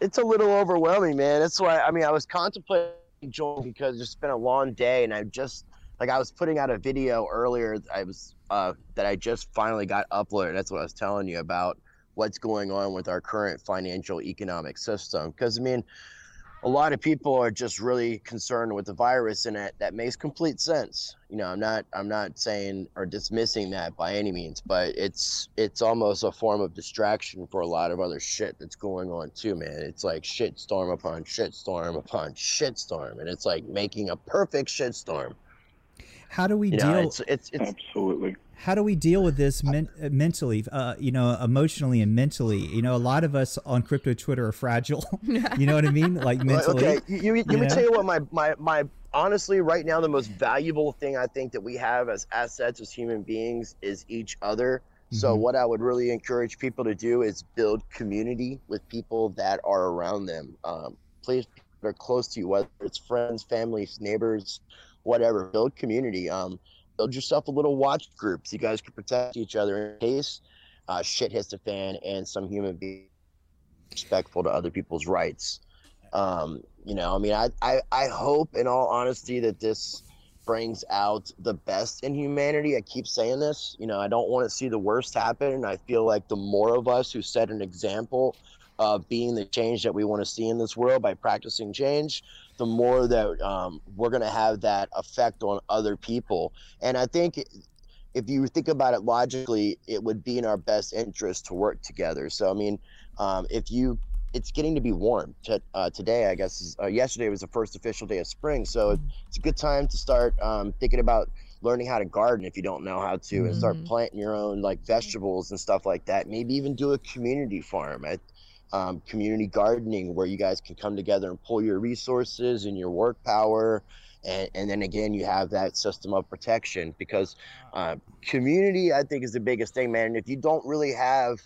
it's a little overwhelming, man. That's why I mean I was contemplating joining because it's been a long day, and I just like I was putting out a video earlier. I was uh, that I just finally got uploaded. That's what I was telling you about what's going on with our current financial economic system. Because I mean, a lot of people are just really concerned with the virus, and that that makes complete sense. You know, I'm not I'm not saying or dismissing that by any means, but it's it's almost a form of distraction for a lot of other shit that's going on too, man. It's like shitstorm upon shitstorm upon shitstorm, and it's like making a perfect shitstorm. How do we You deal? know, it's it's it's Absolutely. how do we deal with this men- uh, mentally uh, you know emotionally and mentally you know a lot of us on crypto twitter are fragile you know what i mean like mentally Okay, you, you, let me tell you what my, my my honestly right now the most valuable thing I think that we have as assets as human beings is each other. So Mhm. what I would really encourage people to do is build community with people that are around them. Um, please that are close to you, whether it's friends, families, neighbors, whatever. Build community. Um, build yourself a little watch group so you guys can protect each other in case uh, shit hits the fan and some human being respectful to other people's rights. Um, you know, I mean, I, I, I hope in all honesty that this brings out the best in humanity. I keep saying this, you know, I don't want to see the worst happen. And I feel like the more of us who set an example of being the change that we want to see in this world by practicing change, the more that um, we're going to have that effect on other people. And I think if you think about it logically, it would be in our best interest to work together. So, I mean, um, if you it's getting to be warm T- uh, today i guess uh, yesterday was the first official day of spring so it's a good time to start um, thinking about learning how to garden if you don't know how to and start Mhm. planting your own like vegetables and stuff like that maybe even do a community farm at um, community gardening where you guys can come together and pull your resources and your work power. And, and then again you have that system of protection because uh, community i think is the biggest thing man. And if you don't really have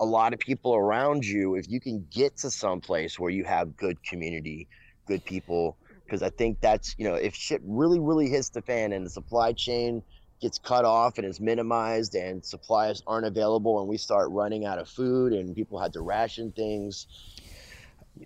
a lot of people around you if you can get to some place where you have good community good people because i think that's you know if shit really really hits the fan and the supply chain gets cut off and is minimized and supplies aren't available and we start running out of food and people had to ration things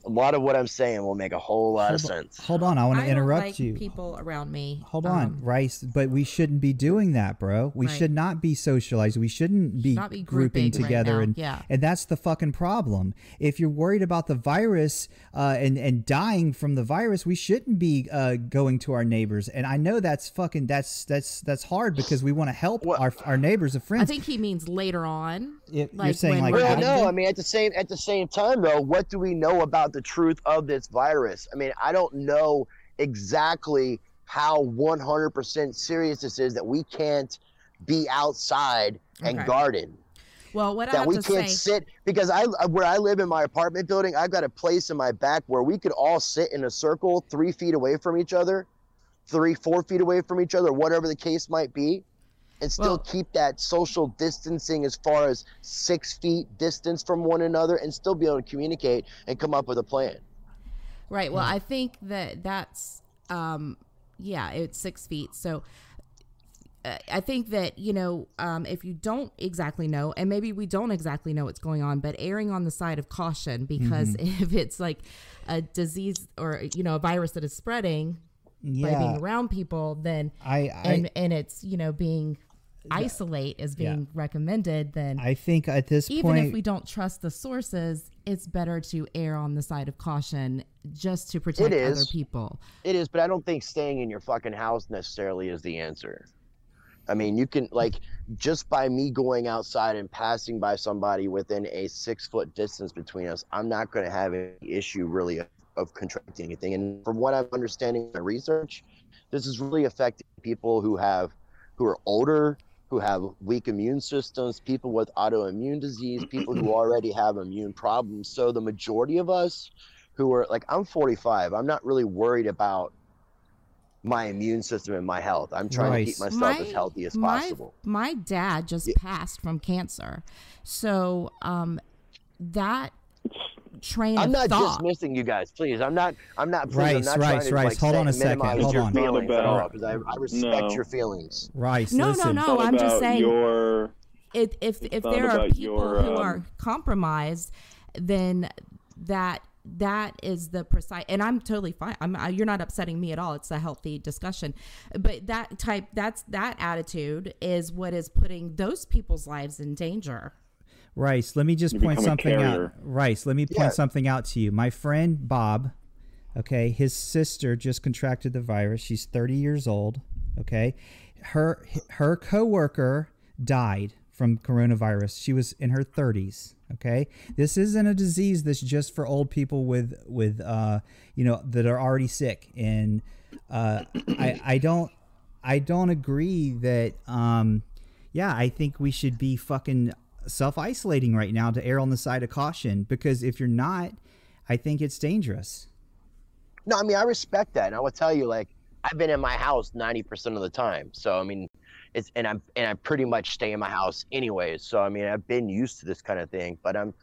a lot of what i'm saying will make a whole lot of Hold on- sense hold on i want to I don't interrupt like you People around me. hold on um, rice but we shouldn't be doing that bro we Right. should not be socialized we shouldn't be, not be grouping grouping right together now, and yeah. and that's the fucking problem if you're worried about the virus uh, and and dying from the virus we shouldn't be uh, going to our neighbors and i know that's fucking that's that's that's hard because we want to help What- our, our neighbors and friends. I think he means later on. If you're saying like Well, no, I mean at the same at the same time though, what do we know about the truth of this virus? I mean, I don't know exactly how 100% serious this is that we can't be outside and Okay. garden. Well, what I That have we to can't say, sit because I uh, where I live in my apartment building, I've got a place in my back where we could all sit in a circle three feet away from each other, three, four feet away from each other, whatever the case might be. And still Well- keep that social distancing as far as six feet distance from one another and still be able to communicate and come up with a plan. Right. Well, I think that that's, um, yeah, it's six feet. So uh, I think that, you know, um, if you don't exactly know, and maybe we don't exactly know what's going on, but erring on the side of caution because if it's like a disease or, you know, a virus that is spreading by being around people, then, I, I and, and it's, you know, being isolate is Yeah. being recommended, then I think at this point, even point, if we don't trust the sources, it's better to err on the side of caution just to protect other people. It is, but I don't think staying in your fucking house necessarily is the answer. I mean, you can like just by me going outside and passing by somebody within a six foot distance between us, I'm not going to have any issue really of, of contracting anything. And from what I'm understanding in my research, this is really affecting people who have who are older, who have weak immune systems, people with autoimmune disease, people who already have immune problems. So the majority of us who are like I'm 45, I'm not really worried about my immune system and my health. I'm trying to keep Right. myself as healthy as my, possible. My dad just Yeah. passed from cancer. So um, that train I'm of not thought. dismissing you guys, please. I'm not. I'm not. Please, I'm not Rice, trying to, Rice, like, hold say- on a second, minimize hold your on. feelings at all because I, I respect No. your feelings. Rice, No, no, listen, no. It's not I'm just saying- your if if, if there are people your, who um, are compromised, then that that is the precise. And I'm totally fine. I'm I, you're not upsetting me at all. It's a healthy discussion. But that type that's that attitude is what is putting those people's lives in danger. Rice, let me just You point something out. Rice, let me point Yeah. something out to you. My friend Bob, okay, his sister just contracted the virus. She's 30 years old, okay? Her her coworker died from coronavirus. She was in her 30s, okay? This isn't a disease that's just for old people with with uh, you know, that are already sick and uh I I don't I don't agree that um yeah, I think we should be fucking self isolating right now to err on the side of caution because if you're not, I think it's dangerous. No, I mean I respect that, and I will tell you, like I've been in my house ninety percent of the time. So I mean, it's and I'm and I pretty much stay in my house anyways. So I mean, I've been used to this kind of thing, but I'm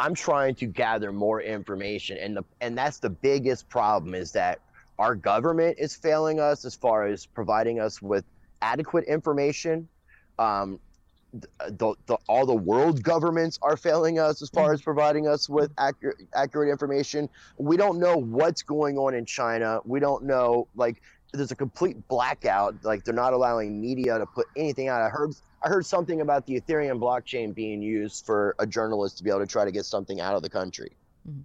I'm trying to gather more information, and the and that's the biggest problem is that our government is failing us as far as providing us with adequate information. Um, Uh, the, the, all the world governments are failing us as far mm. as providing us with mm. accurate accurate information we don't know what's going on in China. We don't know like there's a complete blackout. Like they're not allowing media to put anything out. I heard I heard something about the Ethereum blockchain being used for a journalist to be able to try to get something out of the country. Mm-hmm.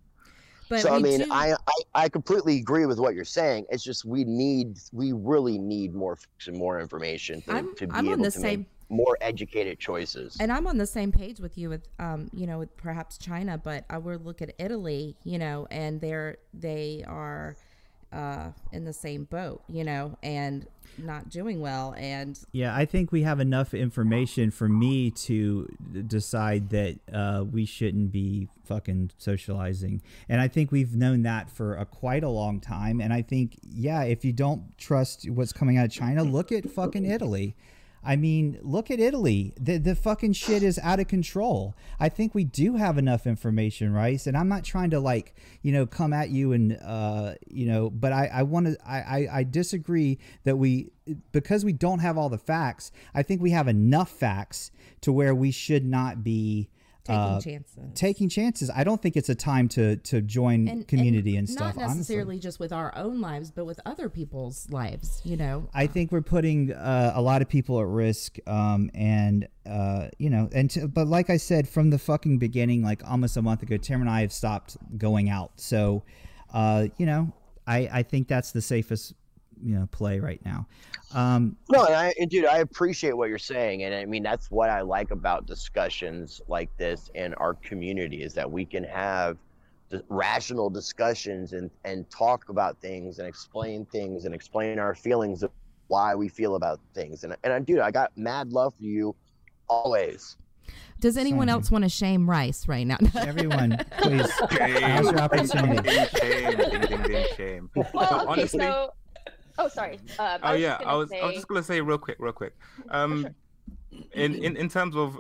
But so I mean, do- I, I I completely agree with what you're saying. It's just we need we really need more and more information to, I'm- to be I'm on able the to same- make more educated choices. and I'm on the same page with you with um you know with perhaps China, but I would look at Italy, you know, and they're they are uh in the same boat, you know, and not doing well and Yeah, I think we have enough information for me to decide that uh, we shouldn't be fucking socializing. And I think we've known that for a quite a long time. And I think, yeah, if you don't trust what's coming out of China, look at fucking Italy. I mean, look at Italy. The the fucking shit is out of control. I think we do have enough information, Rice. And I'm not trying to like, you know, come at you and uh, you know, but I I want to I, I I disagree that we because we don't have all the facts. I think we have enough facts to where we should not be taking uh, chances. taking chances. I don't think it's a time to to join community and, stuff. Not honestly. necessarily just with our own lives, but with other people's lives. You know, I think we're putting uh, a lot of people at risk, um, and uh, you know, and to, but like I said from the fucking beginning, like almost a month ago, Tim and I have stopped going out. So, uh, you know, I I think that's the safest you know play right now. Um, No, and I, and dude, I appreciate what you're saying, and I mean that's what I like about discussions like this in our community is that we can have the rational discussions and and talk about things and explain things and explain our feelings of why we feel about things. And and I, dude, I got mad love for you always. does anyone Sorry. else want to shame Rice right now? everyone, please. Shame. Now's your Ding, ding, opportunity. shame. Ding, ding, ding, shame. Well, okay, Honestly, so Oh, sorry. Um, Oh yeah, I was I was just gonna say real quick, real quick. Um, in, in in terms of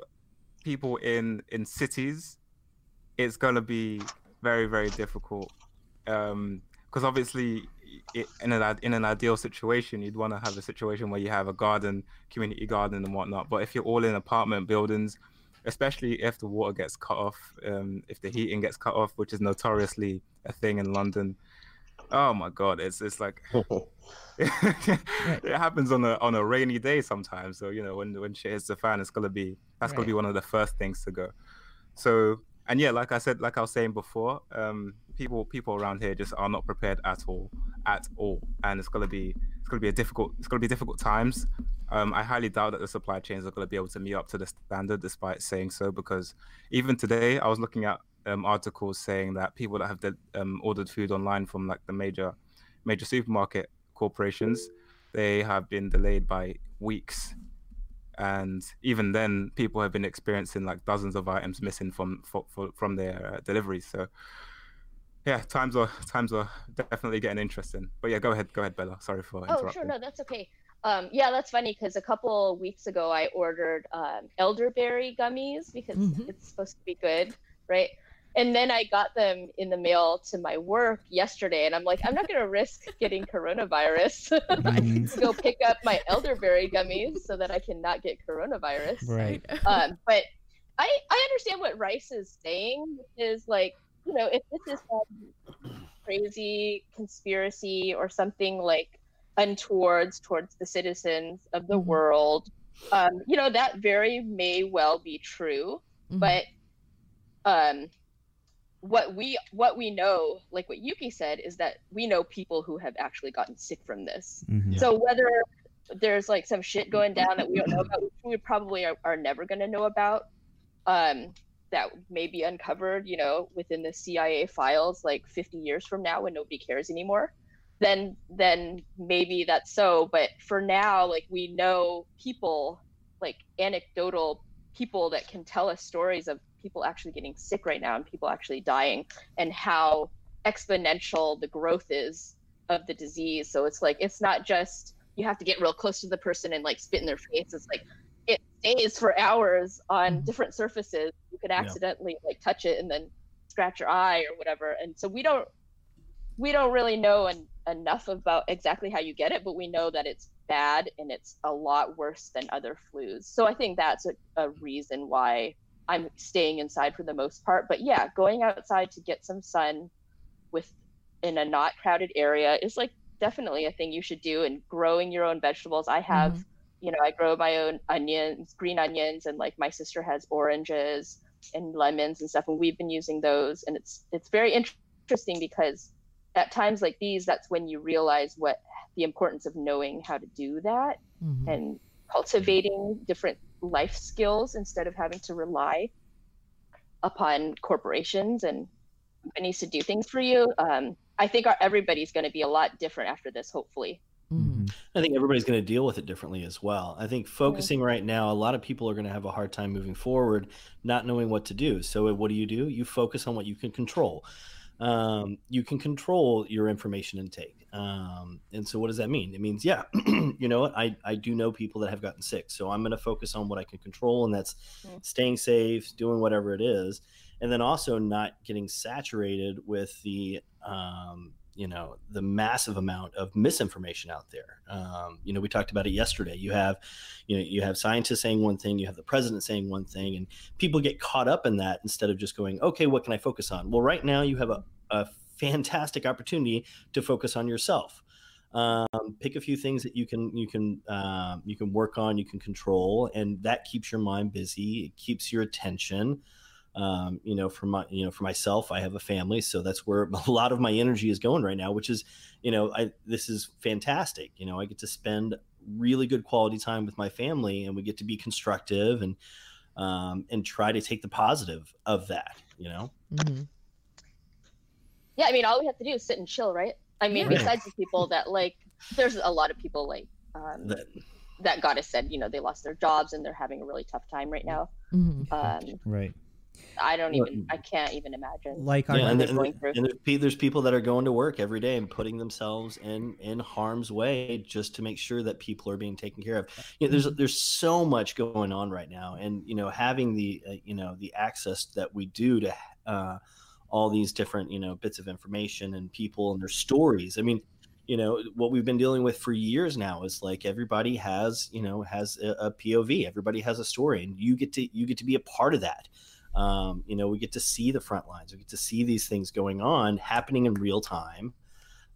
people in in cities, it's gonna be very very difficult. Um, because obviously, i in an in an ideal situation, you'd want to have a situation where you have a garden, community garden, and whatnot. But if you're all in apartment buildings, especially if the water gets cut off, um, if the heating gets cut off, which is notoriously a thing in London. Oh my god, it's it's like it happens on a on a rainy day sometimes. So you know when when shit hits the fan, it's gonna be that's gonna be one of the first things to go. So and yeah, like I said, like I was saying before, um, people people around here just are not prepared at all, at all, and it's gonna be it's gonna be a difficult it's gonna be difficult times. Um, I highly doubt that the supply chains are gonna be able to meet up to the standard, despite saying so, because even today I was looking at um, articles saying that people that have de- um, ordered food online from like the major major supermarket corporations, they have been delayed by weeks. And even then, people have been experiencing like dozens of items missing from for, for, from their uh, deliveries. So, yeah, times are times are definitely getting interesting. But yeah, go ahead, go ahead, Bella. Sorry for Oh, sure. No, that's okay. Um, yeah, that's funny because a couple weeks ago I ordered um, elderberry gummies because Mhm. it's supposed to be good, right? And then I got them in the mail to my work yesterday, and I'm like, I'm not going to risk getting coronavirus Mhm. to go pick up my elderberry gummies so that I cannot get coronavirus. Right. Um, but I I understand what Rice is saying, which is like, you know, if this is some crazy conspiracy or something like untowards towards the citizens of the Mhm. world, um, you know, that very may well be true. Mhm. But um what we what we know, like what Yuki said, is that we know people who have actually gotten sick from this. Mhm. So whether there's like some shit going down that we don't know about, which we probably are, are never going to know about, um, that may be uncovered, you know, within the CIA files like 50 years from now when nobody cares anymore, then then maybe that's so. But for now, like we know people, like anecdotal people that can tell us stories of people actually getting sick right now and people actually dying, and how exponential the growth is of the disease. So it's like it's not just you have to get real close to the person and like spit in their face. It's like it stays for hours on Mhm. different surfaces. You could accidentally like touch it and then scratch your eye or whatever. And so we don't we don't really know en- enough about exactly how you get it, but we know that it's bad and it's a lot worse than other flus. So I think that's a, a reason why I'm staying inside for the most part. But yeah, going outside to get some sun with in a not crowded area is like definitely a thing you should do and growing your own vegetables. I have, you know, I grow my own onions, green onions and like my sister has oranges and lemons and stuff and we've been using those and it's it's very interesting because at times like these that's when you realize what the importance of knowing how to do that Mhm. and cultivating different life skills instead of having to rely upon corporations and companies to do things for you. Um, I think our, everybody's going to be a lot different after this, hopefully. Mhm. I think everybody's going to deal with it differently as well. I think focusing right now, a lot of people are going to have a hard time moving forward, not knowing what to do. So, what do you do? You focus on what you can control. Um, you can control your information intake. Um, and so, what does that mean? It means, yeah, you know what? I, I do know people that have gotten sick. So, I'm going to focus on what I can control, and that's Mm. staying safe, doing whatever it is. And then also not getting saturated with the um, you know the massive amount of misinformation out there. Um, you know we talked about it yesterday. You have you know you have scientists saying one thing you have the president saying one thing and people get caught up in that instead of just going okay what can i focus on? Well right now you have a, a fantastic opportunity to focus on yourself. Um, pick a few things that you can you can um, you can work on you can control and that keeps your mind busy. It keeps your attention um, you know for my you know for myself i have a family so that's where a lot of my energy is going right now which is you know i this is fantastic you know i get to spend really good quality time with my family and we get to be constructive and um, and try to take the positive of that you know Mhm. Yeah, I mean, all we have to do is sit and chill, right? I mean, Right. besides the people that like, there's a lot of people like um, that that goddess said, you know, they lost their jobs and they're having a really tough time right now. Mhm. Um, Right. I don't even. I can't even imagine. Like our Yeah, and, they're and, and there's, there's people that are going to work every day and putting themselves in in harm's way just to make sure that people are being taken care of. You know, there's there's so much going on right now, and you know having the uh, you know the access that we do to uh, all these different you know bits of information and people and their stories. I mean, you know what we've been dealing with for years now is like everybody has you know has a, a POV, everybody has a story, and you get to you get to be a part of that um, you know we get to see the front lines. We get to see these things going on happening in real time.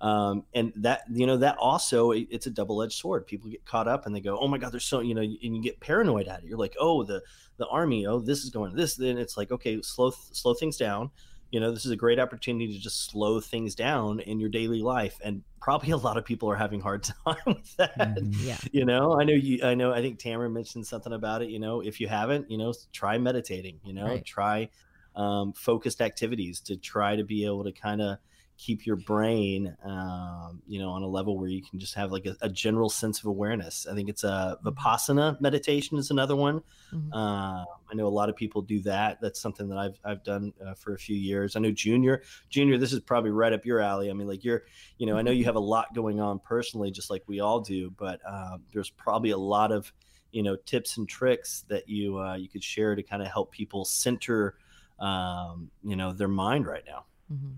Um, and that you know that also it- it's a double-edged sword. People get caught up and they go oh my god there's so you know and you get paranoid at it. You're like oh the the army oh this is going this then it's like okay slow slow things down you know this is a great opportunity to just slow things down in your daily life and probably a lot of people are having a hard time with that Mhm. Yeah. you know i know you i know i think tamara mentioned something about it you know if you haven't you know try meditating you know Right. try um, focused activities to try to be able to kind of keep your brain um, you know on a level where you can just have like a, a general sense of awareness. I think it's a vipassana meditation is another one. Mhm. uh, i know a lot of people do that. That's something that i've, I've done uh, for a few years. I know junior junior this is probably right up your alley. I mean like you're you know i know you have a lot going on personally just like we all do but um, there's probably a lot of you know tips and tricks that you uh, you could share to kind of help people center um, you know their mind right now. Mhm.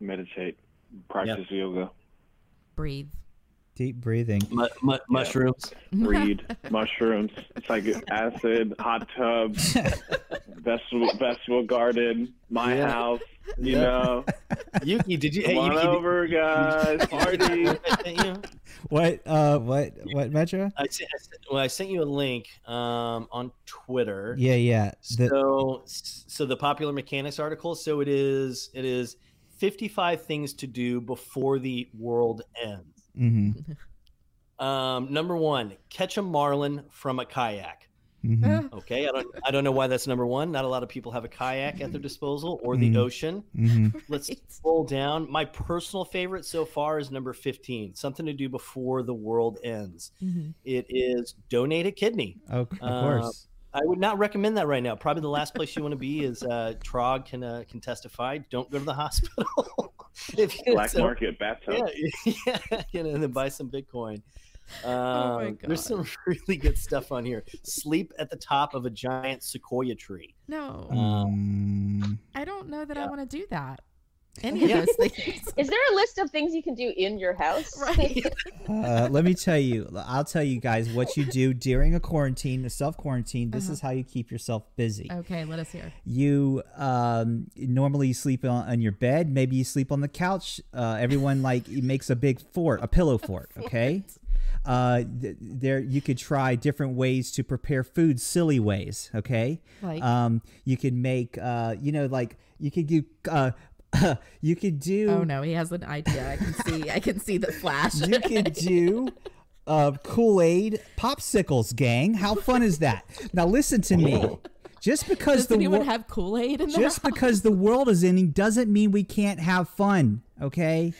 Meditate, practice yoga, Breathe. Deep breathing. mu- mu- mushrooms read, mushrooms, psychic acid, hot tub, vegetable vegetable garden, my Yeah. house. You Yeah. know, yuki did you come hey, on Yuki, did- over, guys. Party. you What? Uh, what? What? Metro? I sent, I sent- well, I sent you a link um, on Twitter. Yeah, yeah. The, so so the popular mechanics article so it is it is 55 things to do before the world ends mhm, um, number one catch a marlin from a kayak mhm, okay i don't i don't know why that's number one not a lot of people have a kayak at their disposal or the Mhm. ocean mhm. let's Right. scroll down my personal favorite so far is number 15 something to do before the world ends Mhm. it is donate a kidney Oh, of Uh, course. I would not recommend that right now. Probably the last place you want to be is uh, Trog can uh, can testify. Don't go to the hospital. if you, Black so- market bathtub. Yeah, yeah, you know, and then buy some Bitcoin. Um, Oh my God. There's some really good stuff on here. Sleep at the top of a giant sequoia tree. No, Mm, I don't know that I want to do that. Any of those things. Is there a list of things you can do in your house? Right. uh, let me tell you. I'll tell you guys what you do during a quarantine, a self quarantine. This Uh-huh. is how you keep yourself busy. Okay, let us hear. you um normally you sleep on, on your bed maybe you sleep on the couch uh everyone like makes a big fort a pillow fort okay uh th- there you could try different ways to prepare food silly ways okay Like, um you could make uh you know like you could do uh you could do oh no, he has an idea. I can see. I can see the flash. you could do uh, Kool Aid popsicles, gang. How fun is that? Now listen to me. Just because Does the anyone wor- have Kool Aid in just house? because the world is ending doesn't mean we can't have fun. Okay.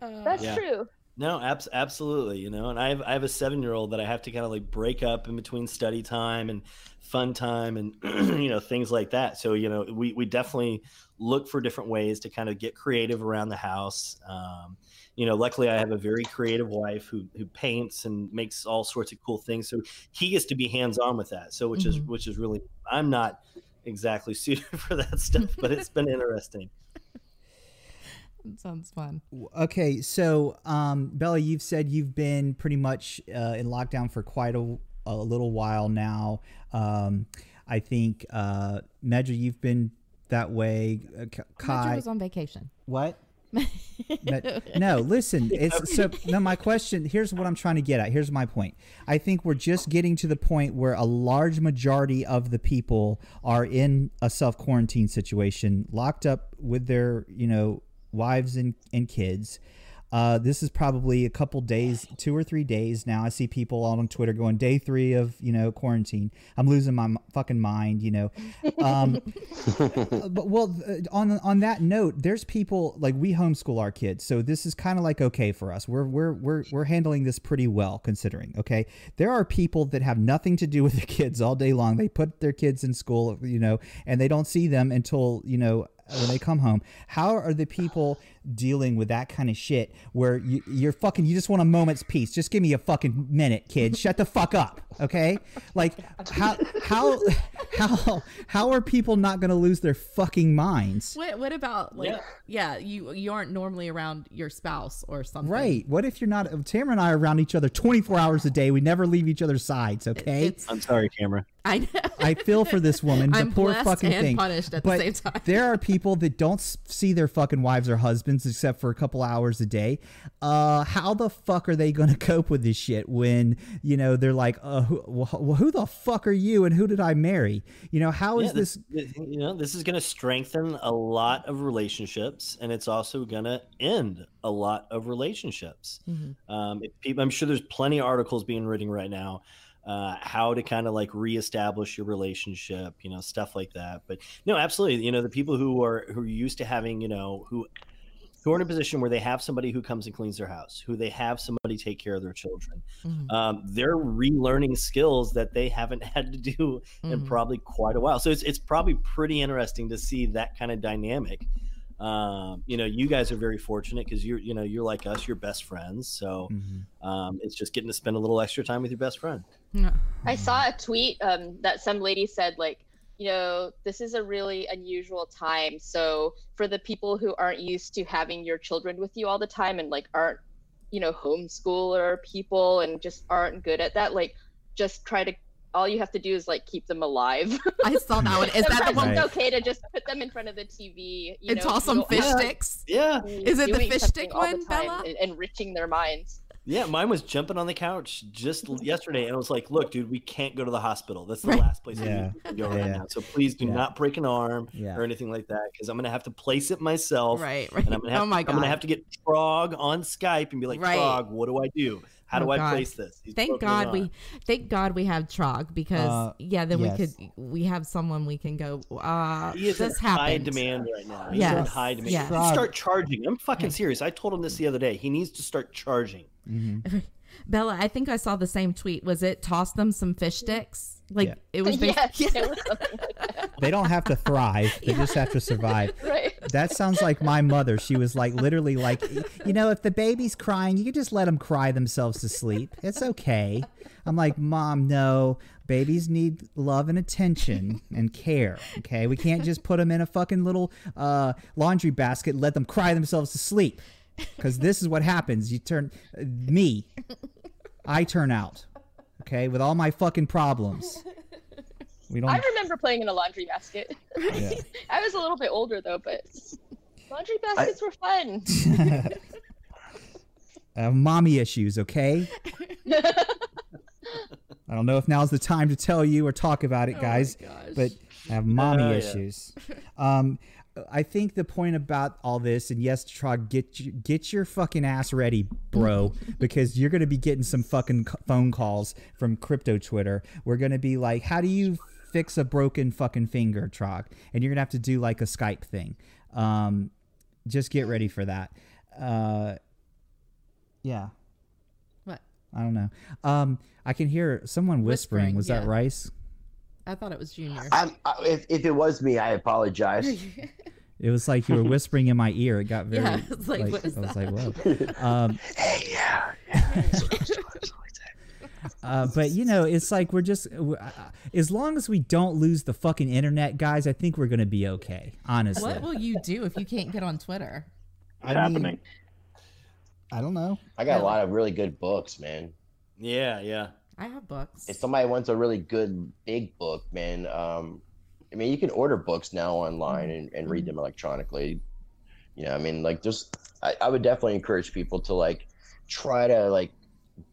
That's Yeah. true. No, abs- absolutely. You know, and I have I have a seven year old that I have to kind of like break up in between study time and fun time and you know things like that. So you know, we we definitely look for different ways to kind of get creative around the house. Um, you know, luckily I have a very creative wife who who paints and makes all sorts of cool things. So he gets to be hands on with that. So which is Mhm. which is really I'm not exactly suited for that stuff, but it's been interesting. It sounds fun. Okay. So, um, Bella, you've said you've been pretty much uh, in lockdown for quite a, a little while now. Um, I think uh, Medra, you've been that way. Uh, K- Metro was on vacation. what? No, listen. It's so. No, my question. Here's what I'm trying to get at. Here's my point. I think we're just getting to the point where a large majority of the people are in a self quarantine situation, locked up with their, you know, wives and and kids. Uh, this is probably a couple days, two or three days now. I see people on Twitter going day three of you know quarantine. I'm losing my m- fucking mind. You know, um, but well, uh, on on that note, there's people like we homeschool our kids, so this is kind of like okay for us. We're we're we're we're handling this pretty well considering. Okay, there are people that have nothing to do with their kids all day long. They put their kids in school, you know, and they don't see them until you know when they come home. How are the people dealing with that kind of shit where you, you're fucking you just want a moment's peace? Just give me a fucking minute, kid. Shut the fuck up, okay? Like how how how how are people not going to lose their fucking minds? What what about like yeah. you you aren't normally around your spouse or something. Right. What if you're not Tamara and I are around each other 24 hours a day. We never leave each other's sides, okay? It's I'm sorry, Tamara. I know. I feel for this woman, the I'm poor fucking and thing. punished at the but same time. there are people that don't see their fucking wives or husbands except for a couple hours a day. Uh, how the fuck are they going to cope with this shit when you know they're like, uh, who, well, who the fuck are you and who did I marry? You know, how is Yeah, this? you know this is going to strengthen a lot of relationships and it's also going to end a lot of relationships Mhm. um, if people, i'm sure there's plenty of articles being written right now uh, how to kind of like reestablish your relationship you know stuff like that but no absolutely you know the people who are who are used to having you know who who are in a position where they have somebody who comes and cleans their house who they have somebody take care of their children Mhm. um, they're relearning skills that they haven't had to do in Mhm. probably quite a while. So it's it's probably pretty interesting to see that kind of dynamic. Um, you know, you guys are very fortunate because you're you know you're like us, you're best friends. So Mhm. um, it's just getting to spend a little extra time with your best friend. Yeah. I saw a tweet um, that some lady said, like, you know, this is a really unusual time. So for the people who aren't used to having your children with you all the time and like aren't, you know, homeschooler people and just aren't good at that, like, just try to. All you have to do is like keep them alive. I saw that one. Is that the one? It's okay to just put them in front of the TV you And know, toss you some fish sticks. Yeah, mm, Is it the fish stick all the one, time Bella? enriching their minds. Yeah. Mine was jumping on the couch just yesterday, and I was like, "Look, dude, we can't go to the hospital. That's the Right. last place Yeah. we can go Yeah. right now. So please do Yeah. not break an arm Yeah. or anything like that, because I'm gonna have to place it myself." Right, right. And I'm gonna have, oh my God. I'm gonna have to get Trog on Skype and be like, Right. Trog, what do I do? How Oh, do I God. place this? He's Thank God we thank God we have Trog because Uh, yeah, then yes. we could we have someone we can go uh He is this in high demand right now. He's in Yes, high demand. yes. He start charging. I'm fucking Okay. serious. I told him this the other day. He needs to start charging. Mhm. Bella, I think I saw the same tweet. Was it toss them some fish sticks? Like Yeah. it was yes, basically it was like. They don't have to thrive; they just have to survive. Right. That sounds like my mother. She was like literally like, you know, if the baby's crying, you can just let them cry themselves to sleep. It's okay. I'm like, mom, no. Babies need love and attention and care. Okay, we can't just put them in a fucking little uh, laundry basket and let them cry themselves to sleep. Because this is what happens. You turn me. I turn out. Okay, with all my fucking problems. We don't. I remember playing in a laundry basket. Yeah. I was a little bit older though, but laundry baskets were fun. I have mommy issues. Okay. I don't know if now's the time to tell you or talk about it, guys, but I have mommy Oh, yeah. issues. Um, I think the point about all this, and yes, Trog, get you, get your fucking ass ready, bro, because you're gonna be getting some fucking phone calls from crypto Twitter. We're gonna be like, how do you fix a broken fucking finger, Trog? And you're gonna have to do like a Skype thing. Um, just get ready for that. Uh, yeah. What? I don't know. Um, I can hear someone whispering. Whispering, Was that. Rice? I thought it was Junior. I'm, I, if, if it was me, I apologize. It was like you were whispering in my ear. It got very. Yeah, it's like, like, what is I was that? like, whoa. Um, hey, yeah. uh, but you know, it's like we're just uh, as long as we don't lose the fucking internet, guys. I think we're gonna be okay. Honestly, what will you do if you can't get on Twitter? I It's mean, happening. I don't know. I got a lot of really good books, man. Yeah, yeah. I have books. If somebody wants a really good big book, man, um, I mean, you can order books now online and, and read them electronically. You know, I mean, like, just I, I would definitely encourage people to like try to like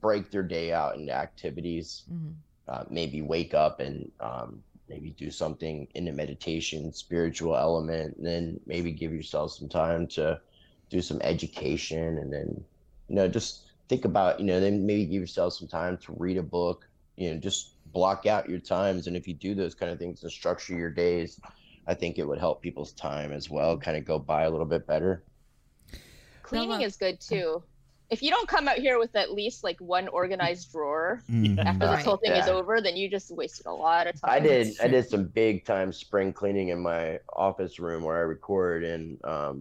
break their day out into activities. Mhm. Uh, maybe wake up and um, maybe do something in the meditation, spiritual element, and then maybe give yourself some time to do some education, and then you know just think about you know then maybe give yourself some time to read a book. You know, just block out your times, and if you do those kind of things and structure your days, I think it would help people's time as well, kind of go by a little bit better. Cleaning Bella- is good too. If you don't come out here with at least like one organized drawer Mhm. after this whole thing is over, then you just wasted a lot of time. I did. I did some big time spring cleaning in my office room where I record, and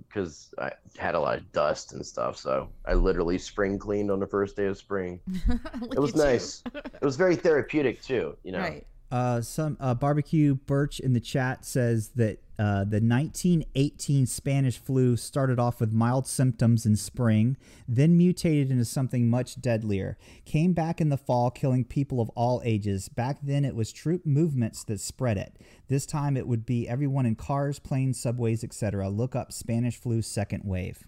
because I had a lot of dust and stuff, so I literally spring cleaned on the first day of spring. It was nice. It was very therapeutic too. You know. Right. Uh, some uh, barbecue Birch in the chat says that uh, the 1918 Spanish flu started off with mild symptoms in spring, then mutated into something much deadlier. Came back in the fall, killing people of all ages. Back then, it was troop movements that spread it. This time, it would be everyone in cars, planes, subways, etc. Look up Spanish flu second wave.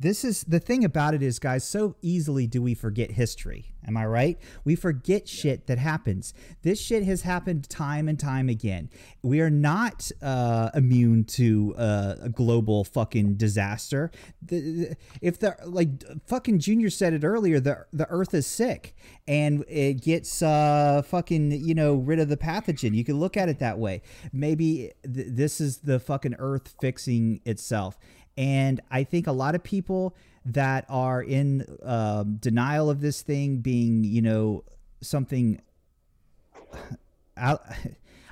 This is the thing about it is, guys, so easily do we forget history. Am I right? We forget shit that happens. This shit has happened time and time again. We are not uh, immune to uh, a global fucking disaster. The, the- if the like fucking Junior said it earlier, the the Earth is sick and it gets uh, fucking you know rid of the pathogen. You can look at it that way. Maybe th- this is the fucking Earth fixing itself. And I think a lot of people that are in um, denial of this thing being, you know, something out.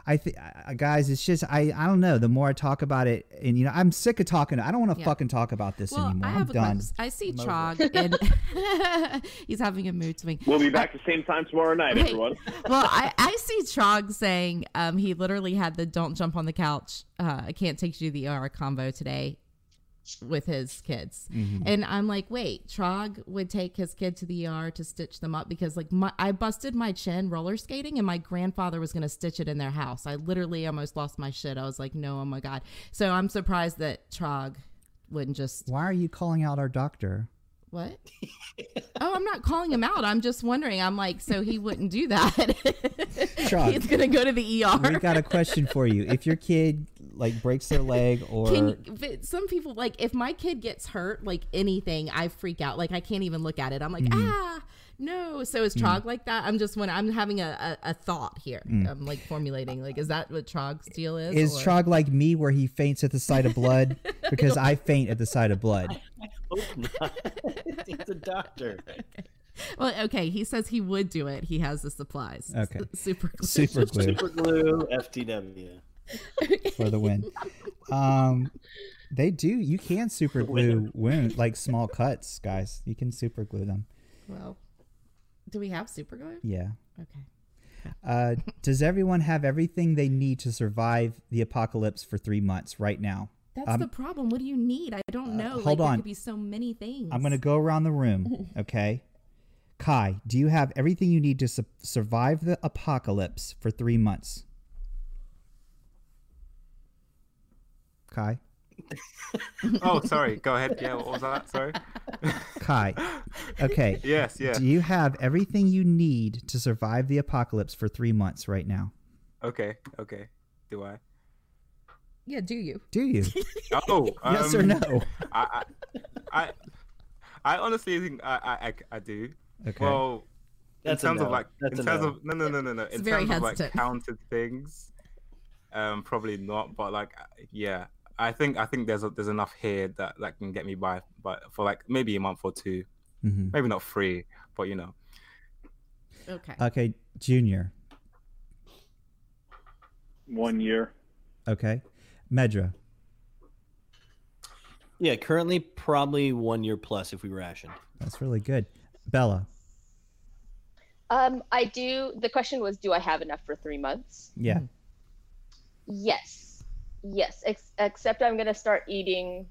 I think, guys, it's just I. I don't know. The more I talk about it, and you know, I'm sick of talking. I don't want to Yeah. fucking talk about this Well, anymore. I I'm a done. question. I see I'm Chog, and he's having a mood swing. We'll be back the same time tomorrow night, Wait. everyone. well, I, I see Trog saying um, he literally had the "Don't jump on the couch." Uh, I can't take you to the ER combo today with his kids, Mhm. and I'm like, wait, Trog would take his kid to the ER to stitch them up because like my I busted my chin roller skating, and my grandfather was gonna stitch it in their house. I literally almost lost my shit. I was like, no, oh my god. So I'm surprised that Trog wouldn't just Why are you calling out our doctor? what? oh, I'm not calling him out. I'm just wondering. I'm like, so he wouldn't do that. Trog. He's gonna go to the ER. we got a question for you. If your kid like breaks their leg or Can you, but some people like if my kid gets hurt, like anything, I freak out. Like I can't even look at it. I'm like, Mm-hmm. ah, no. So is Trog like that? I'm just when I'm having a, a, a thought here. I'm like formulating. Like, is that what Trog's deal is? Mm. is or- Trog like me, where he faints at the sight of blood? Because I faint at the sight of blood. I Hope not. He's a doctor. Well, okay. He says he would do it. He has the supplies. Okay. Super. glue. Super glue Super glue, FTW. For the win. Um, they do. You can super glue wound like small cuts, guys. You can super glue them. Well, do we have super glue? Yeah. Okay. Uh, does everyone have everything they need to survive the apocalypse for three months right now? That's Um, the problem. What do you need? I don't know. hold like, There on. could be so many things. I'm going to go around the room, okay? Kai, do you have everything you need to su- survive the apocalypse for three months? Kai? Oh, sorry. Go ahead. Yeah, what was that? Sorry. Kai. Okay. yes, yeah. Do you have everything you need to survive the apocalypse for three months right now? Okay, okay. Do I? Yeah. Do you? Do you? Oh, yes or um, no? I, I, I, I honestly think I, I, I, I do. Okay. Well, That's in terms no. of like, That's in terms no. of no, no, no, no, no. In very terms of like counted things, um, probably not. But like, yeah, I think I think there's a, there's enough here that that can get me by, but for like maybe a month or two, hmm maybe not three, but you know. Okay. Okay, Junior. One year. Okay. Medra. Yeah, currently probably one year plus if we ration. That's really good. Bella. Um, I do. The question was, do I have enough for three months? Yeah. Yes, yes. Ex- except I'm gonna start eating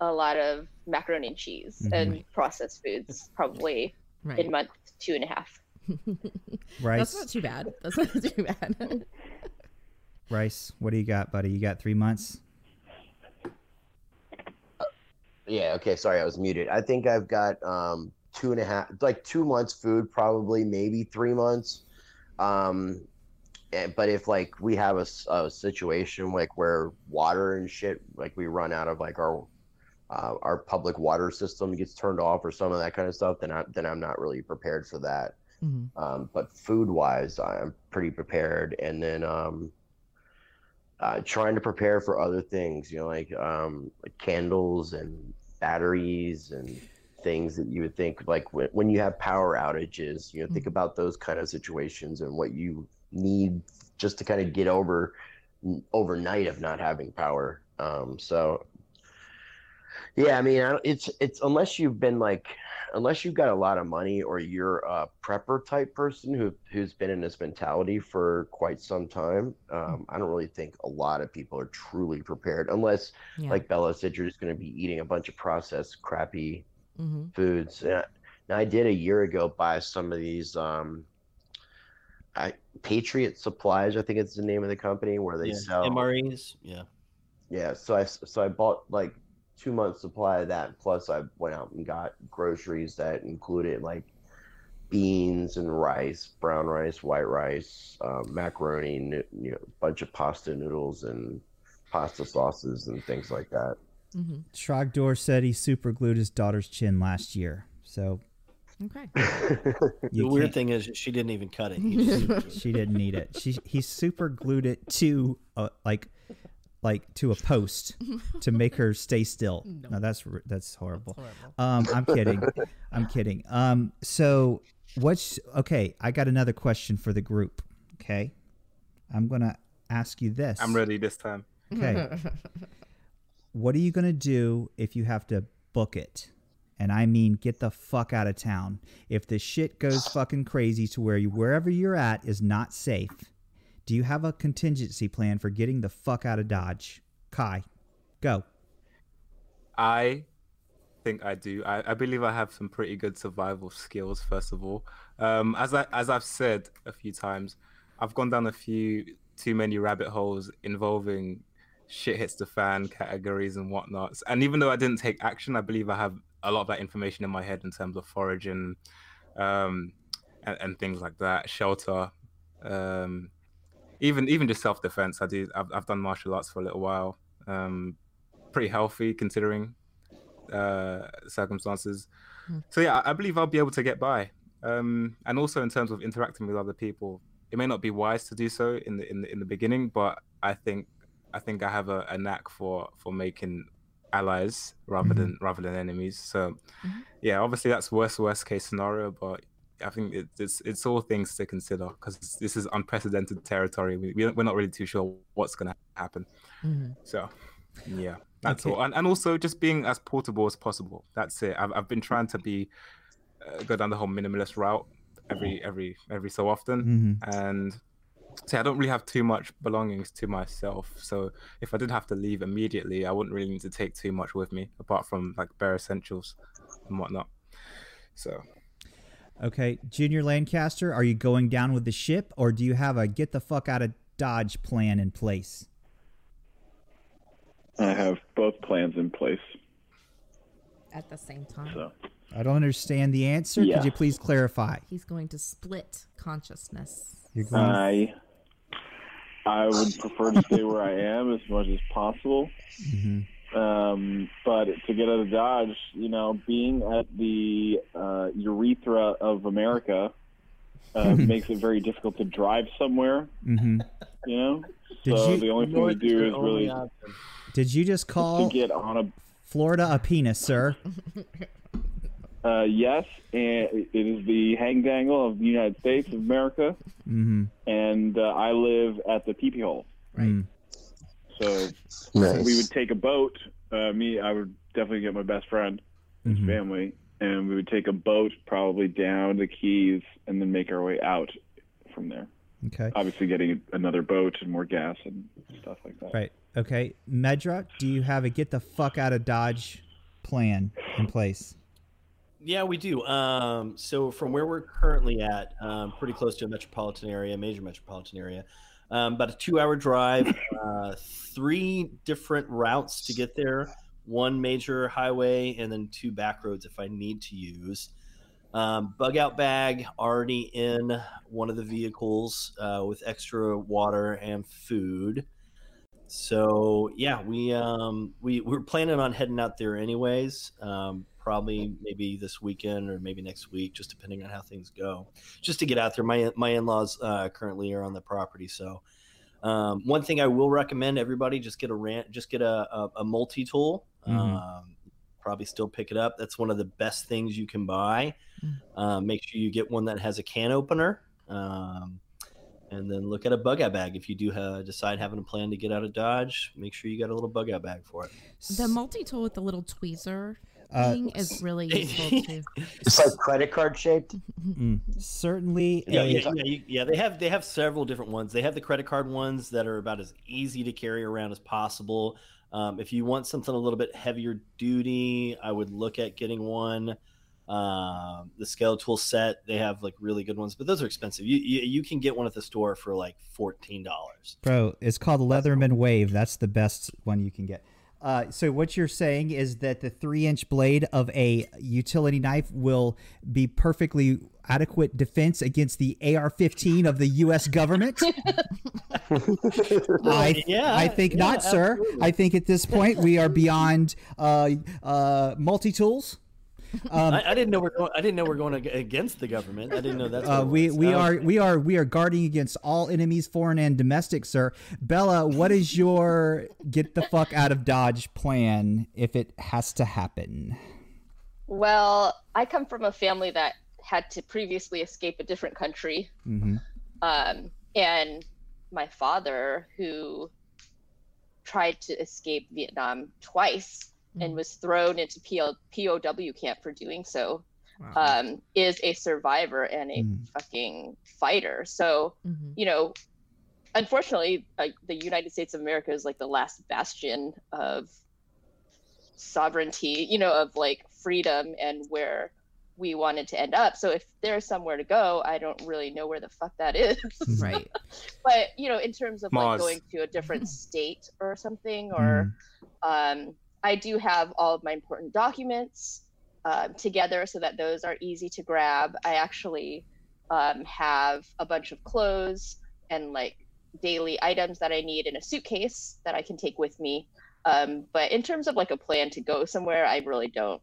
a lot of macaroni and cheese Mhm. and processed foods probably Right. in month two and a half. Rice. That's not too bad. That's not too bad. Rice, what do you got, buddy? You got three months? Yeah. Okay. Sorry, I was muted. I think I've got um two and a half, like two months food, probably maybe three months. Um, and- but if like we have a situation like where water and shit, like we run out of like our uh, our public water system gets turned off or some of that kind of stuff, then I then I'm not really prepared for that. Mhm. Um, but food wise, I'm pretty prepared. And then um, uh, trying to prepare for other things, you know, like, um, like candles and batteries and things that you would think like when, when you have power outages, you know, think about those kind of situations and what you need just to kind of get over overnight of not having power. Um, so yeah, I mean, I it's it's unless you've been like, unless you've got a lot of money or you're a prepper type person who who's been in this mentality for quite some time. Um, I don't really think a lot of people are truly prepared unless, Yeah. like Bella said, you're just going to be eating a bunch of processed, crappy hmm foods. And I, and I did a year ago buy some of these. Um, I Patriot Supplies, I think it's the name of the company where they Yeah. sell MREs. Yeah. yeah, so I so I bought like two months supply of that. Plus, I went out and got groceries that included like beans and rice, brown rice, white rice, um, macaroni, nu- you know, a bunch of pasta noodles and pasta sauces and things like that. hmm Trogdor said he super glued his daughter's chin last year. So Okay. The weird can't- thing is she didn't even cut it. She didn't need it. She he super glued it to a, like like to a post to make her stay still. No, that's that's horrible. horrible. Um, I'm kidding. I'm kidding. Um, so what's okay? I got another question for the group. Okay, I'm gonna ask you this. I'm ready this time. Okay. what are you gonna do if you have to book it? And I mean, get the fuck out of town. If the shit goes fucking crazy to where you wherever you're at is not safe, do you have a contingency plan for getting the fuck out of Dodge? Kai, go. I think I do. I, I believe I have some pretty good survival skills. First of all, um, as I as I've said a few times, I've gone down a few too many rabbit holes involving shit hits the fan categories and whatnots. And even though I didn't take action, I believe I have a lot of that information in my head in terms of foraging, um, and, and things like that, shelter, um, even even just self defense. I do. I've I've done martial arts for a little while. Um, pretty healthy considering uh, circumstances. So yeah, I I believe I'll be able to get by. Um, and also in terms of interacting with other people, it may not be wise to do so in the in the, in the beginning, but I think I think I have a, a knack for for making allies rather Mhm. than rather than enemies. So Mhm. yeah, obviously that's worst worst case scenario, but I think it, it's it's all things to consider because this is unprecedented territory. We we- we're not really too sure what's going to happen. Mhm. So, yeah, that's Okay. all. And, and also just being as portable as possible. That's it. I've, I've been trying to be uh, go down the whole minimalist route every every every so often, hmm and see, I don't really have too much belongings to myself. So if I did have to leave immediately, I wouldn't really need to take too much with me apart from like bare essentials and whatnot. So Okay, Junior Lancaster, are you going down with the ship, or do you have a get the fuck out of Dodge plan in place? I have both plans in place. At the same time, So I don't understand the answer. Could you please clarify? he's going to split consciousness. You're going. I I would prefer to stay where I am as much as possible. Mhm. Um, but to get out of Dodge, you know, being at the uh, urethra of America uh, makes it very difficult to drive somewhere. Mhm. You know, Did so you- the only thing to do is really option. Did you just to call get on a Florida a penis, sir? Uh, yes, and it is the hang dangle of the United States of America, Mm-hmm. and uh, I live at the teepee hole. Mm. So Nice. we would take a boat. Uh, me, I would definitely get my best friend, his Mhm. family, and we would take a boat probably down the Keys and then make our way out from there. Okay. Obviously, getting another boat and more gas and stuff like that. Right. Okay. Medra, do you have a get the fuck out of Dodge plan in place? Yeah, we do. Um, so from where we're currently at, um, pretty close to a metropolitan area, major metropolitan area, um, about a two-hour drive, uh, three different routes to get there, one major highway, and then two back roads if I need to use. Um, bug out bag already in one of the vehicles uh, with extra water and food. so yeah, we um, we we're planning on heading out there anyways. Um, probably maybe this weekend or maybe next week, just depending on how things go. Just to get out there. My my in laws uh, currently are on the property, so um, one thing I will recommend everybody just get a rant, just get a, a, a multi tool. Mhm. Um, probably still pick it up. That's one of the best things you can buy. Um, make sure you get one that has a can opener. Um, and then look at a bug out bag. If you do uh, decide having a plan to get out of Dodge, make sure you got a little bug out bag for it. The multi tool with the little tweezer Uh, thing is really useful too. It's like credit card shaped. Mm, certainly Yeah, a- yeah, yeah, you- yeah. They have they have several different ones. They have the credit card ones that are about as easy to carry around as possible. Um, if you want something a little bit heavier duty, I would look at getting one. Um, the scale tool set they have like really good ones, but those are expensive. You you, you can get one at the store for like fourteen dollars. Bro, it's called Leatherman Wave. That's the best one you can get. Uh, so what you're saying is that the three-inch blade of a utility knife will be perfectly adequate defense against the AR-15 of the U.S. government? I, Yeah, I think yeah, not, sir. I think at this point we are beyond uh, uh, multi-tools. Um, I, I didn't know we're going. I didn't know we're going against the government. I didn't know that's. Uh, what it we we are we are we are guarding against all enemies, foreign and domestic, sir. Bella, what is your get the fuck out of Dodge plan if it has to happen? Well, I come from a family that had to previously escape a different country. hmm Um, and my father, who tried to escape Vietnam twice and Mm. was thrown into PL- POW camp for doing so, Wow. um, is a survivor and a Mm. fucking fighter. So, Mhm. you know, unfortunately, like the United States of America is like the last bastion of sovereignty, you know, of like freedom and where we wanted to end up. So if there's somewhere to go, I don't really know where the fuck that is. Right. but you know, in terms of Mars. like going to a different state or something, or um, I do have all of my important documents um, together so that those are easy to grab. I actually um, have a bunch of clothes and like daily items that I need in a suitcase that I can take with me. Um, but in terms of like a plan to go somewhere, I really don't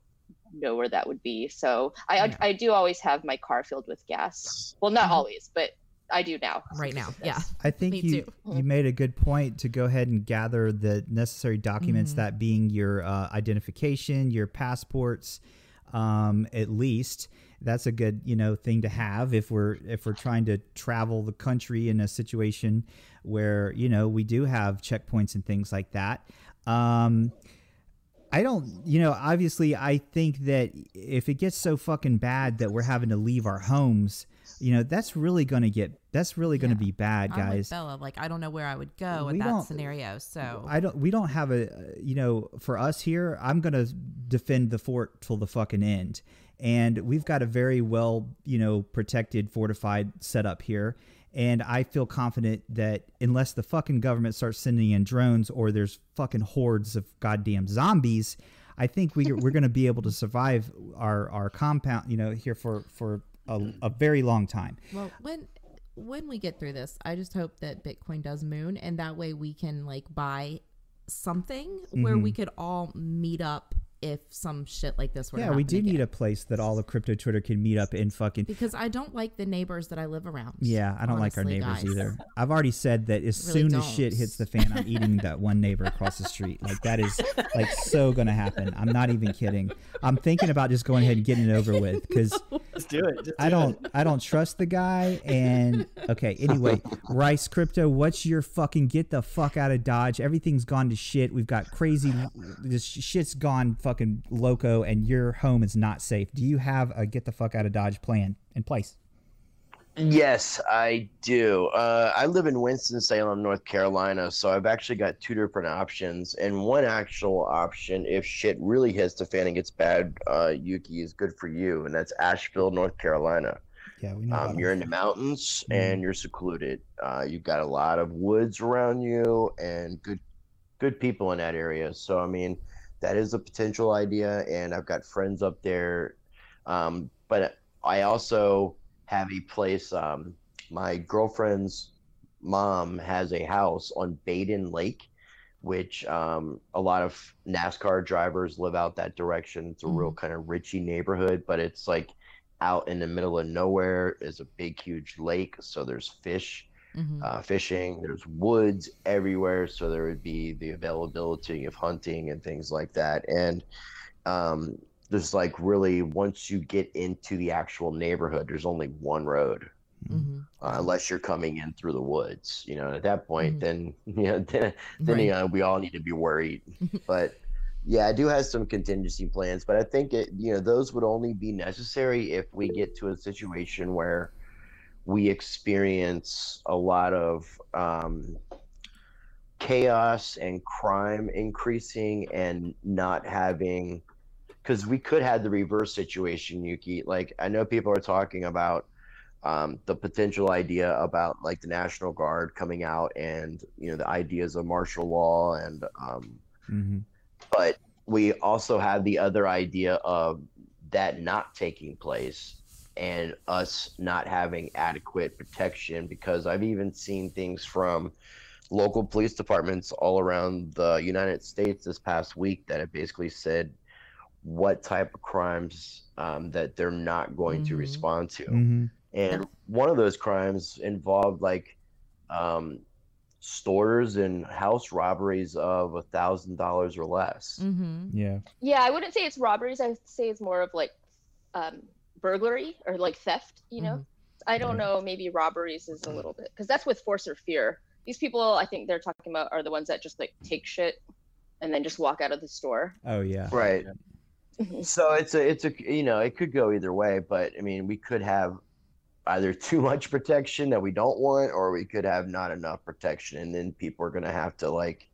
know where that would be. So I. I do always have my car filled with gas. Well, not Mhm. always, but I do now. Right now. Yeah. I think Me you too. you made a good point to go ahead and gather the necessary documents. Mhm. That being your uh, identification, your passports, um, at least. That's a good you know thing to have if we're if we're trying to travel the country in a situation where you know we do have checkpoints and things like that. Um, I don't, you know, obviously, I think that if it gets so fucking bad that we're having to leave our homes, you know, that's really going to get, that's really going to Yeah. be bad, guys. Bella. Like I don't know where I would go We in that scenario. So I don't, we don't have a, you know, for us here, I'm going to defend the fort till the fucking end. And we've got a very well, you know, protected, fortified setup here. And I feel confident that unless the fucking government starts sending in drones or there's fucking hordes of goddamn zombies, I think we, we're going to be able to survive our, our compound, you know, here for, for a, a very long time. well, when when we get through this, I just hope that Bitcoin does moon, and that way we can like buy something where we Mhm. could all meet up if some shit like this were. to Yeah, we happen do need a place that all of crypto Twitter can meet up in fucking because I don't like the neighbors that I live around. Yeah, I don't like our neighbors guys. either. I've already said that as Really soon as don't. shit hits the fan, I'm eating that one neighbor across the street. Like that is like so gonna happen. I'm not even kidding. I'm thinking about just going ahead and getting it over with because Just do it. Just I do don't it. I don't trust the guy. And okay, anyway, Rice Crypto, what's your fucking get the fuck out of Dodge? Everything's gone to shit. We've got crazy. This shit's gone fucking loco, and your home is not safe. Do you have a get the fuck out of Dodge plan in place? Yes, I do. Uh, I live in Winston-Salem, North Carolina, so I've actually got two different options. And one actual option, if shit really hits the fan and gets bad, uh, Yuki, is good for you, and that's Asheville, North Carolina. Yeah, we know. Um, you're in the mountains Mhm. and you're secluded. Uh, you've got a lot of woods around you and good, good people in that area. So I mean, that is a potential idea, and I've got friends up there. Um, but I also have a place. Um, my girlfriend's mom has a house on Badin Lake, which um, a lot of NASCAR drivers live out that direction. It's a real Mm-hmm. kind of richy neighborhood, but it's like out in the middle of nowhere is a big, huge lake. So there's fish, Mhm. uh, fishing. There's woods everywhere, so there would be the availability of hunting and things like that. And um, there's like really once you get into the actual neighborhood, there's only one road, Mhm. uh, unless you're coming in through the woods. You know, at that point, Mhm. then you know, then, then Right. you know, we all need to be worried. but yeah, I do have some contingency plans, but I think it, you know, those would only be necessary if we get to a situation where we experience a lot of um, chaos and crime increasing and not having because we could have the reverse situation yuki. Like i know people are talking about um, the potential idea about like the national guard coming out and you know the ideas of martial law and um, hmm but we also have the other idea of that not taking place and us not having adequate protection because I've even seen things from local police departments all around the United States this past week that have basically said what type of crimes um, that they're not going to Mhm. respond to. hmm And one of those crimes involved like um, stores and house robberies of a thousand dollars or less. Mhm. Yeah. Yeah, I wouldn't say it's robberies. I would say it's more of like um, burglary or like theft. You know, mm-hmm. I don't know. Maybe robberies is a little bit because that's with force or fear. These people, I think they're talking about, are the ones that just like take shit and then just walk out of the store. Oh yeah. Right. Mm-hmm. So it's a it's a you know it could go either way, but I mean we could have either too much protection that we don't want, or we could have not enough protection, and then people are gonna have to like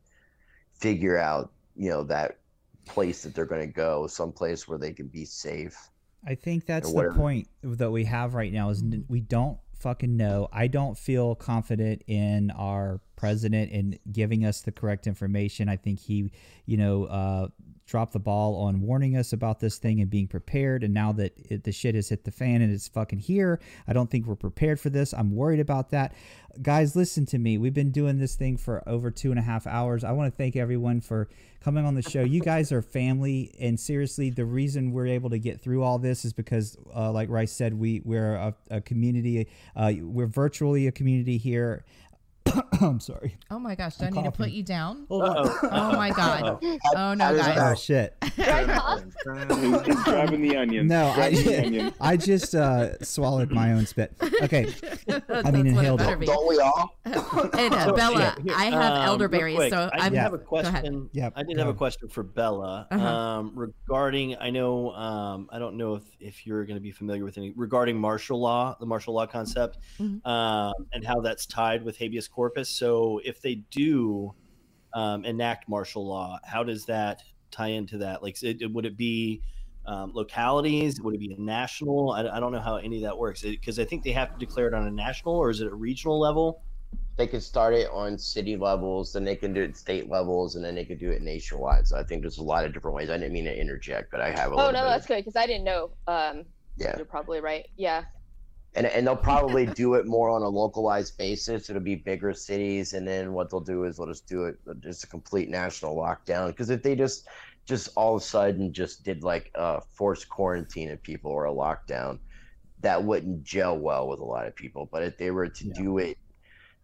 figure out you know that place that they're gonna go, someplace where they can be safe. I think that's the point that we have right now is we don't fucking know. I don't feel confident in our president in giving us the correct information. I think he, you know, uh, dropped the ball on warning us about this thing and being prepared. And now that it, the shit has hit the fan and it's fucking here, I don't think we're prepared for this. I'm worried about that. Guys, listen to me. We've been doing this thing for over two and a half hours. I want to thank everyone for coming on the show. You guys are family, and seriously, the reason we're able to get through all this is because, uh, like Rice said, we we're a, a community. Uh, we're virtually a community here. I'm sorry. Oh my gosh, do I need to put you down? Uh-oh. Oh my god. Oh no, guys. Oh shit. He's grabbing the onion. No, I, Grabbing the onion. I just uh, swallowed my own spit. Okay. I mean, what it inhaled it. be. Don't we all? And uh, Bella, Here, I have um, elderberries, quick, so I I'm. did have a question. Yep, I did have a question for Bella Uh-huh. um, regarding. I know. Um, I don't know if if you're going to be familiar with any regarding martial law, the martial law concept, Mhm. um, and how that's tied with habeas corpus. So, if they do um, enact martial law, how does that tie into that? Like, it, would it be um, localities? Would it be a national? I, I don't know how any of that works because I think they have to declare it on a national or is it a regional level? They could start it on city levels, then they can do it state levels, and then they could do it nationwide. So I think there's a lot of different ways. I didn't mean to interject, but I have a Oh little no, bit that's of- good because I didn't know. Um, yeah. you're probably right. Yeah. And and they'll probably do it more on a localized basis. It'll be bigger cities, and then what they'll do is they'll just do it just a complete national lockdown. Because if they just just all of a sudden just did like a forced quarantine of people or a lockdown, that wouldn't gel well with a lot of people. But if they were to Yeah. do it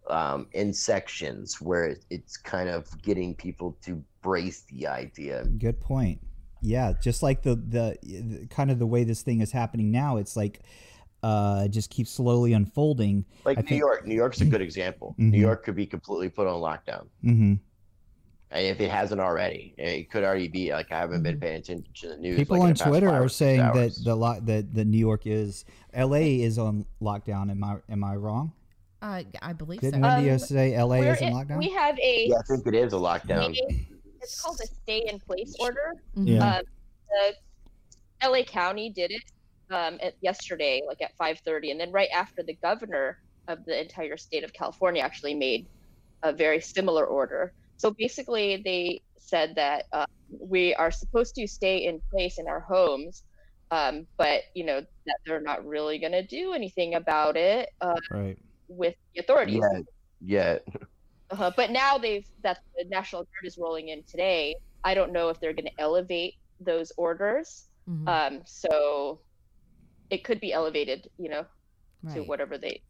um, in sections where it, it's kind of getting people to brace the idea, Good point. Yeah, just like the, the the kind of the way this thing is happening now, it's like uh just keeps slowly unfolding. like I New think- York, New York's a good example. Mhm. New York could be completely put on lockdown. hmm And if it hasn't already, it could already be like I haven't been paying attention to the news. Mm-hmm. People like, on the Twitter are or six saying that the lo- that the New York is L.A. is on lockdown. Am I am I wrong? Uh, I believe Didn't so. Wendy Um, say L.A. Is in in- lockdown? we have a yeah, I think it is a lockdown. stay- it's called a stay in place order. Mhm. Yeah. Um, the LA County did it um, at, yesterday, like at 5:30, and then right after the governor of the entire state of California actually made a very similar order. So basically, they said that uh, we are supposed to stay in place in our homes, um, but you know that they're not really going to do anything about it uh, Right. with the authorities. yet. yeah. Uh, but now they've that the National Guard is rolling in today. I don't know if they're going to elevate those orders. Mhm. Um, so it could be elevated, you know, to whatever they.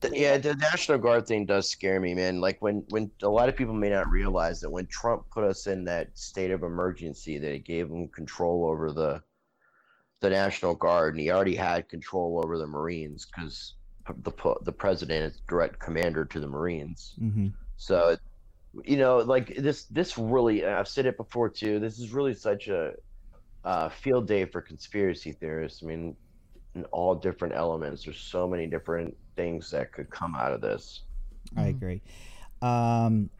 Th- Yeah, the National Guard thing does scare me, man. Like when when a lot of people may not realize that when Trump put us in that state of emergency, that it gave him control over the the National Guard, and he already had control over the Marines because the the president is direct commander to the Marines. hmm So, you know, like this this really I've said it before too. This is really such a uh, field day for conspiracy theorists. I mean, in all different elements. There's so many different things that could come out of this. I Mhm. agree. Um,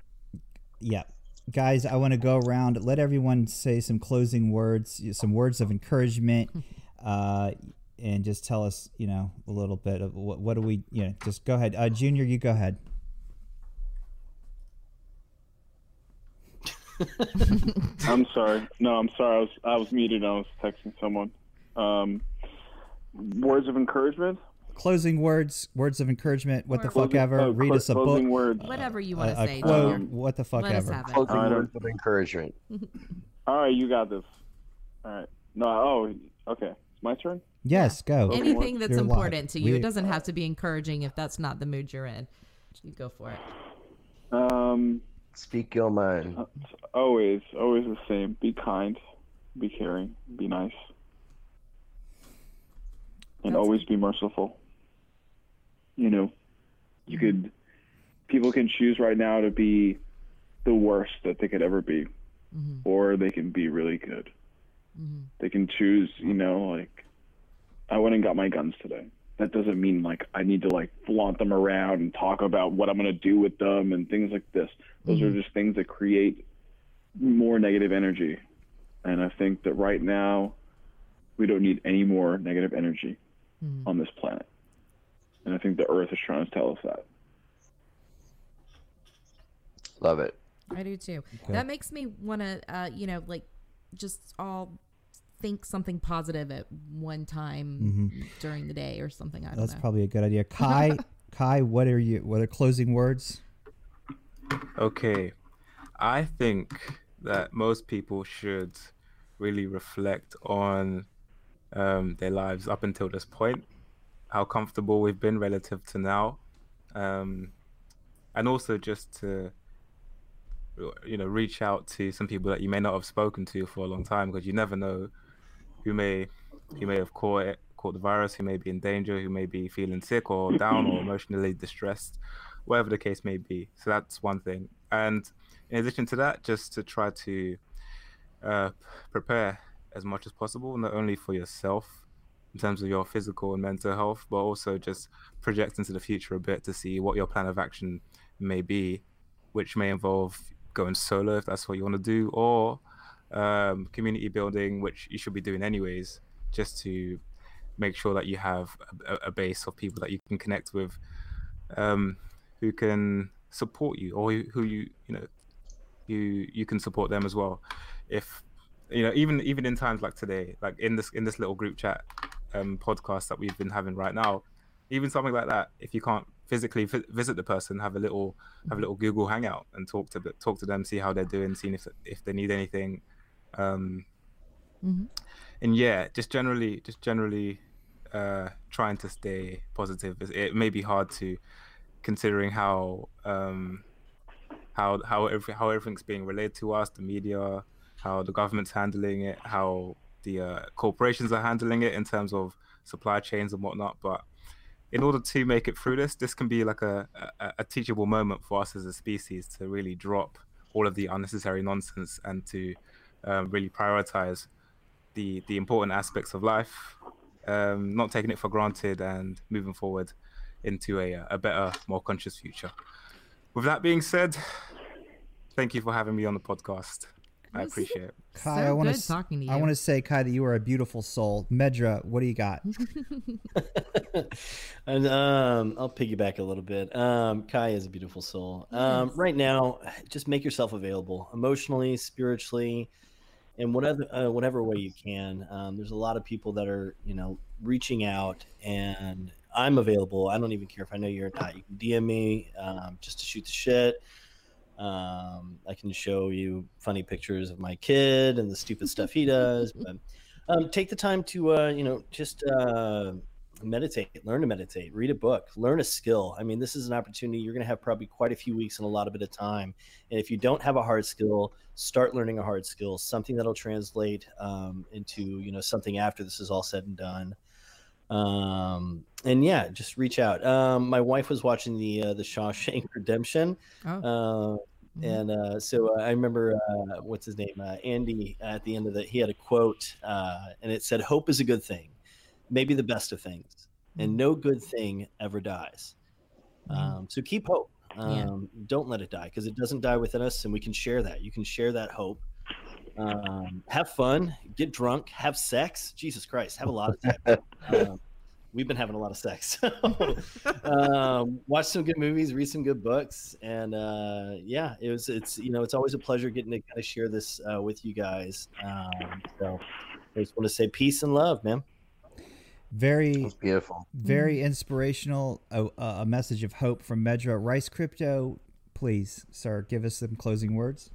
yeah, guys, I want to go around. Let everyone say some closing words, some words of encouragement, uh, and just tell us, you know, a little bit of what, what do we, you know, just go ahead. Uh, Junior, you go ahead. I'm sorry. No, I'm sorry. I was I was muted. I was texting someone. Um, words of encouragement. Closing words, words of encouragement. What the Or- fuck Closing- ever. oh, Read clo- us a book. closing words. Whatever you want to a say. quote. Junior. what the fuck Let us ever. have it. Closing All right, words of encouragement. All right, you got this. All right. No. Oh, okay. It's my turn. Yes, go. Anything that's You're live. important to you. We- It doesn't have to be encouraging if that's not the mood you're in. You go for it. Um, Speak your mind. it's always, always the same. Be kind, be caring, be nice, and That's always be merciful. You know, you could. People can choose right now to be the worst that they could ever be, Mhm. or they can be really good. Mhm. They can choose. You know, like I went and got my guns today. That doesn't mean like I need to like flaunt them around and talk about what I'm gonna do with them and things like this. Those are just things that create more negative energy. And I think that right now we don't need any more negative energy Mhm. on this planet. And I think the earth is trying to tell us that. Love it. I do too. Okay. That makes me want to, uh, you know, like just all think something positive at one time Mhm. during the day or something. I don't That's know. probably a good idea. Kai, Kai, what are you? What are closing words? Okay. I think that most people should really reflect on um, their lives up until this point, how comfortable we've been relative to now, um, and also just to you know reach out to some people that you may not have spoken to for a long time because you never know who may who may have caught it, caught the virus, who may be in danger, who may be feeling sick or down or emotionally distressed, whatever the case may be. So that's one thing. And in addition to that, just to try to uh, prepare as much as possible, not only for yourself in terms of your physical and mental health, but also just project into the future a bit to see what your plan of action may be, which may involve going solo if that's what you want to do, or um, community building, which you should be doing anyways, just to make sure that you have a, a base of people that you can connect with, um, who can support you, or who, you you know you you can support them as well. If you know, even even in times like today, like in this in this little group chat um, podcast that we've been having right now, even something like that, if you can't physically vi- visit the person, have a little have a little Google Hangout and talk to talk to them, see how they're doing, seeing if if they need anything, um, Mhm. and yeah, just generally just generally uh, trying to stay positive. It, it may be hard to considering how um, how how every, how everything's being relayed to us, the media, how the government's handling it, how the uh, corporations are handling it in terms of supply chains and whatnot. But in order to make it through this, this can be like a, a, a teachable moment for us as a species to really drop all of the unnecessary nonsense and to um, really prioritize the the important aspects of life, um, not taking it for granted, and moving forward into a a better, more conscious future. With that being said, thank you for having me on the podcast. I appreciate it. Kai, so I want to talking to you. I want to say, Kai, that you are a beautiful soul. Medra, what do you got? and um, I'll piggyback a little bit. Um, Kai is a beautiful soul. Um, Yes. right now, just make yourself available emotionally, spiritually, in whatever uh, whatever way you can. Um, there's a lot of people that are you know reaching out, and I'm available. I don't even care if I know you or not. You can DM me um, just to shoot the shit. Um, I can show you funny pictures of my kid and the stupid stuff he does. But um, take the time to, uh, you know, just uh, meditate, learn to meditate, read a book, learn a skill. I mean, this is an opportunity. You're going to have probably quite a few weeks and a lot of bit of time. And if you don't have a hard skill, start learning a hard skill, something that'll translate um, into, you know, something after this is all said and done. Um, and yeah, just reach out. Um, my wife was watching the uh, the Shawshank Redemption. Oh. Uh, and uh, so uh, I remember uh, what's his name, uh, Andy. At the end of the, he had a quote, uh, and it said, "Hope is a good thing, maybe the best of things, and no good thing ever dies." Um, so keep hope. Yeah. Um, Don't let it die because it doesn't die within us, and we can share that. You can share that hope. Um, have fun, get drunk, have sex. Jesus Christ, have a lot of sex. um, we've been having a lot of sex. um, watch some good movies, read some good books, and uh, yeah, it was. It's you know, it's always a pleasure getting to kind of share this uh, with you guys. Um, so I just want to say peace and love, man. Very, beautiful. very inspirational. A, a message of hope from Medra Rice Crypto. Please, sir, give us some closing words.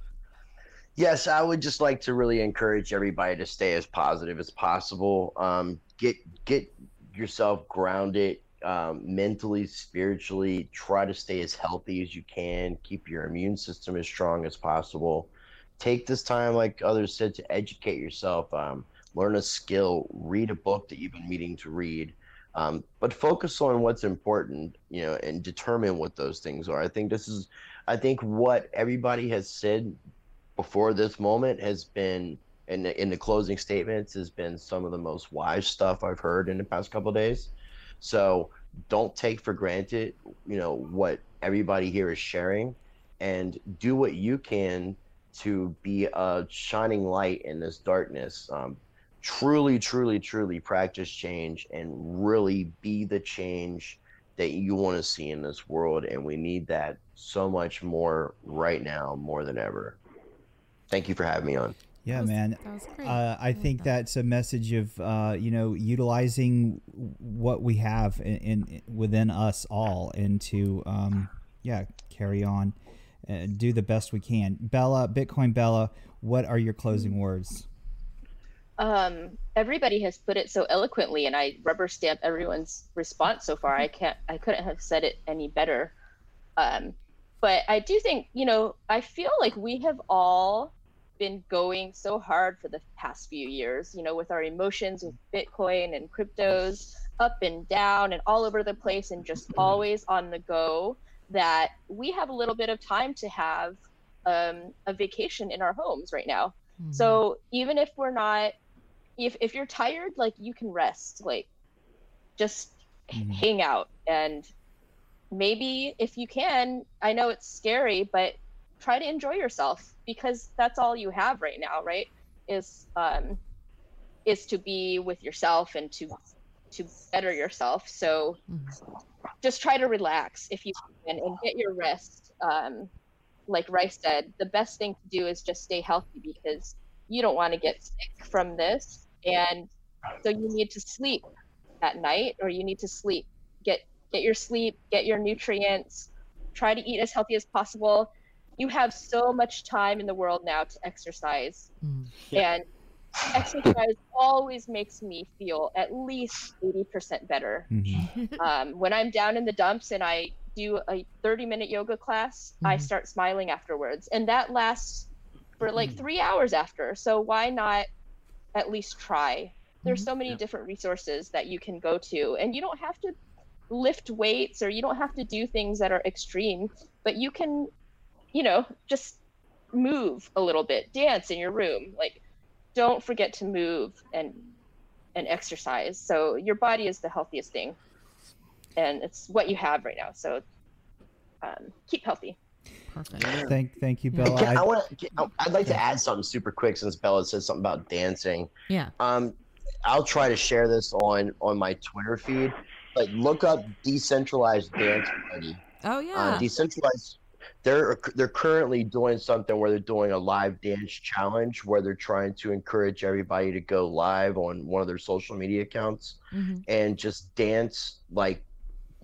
Yes, I would just like to really encourage everybody to stay as positive as possible. Um, get get yourself grounded um, mentally, spiritually. Try to stay as healthy as you can. Keep your immune system as strong as possible. Take this time, like others said, to educate yourself. Um, learn a skill. Read a book that you've been meaning to read. Um, but focus on what's important, you know, and determine what those things are. I think this is, I think what everybody has said before this moment has been in the, in the closing statements has been some of the most wise stuff I've heard in the past couple days. So don't take for granted, you know, what everybody here is sharing and do what you can to be a shining light in this darkness. Um, truly, truly, truly practice change and really be the change that you want to see in this world. And we need that so much more right now, more than ever. Thank you for having me on. Yeah, was- man. That was great. Uh, I think that. that's a message of uh, you know utilizing what we have in, in within us all, and to um, yeah carry on, uh, do the best we can. Bella, Bitcoin Bella, what are your closing words? um, everybody has put it so eloquently and i rubber stamp everyone's response so far i can't i couldn't have said it any better um, but i do think you know i feel like we have all been going so hard for the past few years you know with our emotions with bitcoin and cryptos up and down and all over the place and just always on the go that we have a little bit of time to have um, a vacation in our homes right now Mhm. so even if we're not, if if you're tired, like you can rest, like just Mhm. hang out and maybe if you can, I know it's scary, but try to enjoy yourself because that's all you have right now, right? Is um is to be with yourself and to to better yourself. So Mhm. just try to relax if you can and get your rest. Um, like Rice said, the best thing to do is just stay healthy because you don't want to get sick from this. And so you need to sleep at night or you need to sleep. Get get your sleep, get your nutrients, try to eat as healthy as possible. You have so much time in the world now to exercise. Mhm. Yeah. And exercise always makes me feel at least 80% better Mhm. um, when I'm down in the dumps and I do a 30 minute yoga class, I Mhm. start smiling afterwards. And that lasts for like three hours after. So why not at least try? There's so many Yeah. different resources that you can go to, and you don't have to lift weights or you don't have to do things that are extreme, but you can, you know, just move a little bit, dance in your room. Like, don't forget to move and and exercise. So your body is the healthiest thing and it's what you have right now. So um, keep healthy. Perfect. Thank, thank you, Yeah. Bella. Can- I I, want. I'd like to add something super quick since Bella said something about dancing. Yeah. Um, I'll try to share this on on my Twitter feed. But look up decentralized dance party. Oh Uh, yeah. decentralized. They're they're currently doing something where they're doing a live dance challenge where they're trying to encourage everybody to go live on one of their social media accounts Mhm. and just dance like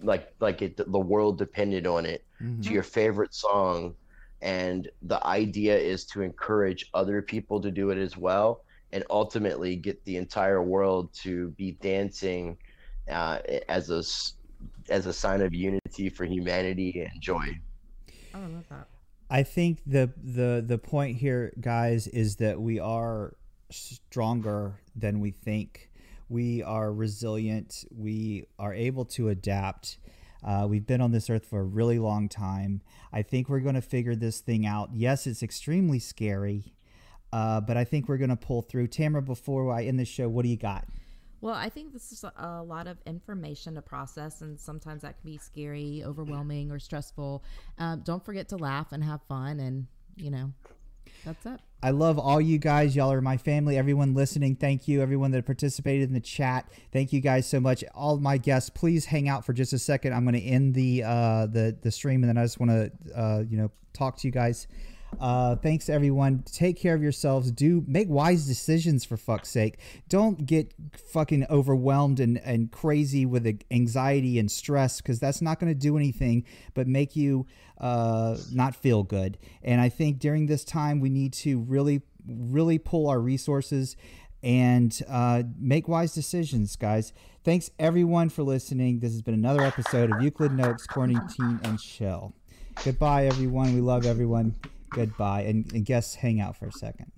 like like it the world depended on it Mhm. to your favorite song and the idea is to encourage other people to do it as well and ultimately get the entire world to be dancing uh, as a as a sign of unity for humanity and joy I love that. I think the the the point here, guys, is that we are stronger than we think. We are resilient. We are able to adapt. Uh, we've been on this earth for a really long time. I think we're going to figure this thing out. Yes, it's extremely scary, uh, but I think we're going to pull through. Tamara, before I end the show, what do you got? Well, I think this is a- lot of information to process, and sometimes that can be scary, overwhelming, or stressful. Um, don't forget to laugh and have fun, and you know, that's it. I love all you guys. Y'all are my family. Everyone listening, thank you. Everyone that participated in the chat, thank you guys so much. All my guests, please hang out for just a second. I'm going to end the uh, the the stream, and then I just want to uh, you know talk to you guys. Uh, thanks everyone. Take care of yourselves. Do make wise decisions for fuck's sake. Don't get fucking overwhelmed and, and crazy with anxiety and stress because that's not going to do anything but make you uh, not feel good. And I think during this time we need to really, really pull our resources and uh, make wise decisions, guys. Thanks everyone for listening. This has been another episode of Euclid Notes, Quarantine and Shell. Goodbye, everyone. We love everyone. Goodbye. And, and guests, hang out for a second.